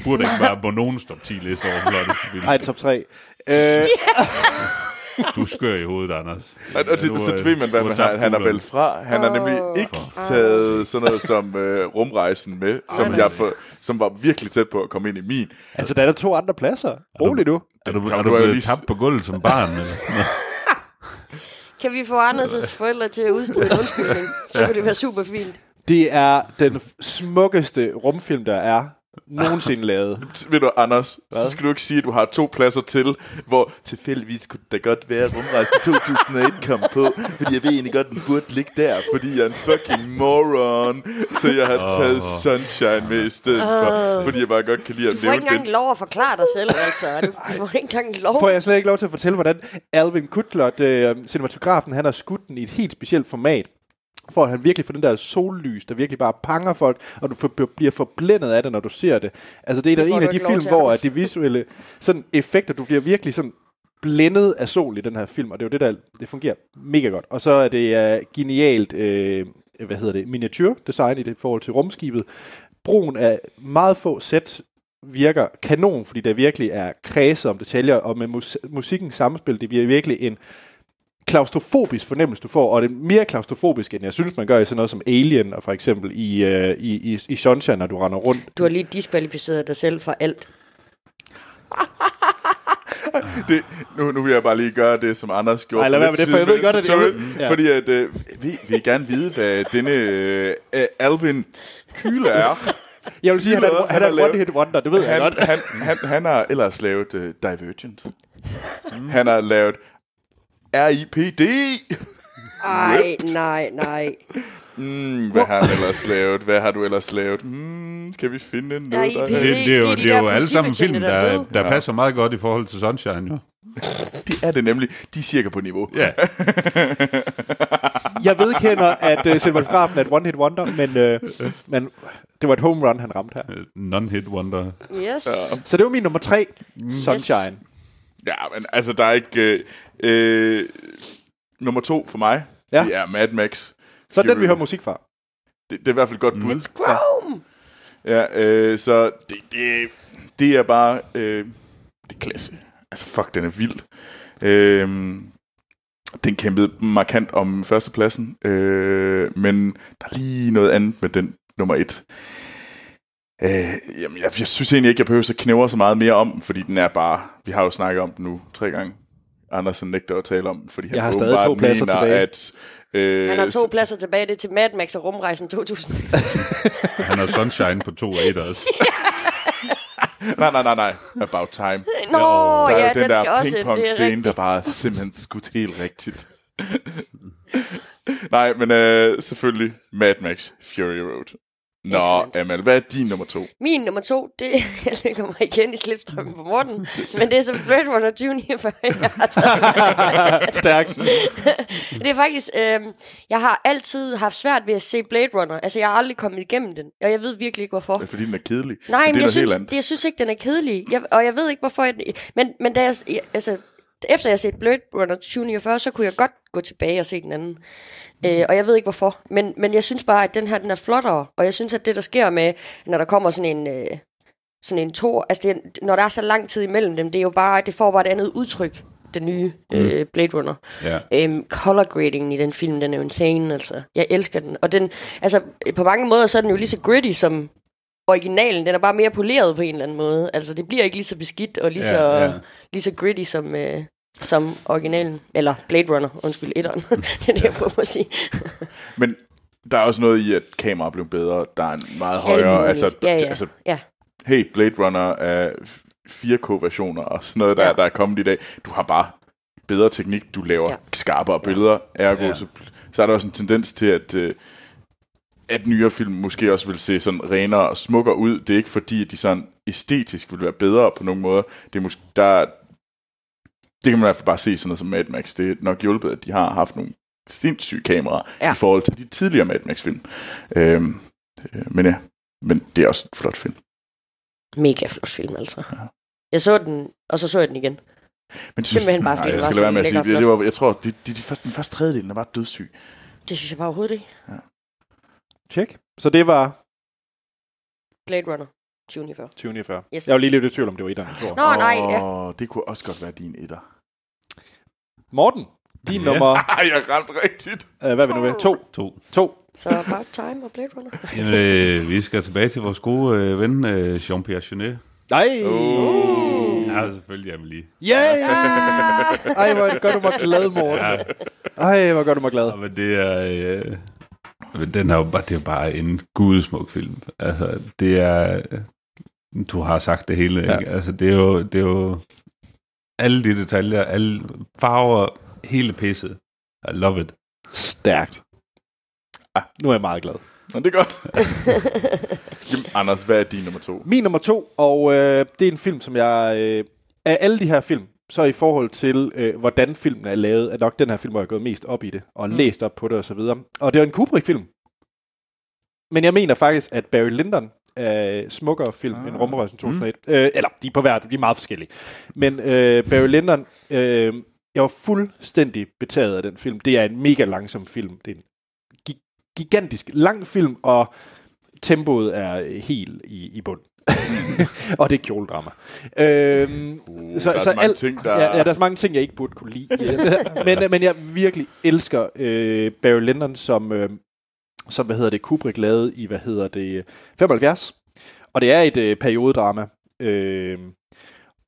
burde ikke være på nogen top 10 liste over flotteste film. Ej, top 3. Øh, Du skør i hovedet, Anders. Og, og det, så øh, ved man, hvad man han har kuglerne. valgt fra. Han har nemlig ikke taget sådan noget som øh, rumrejsen med, som, jeg for, som var virkelig tæt på at komme ind i min. altså, der er der to andre pladser. Rolig. Er du, er du du er jo blevet lige- tabt på gulvet som barn? Kan vi få Anders' forældre til at udstede en undskyldning? Så kunne det være super fint. Det er den smukkeste rumfilm, der er. Nogensinde lavet. Ved du, Anders, så skal du ikke sige, at du har to pladser til, hvor Tilfældigvis kunne det da godt være, at rumrejsen 2001 kom på, fordi jeg ved egentlig godt, den burde ligge der. fordi jeg er en fucking moron, så jeg har taget Sunshine med i stedet for, fordi jeg bare godt kan lide at Du får ikke nævne den. engang lov at forklare dig selv, altså. Du får ikke engang lov. Får jeg slet ikke lov til at fortælle, hvordan Alvin Kutlert, øh, cinematografen, han har skudt den i et helt specielt format. For at han virkelig får den der sollys, der virkelig bare panger folk, og du for, bliver forblændet af det, når du ser det. Altså det er Det en af de film, hvor at de visuelle sådan, effekter, du bliver virkelig sådan blændet af sol i den her film, og det er jo det, der det fungerer mega godt. Og så er det uh, genialt, øh, hvad hedder det, miniatyrdesign i det forhold til rumskibet. Brugen af meget få sæt virker kanon, fordi der virkelig er kredse om detaljer, og med mus- musikkens samspil, det bliver virkelig en klaustrofobisk fornemmelse, du får, og det er mere klaustrofobisk, end jeg synes, man gør i sådan noget som Alien, og for eksempel i, uh, i, i, i Sunshine, når du render rundt. Du har lige diskvalificeret dig selv fra alt. Det, nu, nu vil jeg bare lige gøre det, som Anders gjorde. Ej, lad være med det, for jeg ved godt, at det- det... Ja. Fordi at, øh, vi vil gerne vide, hvad denne øh, Alvin Kyle er. Jeg vil sige, at han er, Han han er lavet- one-hit wonder, det ved jeg Han, godt. han, han, han har ellers lavet uh, Divergent. Han har lavet R.I.P.D. Ej, nej, nej. Mm, hvad har han ellers lavet? Hvad har du ellers lavet? Mm, skal vi finde noget, der Det, det, er jo, de det er jo der alle sammen film, der er der, der passer meget godt i forhold til Sunshine, jo. Det er det nemlig. De er cirka på niveau. Ja, Jeg vedkender, at uh, cinematografen er et one-hit wonder, men, uh, men det var et home run, han ramte her. non-hit wonder. Yes. Så det var min nummer tre, Sunshine. Ja, men altså, der er ikke... Øh, øh, nummer to for mig, Ja. det er Mad Max. Så er den, vi hører musik fra. Det, det er i hvert fald et godt bud. Chrome! Ja, øh, så det, det, det er bare... Øh, det er klasse. Altså, fuck, den er vild. Øh, den kæmpede markant om førstepladsen, øh, men der er lige noget andet med den nummer et. Øh, jamen, jeg, jeg synes egentlig ikke, jeg behøver at knævre så meget mere om den, fordi den er bare... Vi har jo snakket om den nu tre gange. Andersen nægter at tale om den, fordi han Jeg har stadig to pladser mener, tilbage. At, øh, Han har to pladser tilbage, det er til Mad Max og Rumrejsen 2000. Han har Sunshine på to et også. Nej, nej, nej, nej. About time. Nå, Der er ja, den den skal der er ping-pong-scene, der bare simpelthen skudt helt rigtigt. Nej, men øh, selvfølgelig Mad Max Fury Road. Nå, Excellent. Amal, hvad er din nummer to? Min nummer to, det jeg lægger mig igen i slipstrømmen på Morten, men det er så Blade Runner 2049, jeg har taget. Stærkt. Det er faktisk, øh, jeg har altid haft svært ved at se Blade Runner. Altså, jeg har aldrig kommet igennem den, og jeg ved virkelig ikke, hvorfor. Det er fordi, den er kedelig. Nej, men, det er jeg synes, det, jeg synes ikke, den er kedelig. Jeg, og jeg ved ikke, hvorfor jeg... Men, men da jeg, jeg, altså, efter jeg har set Blade Runner 2049, så kunne jeg godt gå tilbage og se den anden. Øh, og jeg ved ikke hvorfor. Men, men jeg synes bare, at den her, den er flottere. Og jeg synes, at det, der sker med, når der kommer sådan en... Øh, sådan en to, altså det, når der er så lang tid imellem dem, det er jo bare, det får bare et andet udtryk, den nye øh, Blade Runner. Ja. Øhm, color gradingen i den film, den er jo insane, altså. Jeg elsker den. Og den, altså, på mange måder, så er den jo lige så gritty som originalen. Den er bare mere poleret på en eller anden måde. Altså, det bliver ikke lige så beskidt og lige, Ja, så, ja. lige så gritty som, øh, som originalen. Eller Blade Runner, undskyld, etteren. det er det, jeg prøver at sige. Men der er også noget i, at kameraet blev bedre. Der er en meget højere... Altså, ja, ja. altså, ja. hey, Blade Runner er 4K-versioner og sådan noget, der, Ja. der er kommet i dag. Du har bare bedre teknik, du laver Ja. skarpere billeder, ergo, ja. så, så er der også en tendens til, at, øh, at nyere film måske også vil se sådan renere og smukkere ud. Det er ikke fordi, at de sådan æstetisk vil være bedre på nogen måde. Det er måske, der, det kan man i hvert fald bare se sådan noget som Mad Max. Det er nok hjulpet, at de har haft nogle sindssyge kameraer Ja. ja. i forhold til de tidligere Mad Max-film. Øhm, øh, men ja, men det er også en flot film. Mega flot film, altså. Jeg så den, og så så jeg den igen. Men Simpelthen bare, fordi nej, den jeg var skal være med at sige det. det var, jeg tror, de, de, de første, den første tredjedel, den var dødssyg. Det synes jeg bare overhovedet ikke. Tjek. Så det var Blade Runner 2049. 2049. Yes. Jeg var lige lidt i tvivl om, det var etteren. Nå, nej, ja. Åh, det kunne også godt være din etter. Morten, din nummer... Ej, jeg ramte rigtigt. Øh, hvad er vi nu ved? To. To. To. Så About Time og Blade Runner. Jamen, øh, vi skal tilbage til vores gode øh, ven, øh, Jean-Pierre Jeunet. Nej. Uh. Ja, selvfølgelig Amelie. Yeah! Ej, hvor gør du mig glad, Morten. Ja, Ej, hvor gør du mig glad. men det er... Øh, men den er jo bare, det er bare en gudsmuk film. Altså, det er... Du har sagt det hele, ikke? Altså, det er jo, det er jo alle de detaljer, alle farver, hele pisset. I love it. Stærkt. Ah, nu er jeg meget glad. Nå, det er godt. Jamen, Anders, hvad er din nummer to? Min nummer to, og øh, det er en film, som jeg... Øh, af alle de her film, så i forhold til, øh, hvordan filmen er lavet, er nok den her film, hvor jeg er gået mest op i det, og læst op på det og så videre. Og det er en Kubrick-film. Men jeg mener faktisk, at Barry Lyndon er smukkere film ah. end Rumrejsen 2001. Mm. Øh, eller, de er på hver, de er meget forskellige. Men øh, Barry Lyndon, øh, jeg var fuldstændig betaget af den film. Det er en mega langsom film. Det er en gi- gigantisk lang film, og tempoet er helt i, i bund. og det er kjoledrama. Øhm, Uh, der er så mange ting, der- Ja, ja, der er så mange ting, jeg ikke burde kunne lide. men, men jeg virkelig elsker øh, Barry Lyndon, som, øh, som, hvad hedder det, Kubrick lavede i, hvad hedder det, 75. Og det er et øh, periodedrama. Øh,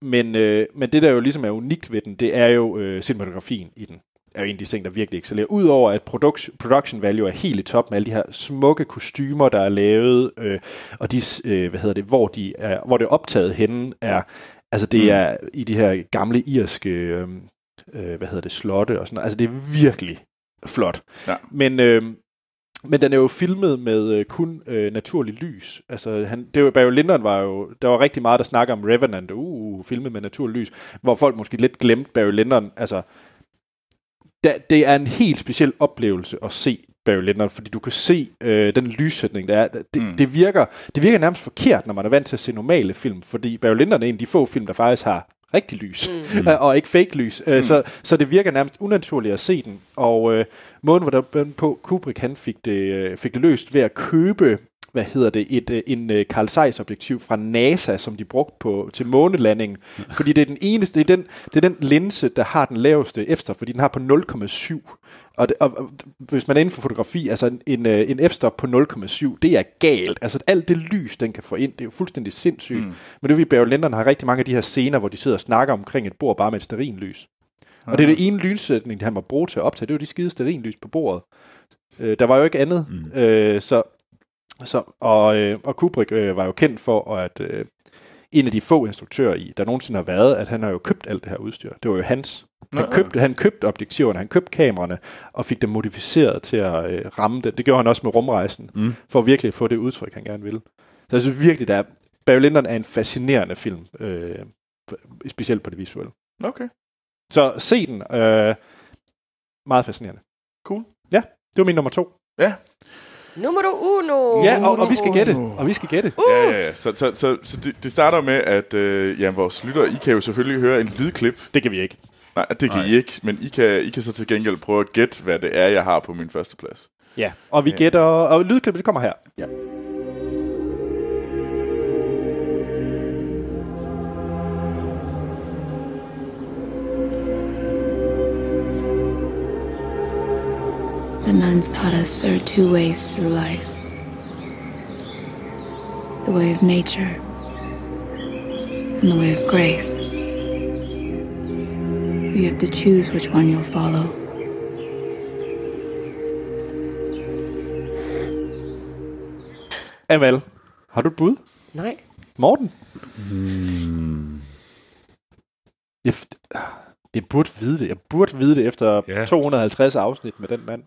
men, øh, men det, der jo ligesom er unikt ved den, det er jo øh, cinematografien i den er jo en af de ting, der virkelig excellerer. Udover at production, production value er helt i top med alle de her smukke kostymer, der er lavet, øh, og de, øh, hvad hedder det, hvor, de er, hvor det er optaget henne, er, altså det Mm. er i de her gamle irske, øh, øh, hvad hedder det, slotte og sådan noget. Altså det er virkelig flot. Ja. Men, øh, men den er jo filmet med øh, kun øh, naturlig lys. Altså, han, det var, Barry Lyndon var jo, der var rigtig meget, der snakker om Revenant, uh, filmet med naturlig lys, hvor folk måske lidt glemte Barry Lyndon, altså, der, det er en helt speciel oplevelse at se Barry Lyndon, fordi du kan se øh, den lyssætning, der er. Det, mm. det, virker, det virker nærmest forkert, når man er vant til at se normale film, fordi Barry Lyndon er en af de få film, der faktisk har rigtig lys, mm. og ikke fake lys. Mm. Så, så det virker nærmest unaturligt at se den. Og øh, måden, hvordan på Kubrick han fik det, øh, fik det løst ved at købe hvad hedder det, et, øh, en øh, Carl Zeiss objektiv fra NASA, som de brugte på, til månelandingen. Fordi det er den eneste, det er den, det er den linse, der har den laveste efter, fordi den har på 0,7. Og, det, og, og hvis man er inden for fotografi, altså en, en, øh, en f-stop på 0,7, det er galt. Altså alt det lys, den kan få ind, det er jo fuldstændig sindssygt. Mm. Men det vil Barry Lyndon har rigtig mange af de her scener, hvor de sidder og snakker omkring et bord bare med et stearinlys. Og det er det ene lynsætning, han må bruge til at optage, det er jo de skide stearinlys på bordet. Øh, der var jo ikke andet. Mm. Øh, så, så, og, øh, og Kubrick øh, var jo kendt for, at øh, en af de få instruktører, i, der nogensinde har været, at han har jo købt alt det her udstyr. Det var jo hans. Han købte, han købte objektiverne, han købte kameraerne, og fik dem modificeret til at øh, ramme det. Det gjorde han også med rumrejsen, Mm. for virkelig at få det udtryk, han gerne ville. Så jeg synes virkelig, der er, Barry Lyndon er en fascinerende film, øh, specielt på det visuelle. Okay. Så se den. Øh, meget fascinerende. Cool. Ja, det var min nummer to. Ja, Nummer uno. Ja, og, og vi skal gætte. Og vi skal gætte. ja, ja. ja. Så, så, så, så det, det starter med, at øh, ja, vores lyttere, I kan jo selvfølgelig høre en lydklip. Det kan vi ikke. Nej, det kan Nej. I ikke, men I kan, I kan så til gengæld prøve at gætte, hvad det er, jeg har på min første plads. Ja, og vi gætter, og lydklippet det kommer her. Ja. The nuns taught us there are two ways through life the way of nature and the way of grace. You have to choose which one you'll follow. Amal, har du et bud? Nej. Morten? Hmm. Jeg, jeg burde vide det. Jeg burde vide det efter Ja. 250 afsnit med den mand.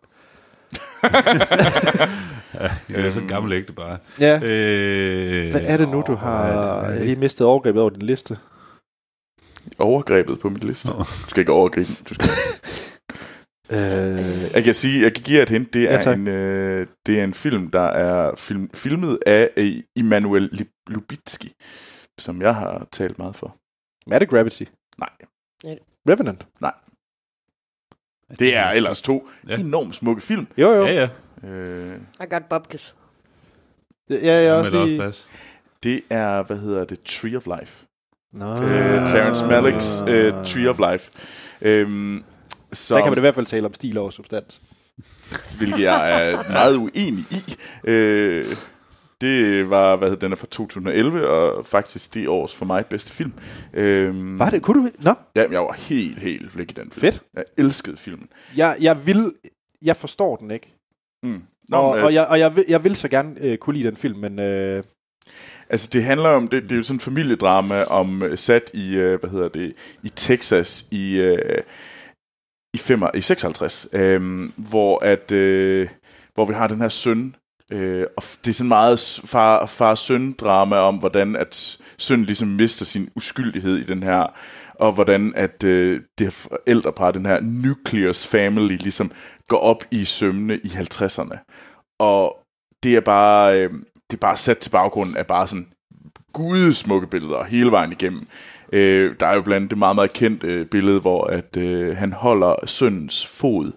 Jeg er så gammel ikke det bare. Ja. Øh, Hvad er det nu, du har... Jeg har lige mistet overgrebet over din liste. Overgrebet på mit liste. Du skal ikke overgribe. Du skal. Øh, Jeg kan sige, jeg kan give jer et hint. Det Ja, er, tak. en, øh, det er en film, der er film, filmet af øh, Immanuel Lubitski, som jeg har talt meget for. er det Gravity? Nej. Revenant? Det er ellers to Ja. ja. enormt smukke film. Jo, jo. Ja, ja. Øh, I got bubkes. Ja, jeg er Ham også lige... det er, hvad hedder det, Tree of Life. Nå. Øh, Terrence Malicks øh, Tree of Life. Øhm, som, Der kan man i hvert fald tale om stil over substans. hvilket jeg er meget uenig i. Øh, det var, hvad hedder den er fra 2011, og faktisk det års for mig bedste film. Øhm, Var det? Kunne du... Nå, Ja, jeg var helt, helt flæk i den film. Fedt. Jeg elskede filmen. jeg, jeg vil... Jeg forstår den ikke. Mm. Nå, og, men, og, jeg, og jeg, vil, jeg vil så gerne øh, kunne lide den film, men øh, Altså, det handler om, det, det er jo sådan en familiedrama om øh, sat i, øh, hvad hedder det, i Texas i, øh, i, 5, i 56, øh, hvor at, øh, hvor vi har den her søn, øh, og det er sådan meget far, far-søn drama om, hvordan at sønnen ligesom mister sin uskyldighed i den her, og hvordan at øh, det her forældrepar, den her nucleus family, ligesom går op i sømne i 50'erne. Og det er bare, øh, det er bare sat til baggrunden af bare sådan gudesmukke billeder hele vejen igennem. Øh, der er jo blandt andet det meget, meget kendt øh, billede, hvor at øh, han holder søndens fod.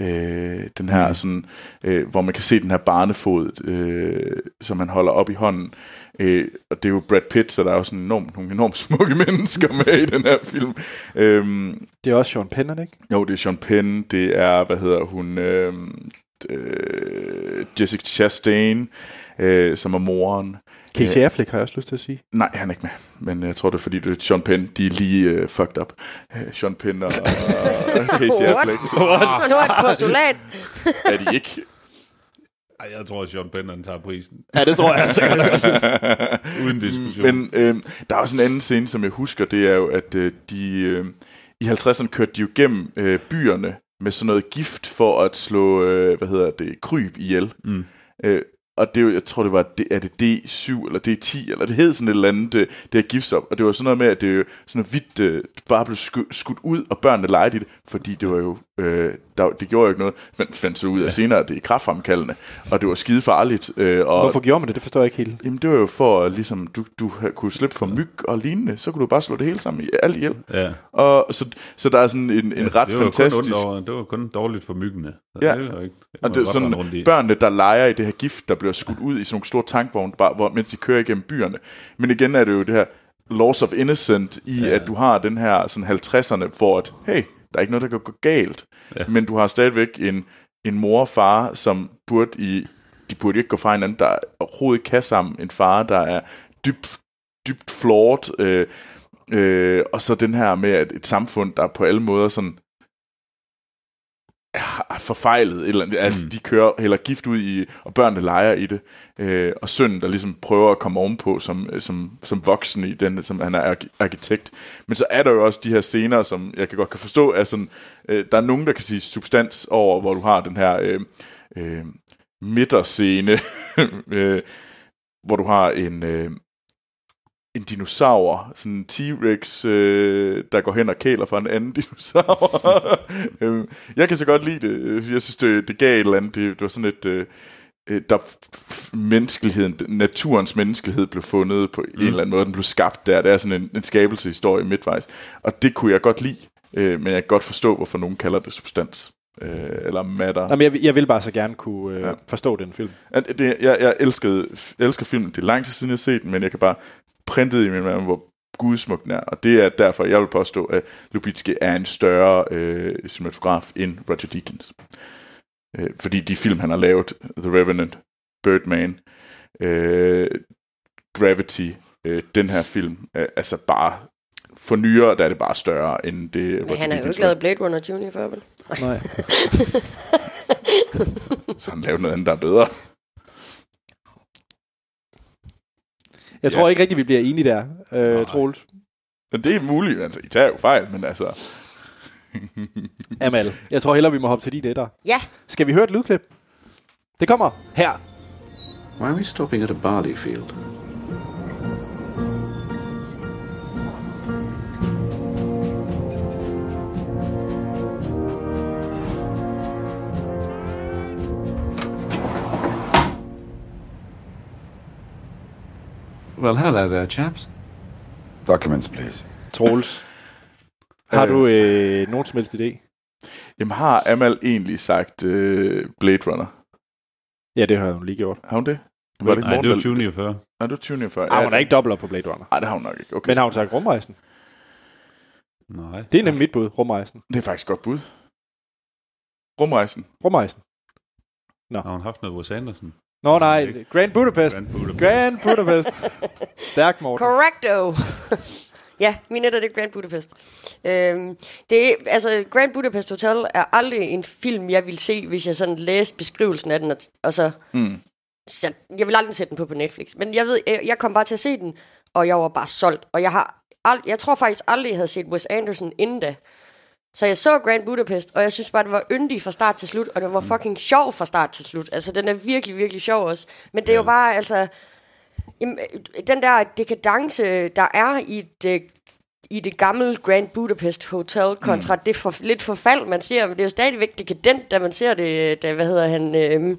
Øh, den her sådan, øh, hvor man kan se den her barnefod, øh, som han holder op i hånden. Øh, og det er jo Brad Pitt, så der er jo sådan enormt, nogle enormt smukke mennesker med i den her film. Øhm, Det er også Sean Penn, ikke? jo, det er Sean Penn, det er, hvad hedder hun, øh, øh, Jessica Chastain, øh, som er moren. Casey Affleck har jeg også lyst til at sige. Nej, han er ikke med, men jeg tror, det er fordi, det er Sean Penn, de er lige øh, fucked up. Øh, Sean Penn og, og Casey What? Affleck, Og nu er et postulat. er de ikke. Ej, jeg tror, at Sean Penn han tager prisen. Ja, det tror jeg altså også. Uden diskussion. Men øh, der er også en anden scene, som jeg husker, det er jo, at øh, de øh, i 50'erne kørte de jo gennem øh, byerne med sådan noget gift for at slå, øh, hvad hedder det, kryb ihjel. Mm. Øh, og det jo, jeg tror det var, er det D7 eller D10, eller det hed sådan et eller andet, det, det her giftstop. Og det var sådan noget med, at det jo sådan noget hvidt øh, bare blev sku, skudt ud, og børnene legede i det, fordi det var jo, øh, der, det gjorde jo ikke noget, men fandt så ud af senere, at det er kraftfremkaldende, og det var skide farligt. Øh, og, Hvorfor gjorde man det? Det forstår jeg ikke helt. Jamen det var jo for, at ligesom, du, du kunne slippe for myg og lignende, så kunne du bare slå det hele sammen i alt ihjel. Ja. Og så, så der er sådan en, en ret det fantastisk... Kun det var kun dårligt for myggene. Så Ja. det var ikke, det Og det er sådan børnene, der leger i det her gift, der bliver skudt ud i sådan nogle store tankvogne, bare, hvor, mens de kører igennem byerne. Men igen er det jo det her loss of innocent i, ja. at du har den her sådan 50'erne, hvor at, hey, der er ikke noget, der kan gå galt. Ja. Men du har stadigvæk en, en mor og far, som burde i, de burde ikke gå fra hinanden, der overhovedet ikke kan sammen. En far, der er dybt, dybt flawed, øh, øh, og så den her med, at et samfund, der på alle måder sådan forfejlet et eller andet. Altså, Mm. de kører heller gift ud i, og børnene leger i det. Øh, og sønnen, der ligesom prøver at komme ovenpå som, som, som voksen i den, som han er arki- arkitekt. Men så er der jo også de her scener, som jeg kan godt kan forstå, er sådan, øh, der er nogen, der kan sige substans over, hvor du har den her øh, øh, midterscene, øh, hvor du har en, øh, en dinosaur, sådan en T-Rex, øh, der går hen og kæler for en anden dinosaur. Øhm, jeg kan så godt lide det. Jeg synes, det, det gav et eller andet. Det, det var sådan et... Øh, øh, der menneskeligheden, naturens menneskelighed blev fundet på mm. en eller anden måde. Den blev skabt der. Det er sådan en, en skabelseshistorie midtvejs. Og det kunne jeg godt lide. Øh, men jeg kan godt forstå, hvorfor nogen kalder det substans. Øh, eller matter. Jamen, jeg, jeg vil bare så gerne kunne øh, Ja. forstå den film. At det, jeg, jeg, elskede, elsker filmen. Det er lang tid siden, jeg har set den, men jeg kan bare printet i min mand, hvor gudsmuk den er. Og det er derfor, jeg vil påstå, at Lubitski er en større øh, cinematograf end Roger Deakins. Øh, fordi de film, han har lavet, The Revenant, Birdman, øh, Gravity, øh, den her film, er altså bare for nyere, der er det bare større end det. Men Roger han har jo ikke lavet Blade Runner Junior før, vel? Nej. Så han lavede noget andet, der er bedre. Jeg tror Ja. ikke rigtig, vi bliver enige der, øh. Troels. Men det er muligt, altså, I tager jo fejl, men altså... Amal, jeg tror hellere, vi må hoppe til de etter. Ja, Skal vi høre et lydklip? Det kommer her. Why are we stopping at a barley field? Well, hello there, chaps. Documents, please. Troels. Har Øh. du øh, nogen som helst idé? Jamen, har Amal egentlig sagt øh, Blade Runner? Ja, det har hun lige gjort. Har hun det? Var det ikke Nej, det var der- Junior før. Nej, det var Junior før. Ah, hun er ikke dobbelt op på Blade Runner. Nej, det har hun nok ikke. Okay. Men har hun sagt rumrejsen? Nej. Det er nemlig mit bud, rumrejsen. Det er faktisk et godt bud. Rumrejsen. Rumrejsen. Har hun haft noget Wes Anderson? Nå nej, Grand Budapest. Grand Budapest. Grand Budapest. Stærk, Morten. correcto. ja, min etter, det er Grand Budapest. Øhm, det er, altså, Grand Budapest Hotel er aldrig en film, jeg ville se, hvis jeg sådan læste beskrivelsen af den, og, og så Mm. Så jeg vil aldrig sætte den på på Netflix. Men jeg ved, jeg, jeg kom bare til at se den, og jeg var bare solgt. Og jeg har ald- jeg tror faktisk aldrig, jeg havde set Wes Anderson inden da. Så jeg så Grand Budapest, og jeg synes bare, det var yndig fra start til slut, og det var fucking sjov fra start til slut. Altså, den er virkelig, virkelig sjov også. Men det er jo bare, altså... Jamen, den der dekadence, der er i det, i det gamle Grand Budapest Hotel, kontra mm. det for, lidt forfald, man ser. Men det er jo stadigvæk dekadent, da man ser det, da, hvad hedder han, øh,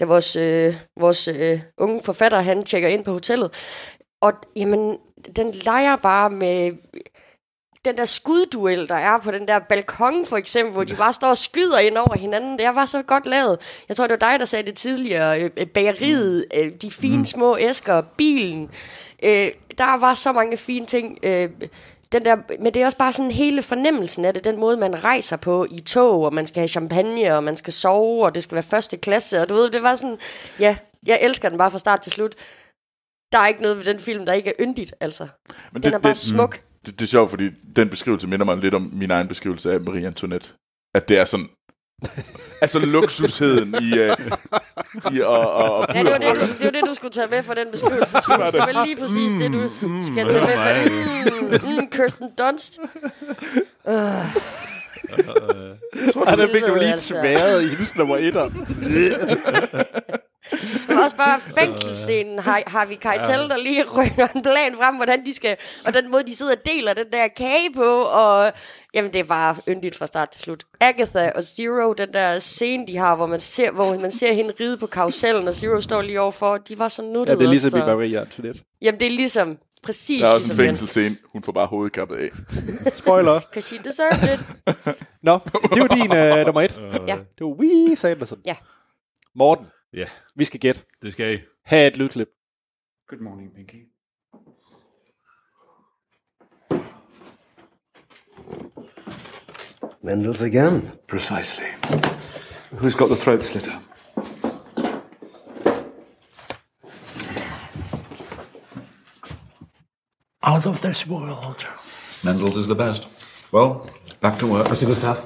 da vores, øh, vores øh, unge forfatter, han tjekker ind på hotellet. Og jamen, den leger bare med den der skudduel, der er på den der balkon, for eksempel, hvor de bare står og skyder ind over hinanden. Det var så godt lavet. Jeg tror, det var dig, der sagde det tidligere. Øh, øh, Bageriet, øh, de fine små æsker, bilen. Der var så mange fine ting. Den der, men det er også bare sådan hele fornemmelsen af det, den måde, man rejser på i tog, og man skal have champagne, og man skal sove, og det skal være første klasse, og du ved, det var sådan, ja, jeg elsker den bare fra start til slut. Der er ikke noget ved den film, der ikke er yndigt, altså. Men den er bare smuk. Det, det er sjovt, fordi den beskrivelse minder mig lidt om min egen beskrivelse af Marie Antoinette. At det er sådan... altså luksusheden i, uh, i og, og, og Ja, det var det, du, det var det, du skulle tage med for den beskrivelse, Troels. Det var lige præcis det, du skal tage med for mm, mm, Kirsten Dunst. Uh. Og der fik du lige Altså. tværet i hendes nummer etter. Var også bare fængselsscenen, har, har vi Keitel, der lige rykker en plan frem, hvordan de skal, og den måde, de sidder og deler den der kage på, og jamen, det er bare yndigt fra start til slut. Agatha og Zero, den der scene, de har, hvor man ser, hvor man ser hende ride på karusellen, og Zero står lige overfor, de var så nuttede Ja, det er ligesom i Marie Antoinette. Jamen, det er ligesom, præcis Der er også ligesom en fængselsscene. Hun får bare hovedet kappet af. Spoiler. Cause she deserved it. Nå, det var din øh, nummer et. Ja. Det var Wes Anderson. Ja. Morten, Ja, vi skal gætte. det skal I. Ha' et lydklip. Good morning, Pinky. Mendel's again. Precisely. Who's got the throat slitter? Out of this world. Mendel's is the best. Well, back to work. Mr. Gustav.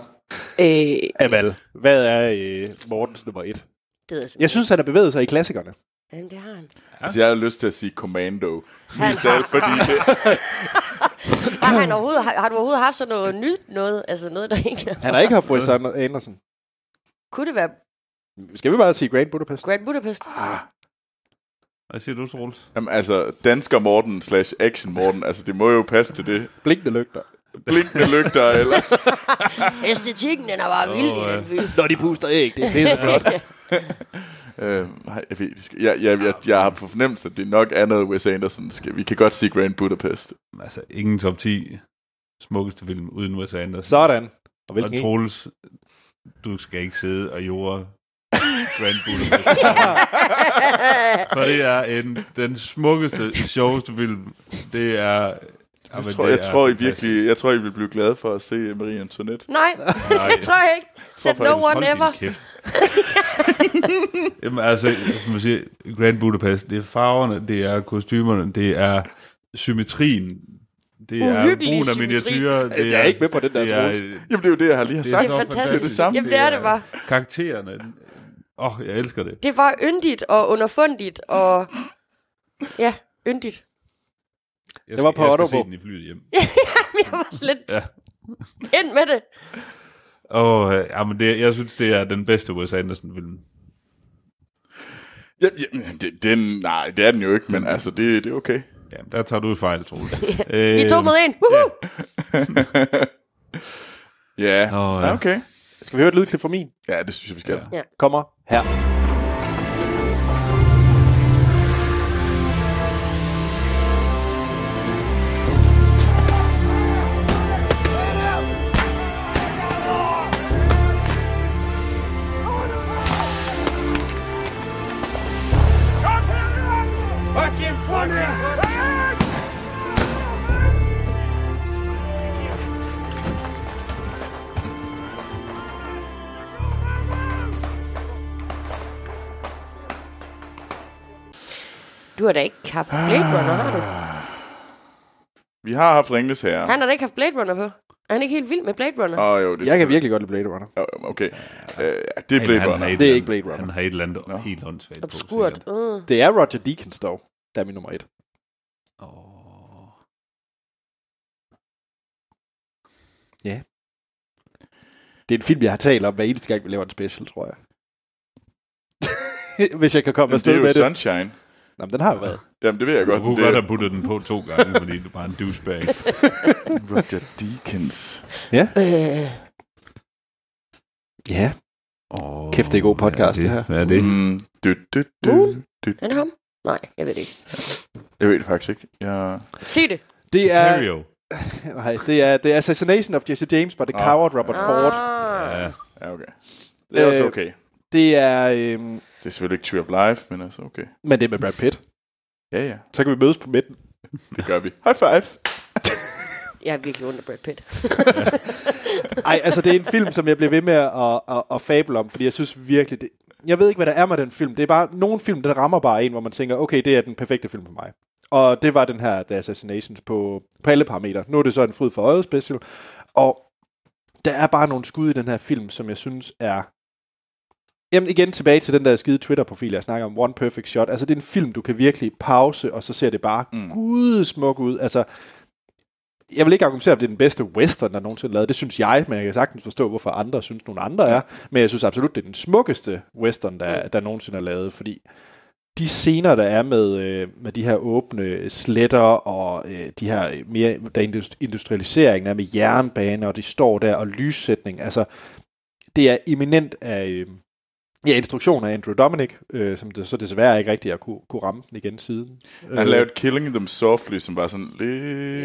Øh, Amal, hvad er øh, Mortens nummer et? Det ved jeg Jeg synes, han har bevæget sig i klassikerne. Jamen, det har han. Altså, jeg har lyst til at sige Commando. Han af alt, fordi det, Har, han overhovedet, har, har du overhovedet haft sådan noget nyt noget? Altså noget, der ikke er Han har ikke haft Wes Anderson. Kunne det være Skal vi bare sige Grand Budapest? Grand Budapest? Hvad siger du, Troels? jamen, altså, dansker Morten slash action Morten, altså, det må jo passe til det. Blinkende lygter. Blinkende lygter, eller... Æstetikken, den er bare vild Åh, i den film. Når de puster æg, det er pisseflot. Øh, nej, jeg, ved, jeg, jeg, jeg, jeg har på fornemmelse, at det er nok andet Wes Anderson. Skal, vi kan godt sige Grand Budapest. Altså, ingen top 10 smukkeste film uden Wes Anderson. Sådan. Og Og hvilken en? Troels, du skal ikke sidde og jorde Grand Budapest. For det er en, den smukkeste, sjoveste film. Det er... Jeg, Jamen, tror, jeg, er tror, I virkelig, jeg tror, I vil blive glade for at se Marie Antoinette. Nej, det tror jeg ikke. Said no one ever. Jamen altså, som man siger, Grand Budapest, det er farverne, det er kostymerne, det er symmetrien, det er Uhyggelig brugen af miniatyrer. Det Jeg er ikke med på den der, det er. Jamen, det er jo det, jeg har lige har det sagt. Det er fantastisk. Det er det samme. Jamen, det er det bare. Karaktererne. Åh, oh, jeg elsker det. Det var yndigt og underfundigt og... Ja, yndigt. Jeg Det var skal- på jeg skal Ottobo. se den i flyet hjem. Jeg var slet Ja. ind med det. Og øh, ja, men det, jeg synes, det er den bedste Wes Anderson-film. Ja, ja, det, den, nej, det er den jo ikke, men altså, det, det er okay. Ja, der tager du fejl, Troels. Vi er to mod en. Woohoo! Ja, Nå, ja. ja. okay. Skal vi høre et lydklip fra min? Ja, det synes jeg, vi skal. Ja. Kommer her. Du har da ikke haft Blade Runner, har du? Vi har haft Ringnes Herre. Han har da ikke haft Blade Runner på. Er han ikke helt vild med Blade Runner? Åh, jo, det Jeg kan virkelig godt lide Blade Runner. Jo, Okay, øh, det er Blade han, Runner. Det er ikke Blade Runner. Han har et eller andet helt åndssvagt på. Obskurt. Uh. Det er Roger Deakins dog, der er min nummer et. Åh. Ja. Det er en film, jeg har talt om hver eneste gang, vi laver en special, tror jeg. Hvis jeg kan komme Men det er afsted jo med det. Sunshine. Nå, men den har jo været. Jamen, det ved jeg Du godt. kunne det godt have puttet den på to gange, fordi du bare en douchebag. Roger Deakins. Ja. Øh, Ja. Oh, Kæft, det er god podcast, det her. Hvad er det? Mm, du, du, du, Moon? du. er det ham? Nej, jeg ved det ikke. Jeg ved det faktisk ikke. Jeg... Sig det. Det er, Sicario. nej, det er, det er Assassination of Jesse James by the Ah. coward Robert Ford. Ah. Ja. Ja, okay. Det er også Øh, okay. Det er, øhm, Det er selvfølgelig ikke Tree of Life, men altså okay. men det er med Brad Pitt. Ja, ja. Så kan vi mødes på midten. Det gør vi. High five. Jeg er virkelig under Brad Pitt. Ej, altså det er en film, som jeg bliver ved med at, at, at, at fable om, fordi jeg synes virkelig, det, jeg ved ikke, hvad der er med den film. Det er bare nogle film, der rammer bare en, hvor man tænker, okay, det er den perfekte film for mig. Og det var den her The Assassinations på, på alle parametre. Nu er det så en fryd for øjet special. Og der er bare nogle skud i den her film, som jeg synes er... Jamen igen tilbage til den der skide Twitter-profil, jeg snakker om, One Perfect Shot. Altså det er en film, du kan virkelig pause, og så ser det bare Mm. mm. gudsmuk ud. Altså, jeg vil ikke argumentere, at det er den bedste western, der nogensinde er lavet. Det synes jeg, men jeg kan sagtens forstå, hvorfor andre synes, nogle andre er. Men jeg synes absolut, det er den smukkeste western, der, der nogensinde er lavet, fordi de scener, der er med, øh, med de her åbne sletter, og øh, de her mere, der indust- industrialiseringen er med jernbaner, og de står der, og lyssætning, altså, det er eminent af, øh, ja, instruktion af Andrew Dominic, øh, som det, så desværre ikke rigtig har kunne, kunne ramme den igen siden. Han Øh, lavede Killing Them Softly, som var sådan lidt...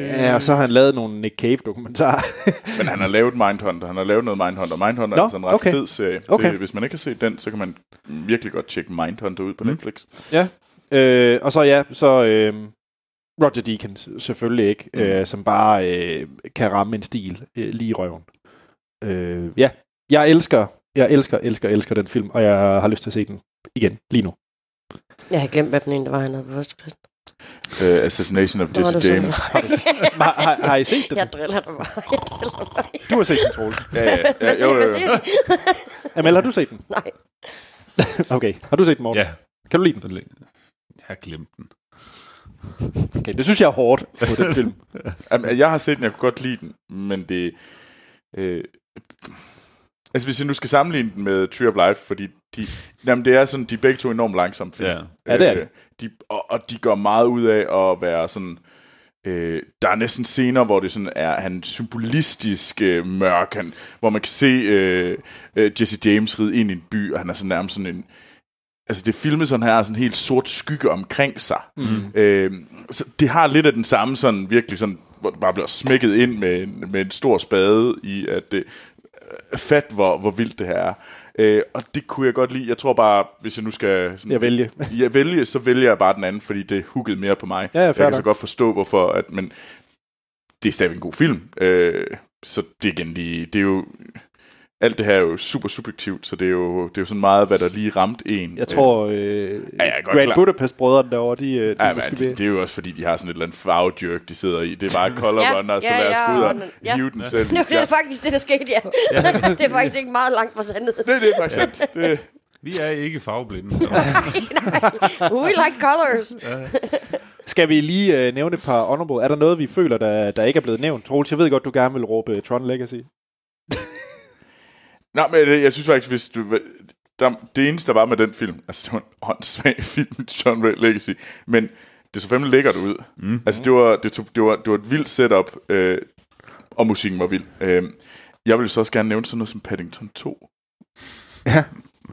Ja, og så har han lavet nogle Nick Cave-dokumentarer. Men han har lavet Mindhunter. Han har lavet noget Mindhunter. Mindhunter Nå, er sådan en ret okay. fed serie. Okay. Det, hvis man ikke har set den, så kan man virkelig godt tjekke Mindhunter ud på Mm. Netflix. Ja, øh, og så ja, så øh, Roger Deakins selvfølgelig ikke, Mm. øh, som bare øh, kan ramme en stil øh, lige i røven. Øh, ja, jeg elsker, jeg elsker, elsker, elsker den film, og jeg har lyst til at se den igen, lige nu. Jeg har glemt, hvad for en det var, han havde på første plads. Uh, Assassination of Jesse James. har, har, har I set den? Jeg driller dig bare. Jeg driller dig bare. Du har set den, Troels. Ja, ja, ja, Hvad siger, jo, jo, har du set den? Nej. Okay, har du set den, Morten? Ja. Kan du lide den? Jeg har glemt den. Okay, det synes jeg er hårdt på den film. Jamen, jeg har set den, jeg kunne godt lide den, men det... Øh, altså, hvis jeg nu skal sammenligne den med Tree of Life, fordi de, jamen, det er sådan, de er begge to enormt langsomme film. Ja. Ja, det er det. Øh, de, og, og de går meget ud af at være sådan... Øh, der er næsten scener, hvor det sådan er han symbolistisk øh, mørk, han, hvor man kan se øh, øh, Jesse James ride ind i en by, og han er sådan nærmest sådan en... Altså det er filmet sådan her, sådan en helt sort skygge omkring sig. Mm. Øh, så det har lidt af den samme sådan virkelig sådan, hvor det bare bliver smækket ind med, en- med en stor spade i, at det fat, hvor, hvor vildt det her er. Øh, og det kunne jeg godt lide. Jeg tror bare, hvis jeg nu skal sådan, Jeg vælge. jeg vælge, så vælger jeg bare den anden, fordi det huggede mere på mig. Ja, ja, jeg kan så godt forstå, hvorfor, at, men det er stadigvæk en god film. Øh, så det er igen lige, det er jo, alt det her er jo super subjektivt, så det er jo, det er jo sådan meget, hvad der lige ramte en. Jeg tror, øh, Ja, jeg er Grand klar. Budapest-brødrene derovre, de, øh, de Ja, ja, men måske det, det er jo også fordi, de har sådan et eller andet farvedjørk, de sidder i. Det er bare color Ja, runner, så ja, lad os ja, gå ud og ja. hive den selv. Det er faktisk det, der skete, ja. det er faktisk ikke meget langt fra sandheden. Det, det er faktisk sandt. Det, Vi er ikke farveblinde. We like colors. Skal vi lige øh, nævne et par honorable? Er der noget, vi føler, der, der ikke er blevet nævnt? Troels, jeg ved godt, du gerne vil råbe øh, Tron Legacy. Nej, men jeg synes faktisk, hvis du... Der, det eneste, der var med den film, altså det var en åndssvag film, John Ray Legacy, men det så fandme lækkert ud. Mm. Altså det var, det, tog, det, var, det var et vildt setup, øh, og musikken var vild. Øh, jeg vil så også gerne nævne sådan noget som Paddington 2. Ja.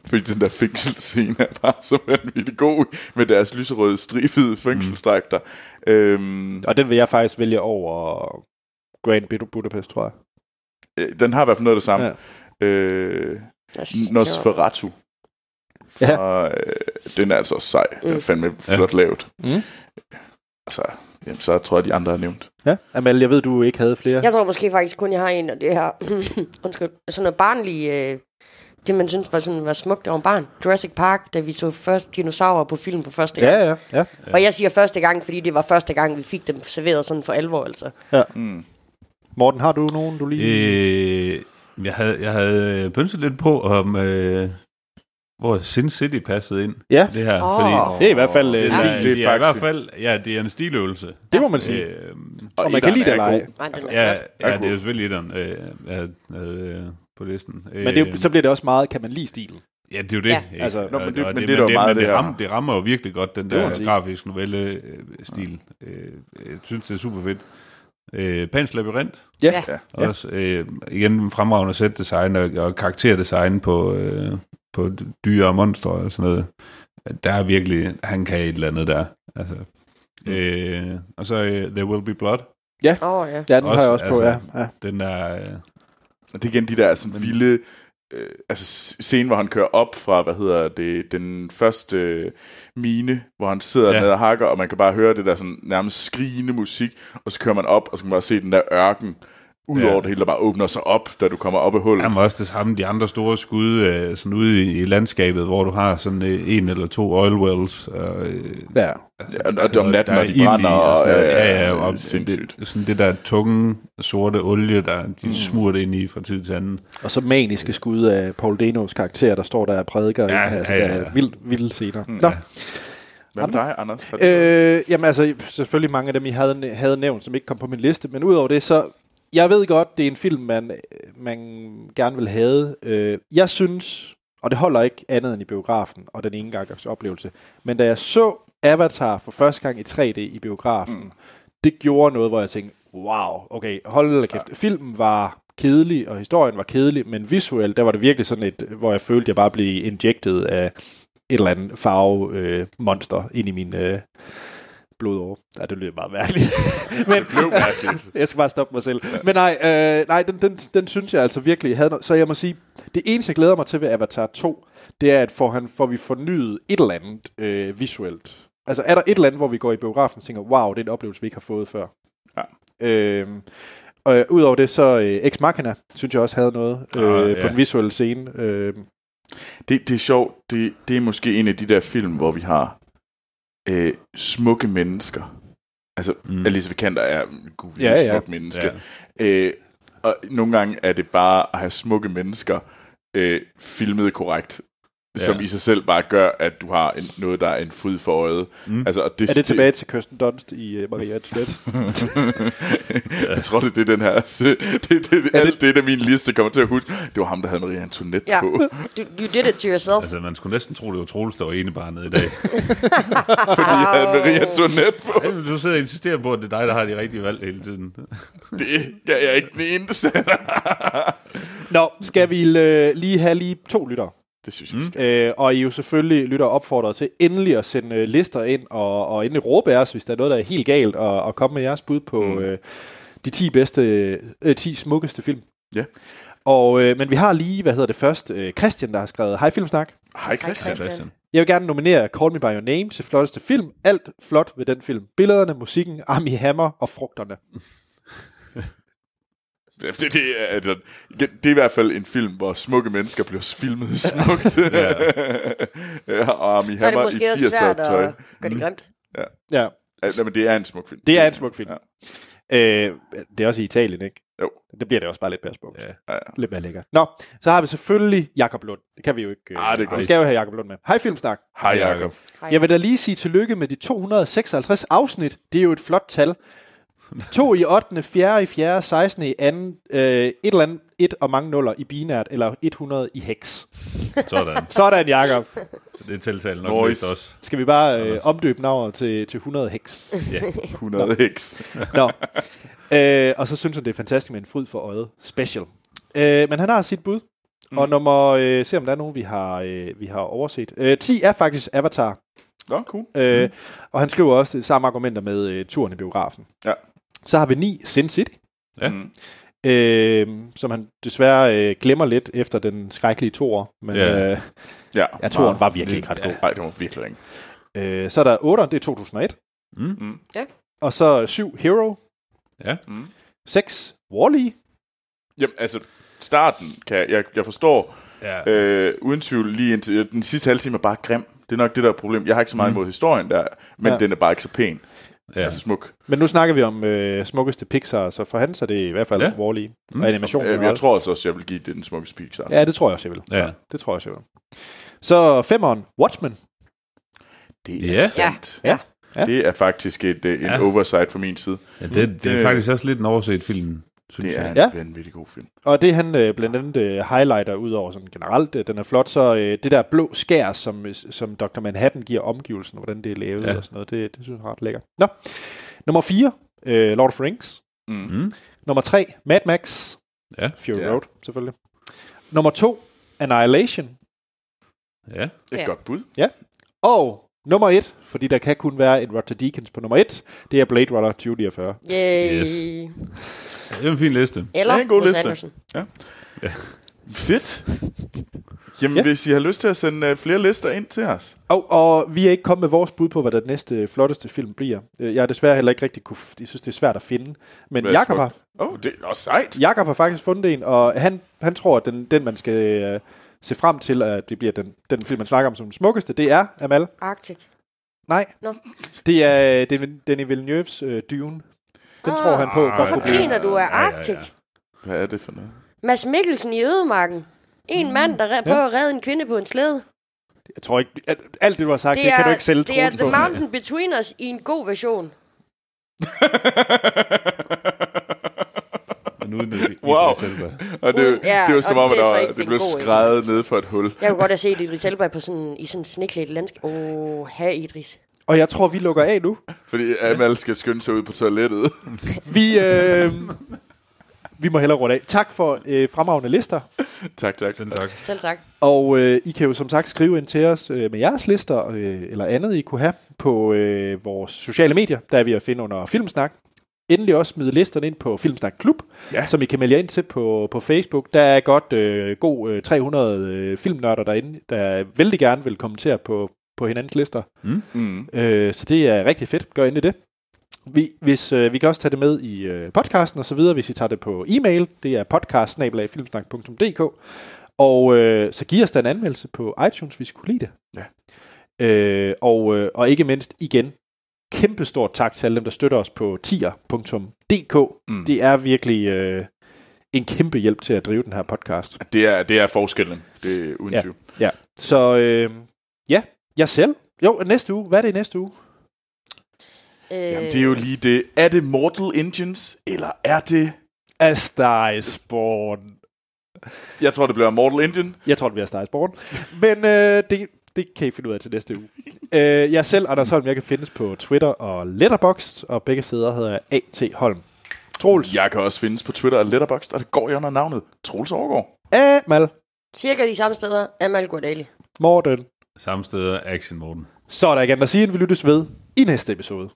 Fordi den der fængselsscene er bare så vanvittigt god med deres lyserøde stribede fængselsdragter. Mm. Øhm, Og den vil jeg faktisk vælge over Grand Bud- Budapest, tror jeg. øh, den har i hvert fald noget af det samme. Ja. Øh, Nosferatu. Ja. Og, øh, den er altså også sej. Den er Mm. fandme flot lavet. Mm. Altså, jamen, så tror jeg, de andre er nævnt. Ja, Amal, jeg ved, du ikke havde flere. Jeg tror måske faktisk kun, jeg har en af det her, undskyld, sådan noget barnlig, øh, det man synes var, sådan, var smukt, det var en barn. Jurassic Park, da vi så først dinosaurer på film for første gang. Ja, ja, ja. Og jeg siger første gang, fordi det var første gang, vi fik dem serveret sådan for alvor, altså. ja. Mm. Morten, har du nogen, du lige... Øh, jeg havde, jeg havde øh, pynset lidt på, om øh, hvor Sin City passede ind. Ja. Det her, Åh. fordi Det er i hvert fald øh, det, stil. det er det er i hvert fald, ja, det er en stiløvelse. Det må man sige. Øh, Og man kan lide det eller er ja, det er jo selvfølgelig etteren, øh, jeg havde, øh, på listen. Men det er, jo- så bliver det også meget, kan man lide stilen. Ja, det er jo det. Ja. Altså, Nå, men det- Og- og men det der jo meget men det rammer, det rammer jo virkelig godt, den Det der sige. grafisk novelle-stil. Øh, jeg synes, det er super fedt. Øh, Pans Labyrinth, Ja. Ja. Ja. også øh, igen fremragende sætdesign og, og karakterdesign på, øh, på dyr og monstre og sådan noget. Der er virkelig, han kan et eller andet der. Altså, øh, og så øh, There Will Be Blood. Åh, oh, ja. Ja, den har jeg Også, også på, altså, ja. ja. Den er... Øh, Og det er igen de der sådan vilde... Øh, altså scenen, hvor han kører op fra, hvad hedder det, den første øh, mine, hvor han sidder ja. nede og hakker, og man kan bare høre det der sådan nærmest skrigende musik, og så kører man op, og så kan man bare se den der ørken, ud Ja. det hele, der bare åbner sig op, da du kommer op i hullet. Var også det samme, de andre store skud øh, sådan ude i, i landskabet, hvor du har sådan øh, en eller to oil wells. Og, øh, ja. Ja, og, og om natten, der når de brænder, og og, ja, ja, ja, og sindssygt. det, sådan det der tunge, sorte olie, der de mm. smurt ind i fra tid til anden. Og så maniske skud af Paul Denos karakter, der står der og prædiker. Ja, Ja, altså, ja, ja, ja. ja. Der er vildt, vilde scener. Mm, Nå, Hvad med dig, Anders? Øh, jamen altså, selvfølgelig mange af dem, I havde, havde nævnt, som ikke kom på min liste. Men udover det, så... Jeg ved godt, det er en film, man, man gerne vil have. Øh, jeg synes, og det holder ikke andet end i biografen, og den ene gangs oplevelse. Men da jeg så Avatar for første gang i 3D i biografen, mm. det gjorde noget, hvor jeg tænkte, wow, okay, hold da kæft. Ja. Filmen var kedelig, og historien var kedelig, men visuelt, der var det virkelig sådan et, hvor jeg følte, jeg bare blev injected af et eller andet farve øh, monster ind i min øh, blodår. Ja, det lyder meget mærkeligt. Men, Det blev mærkeligt. jeg skal bare stoppe mig selv. Men nej, øh, nej den, den, den synes jeg altså virkelig havde noget. Så jeg må sige, det eneste jeg glæder mig til ved Avatar 2, det er, at får, han, får vi fornyet et eller andet øh, visuelt. Altså er der et eller andet, hvor vi går i biografen og tænker, wow, det er en oplevelse, vi ikke har fået før. Ja. Øh, og øh, udover det, så øh, Ex Machina, synes jeg også havde noget øh, Ah, på ja. den visuelle scene. Øh, Det, det er sjovt. Det, det er måske en af de der film, hvor vi har øh, smukke mennesker. Altså, Mm. Alice Vikander er en gud, Ja, ja, ja. smuk menneske. Ja. Øh, og nogle gange er det bare at have smukke mennesker øh, filmet korrekt, Ja. som i sig selv bare gør, at du har en, noget, der er en fryd for øjet. Mm. Altså, og er det tilbage til Kirsten Dunst i uh, Maria Antoinette? jeg tror, det er det, den her... Det, det, det, Er alt det, der min liste kommer til at huske. Det var ham, der havde Maria Antoinette Ja. på. Du, you did it to yourself. Altså, man skulle næsten tro, det var Troels, der var ene barnet i dag. Fordi jeg havde Maria Antoinette på. Ej, Du sidder og insisterer på, at det er dig, der har de rigtige valg hele tiden. Det er jeg ikke den eneste. Nå, skal vi øh, lige have lige to lyttere? Det synes jeg, vi skal. Øh, og I er jo selvfølgelig lytter opfordret til endelig at sende øh, lister ind, og, og endelig råbe af os, hvis der er noget, der er helt galt, og, og komme med jeres bud på mm. øh, de 10 bedste, øh, 10 smukkeste film. Ja. Og, øh, men vi har lige, hvad hedder det først, øh, Christian, der har skrevet, Hej Filmsnak. Hej Christian. Christian. Jeg vil gerne nominere Call Me By Your Name til flotteste film. Alt flot ved den film. Billederne, musikken, Armie Hammer og frugterne. Det, det, er, altså, det, det er i hvert fald en film, hvor smukke mennesker bliver filmet smukt. ja. ja, og Armie Så er det i måske også 80'er svært at gøre det grimt. Ja, Altså, men det er en smuk film. det er en smuk film. Ja. Øh, det er også i Italien, ikke? Jo. Det bliver det også bare lidt mere smukt. Ja. Ja, ja. Lidt mere lækkert. Nå, så har vi selvfølgelig Jakob Lund. Det kan vi jo ikke. øh, Ah, det er godt. Vi skal jo have Jakob Lund med. Hej Filmsnak. Hej Jacob. Hej. Jeg vil da lige sige tillykke med de 256 afsnit. Det er jo et flot tal. To i 8., 4. i 4., 16. i 2., øh, et eller andet, et og mange nuller i binært, eller 100 i heks. Sådan. Sådan, Jakob. Det er tiltalt nok Boys. også. Skal vi bare øh, omdøbe navnet til, til 100 heks? Ja. 100 heks. Nå. Øh, og så synes han, det er fantastisk med en fryd for øjet. Special. Øh, men han har sit bud. Mm. Og nummer, øh, se om der er nogen, vi har, øh, vi har overset. Øh, 10 er faktisk Avatar. Nå, cool. Øh, mm. Og han skriver også de samme argumenter med øh, turen i biografen. Ja. Så har vi 9 Sin City. Ja. Mm. Øh, som han desværre øh, glemmer lidt efter den skrækkelige tor. Men Ja. øh, Ja, ja, toren var virkelig ikke ret god. Nej, det var virkelig ikke. Øh, så er der 8, det er 2001. Mm. Mm. Og så 7 Hero. Ja. Mm. 6 Wall-E. Jamen, altså, starten kan jeg, jeg, jeg forstår, Ja. øh, uden tvivl, lige indtil den sidste halve time er bare grim. Det er nok det, der er problem. Jeg har ikke så meget Mm. imod historien der, men Ja. den er bare ikke så pæn. Ja. Altså smuk. Men nu snakker vi om øh, smukkeste Pixar, så for han så er det i hvert fald Ja. ja. Wall-E. Mm. Og animation. Jeg, jeg generelt. tror altså også, jeg vil give det den smukkeste Pixar. Ja, det tror jeg også, jeg vil. Ja. Det tror jeg også, jeg vil. Så femeren, Watchmen. Det er Ja. sandt. Ja. Ja. Det er faktisk et, øh, en Ja. oversight fra min side. Ja, det, det er Det- faktisk også lidt en overset film, synes Det er jeg. en Ja. vanvittig god film. Og det han øh, blandt andet øh, highlighter ud over sådan generelt, øh, den er flot, så øh, det der blå skær, som, øh, som Dr. Manhattan giver omgivelsen, og hvordan det er lavet Ja. ja. og sådan noget, det, det synes jeg er ret lækkert. Nå, nummer 4, øh, Lord of the Rings. Mm. Mm. Nummer 3, Mad Max. Ja. Fury Ja. Road, selvfølgelig. Nummer 2, Annihilation. Ja. Et Ja. godt bud. Og nummer 1, fordi der kan kun være en Roger Deakins på nummer 1, det er Blade Runner 2049. Yay. Yes. Det er en fin liste. Eller Det er en god Wes liste. Anderson. Fedt. Jamen, Ja. ja. hvis I har lyst til at sende uh, flere lister ind til os. Og, og vi er ikke kommet med vores bud på, hvad der næste flotteste film bliver. Øh, Jeg har desværre heller ikke rigtig kunne... Jeg synes, det er svært at finde. Men Hvad er Jakob har, Åh, oh, det er også sejt. Jakob har faktisk fundet en, og han, han tror, at den, den man skal øh, se frem til, at det bliver den, den film, man snakker om som den smukkeste, det er, Amal. Arctic. Nej. Nå. Det er Den- Denis Villeneuve's øh, Dune. Den Ah. tror han på. Hvorfor blive- griner du af ja, ja. Arctic? Hvad er det for noget? Mads Mikkelsen i Ødemarken. En mand, der prøver at redde en kvinde på en slæde. Jeg tror ikke... at- Alt det, du har sagt, det, det kan du ikke sælge det er The på. Mountain Between Us i en god version. Men uden det, Wow. Og det, Uden- ja, det var som om, det at er så der, det den blev skrevet ned for et hul. Jeg kunne godt have set Idris Elba på sådan, i sådan en sneklædt landskab. Åh, oh, her Idris. Og jeg tror, vi lukker af nu. Fordi Amal skal skynde sig ud på toilettet. Vi, øh, vi må hellere runde af. Tak for øh, fremragende lister. tak, tak. Selv tak. Selv tak. Og øh, I kan jo som sagt skrive ind til os øh, med jeres lister, øh, eller andet I kunne have, på øh, vores sociale medier, der er vi at finde under Filmsnak. Endelig også smide listerne ind på Filmsnak Klub, Ja. som I kan melde jer ind til på, på Facebook. Der er godt øh, god øh, 300 øh, filmnørder derinde, der vældig gerne vil kommentere på, på hinandens lister. Mm. Øh, så det er rigtig fedt. Gør ind i det. Vi, hvis, øh, vi kan også tage det med i øh, podcasten og så videre, hvis I tager det på e-mail. Det er podcast Og øh, så giv os da en anmeldelse på iTunes, hvis I kunne lide det. Ja. Øh, og, øh, og ikke mindst igen, kæmpe stort tak til alle dem, der støtter os på tier.dk. Mm. Det er virkelig øh, en kæmpe hjælp til at drive den her podcast. Det er, det er forskellen. Det er uden Ja. tvivl. Ja. Så øh, ja, jeg selv. Jo, næste uge. Hvad er det næste uge? Øh, Jamen, det er jo lige det. Er det Mortal Engines, eller er det... A Star is Born. Jeg tror, det bliver Mortal Engine. Jeg tror, det bliver Star is Born. Men øh, det, det kan I finde ud af til næste uge. øh, jeg selv, Anders Holm, jeg kan findes på Twitter og Letterboxd, og begge steder hedder jeg A.T. Holm. Troels. Jeg kan også findes på Twitter og Letterboxd, og det går jeg under navnet Troels Overgaard. Amal. Cirka de samme steder. Amal Gordali. Morten. Samme steder, Action Morten. Så er der ikke andet at sige, end vi lyttes ved i næste episode.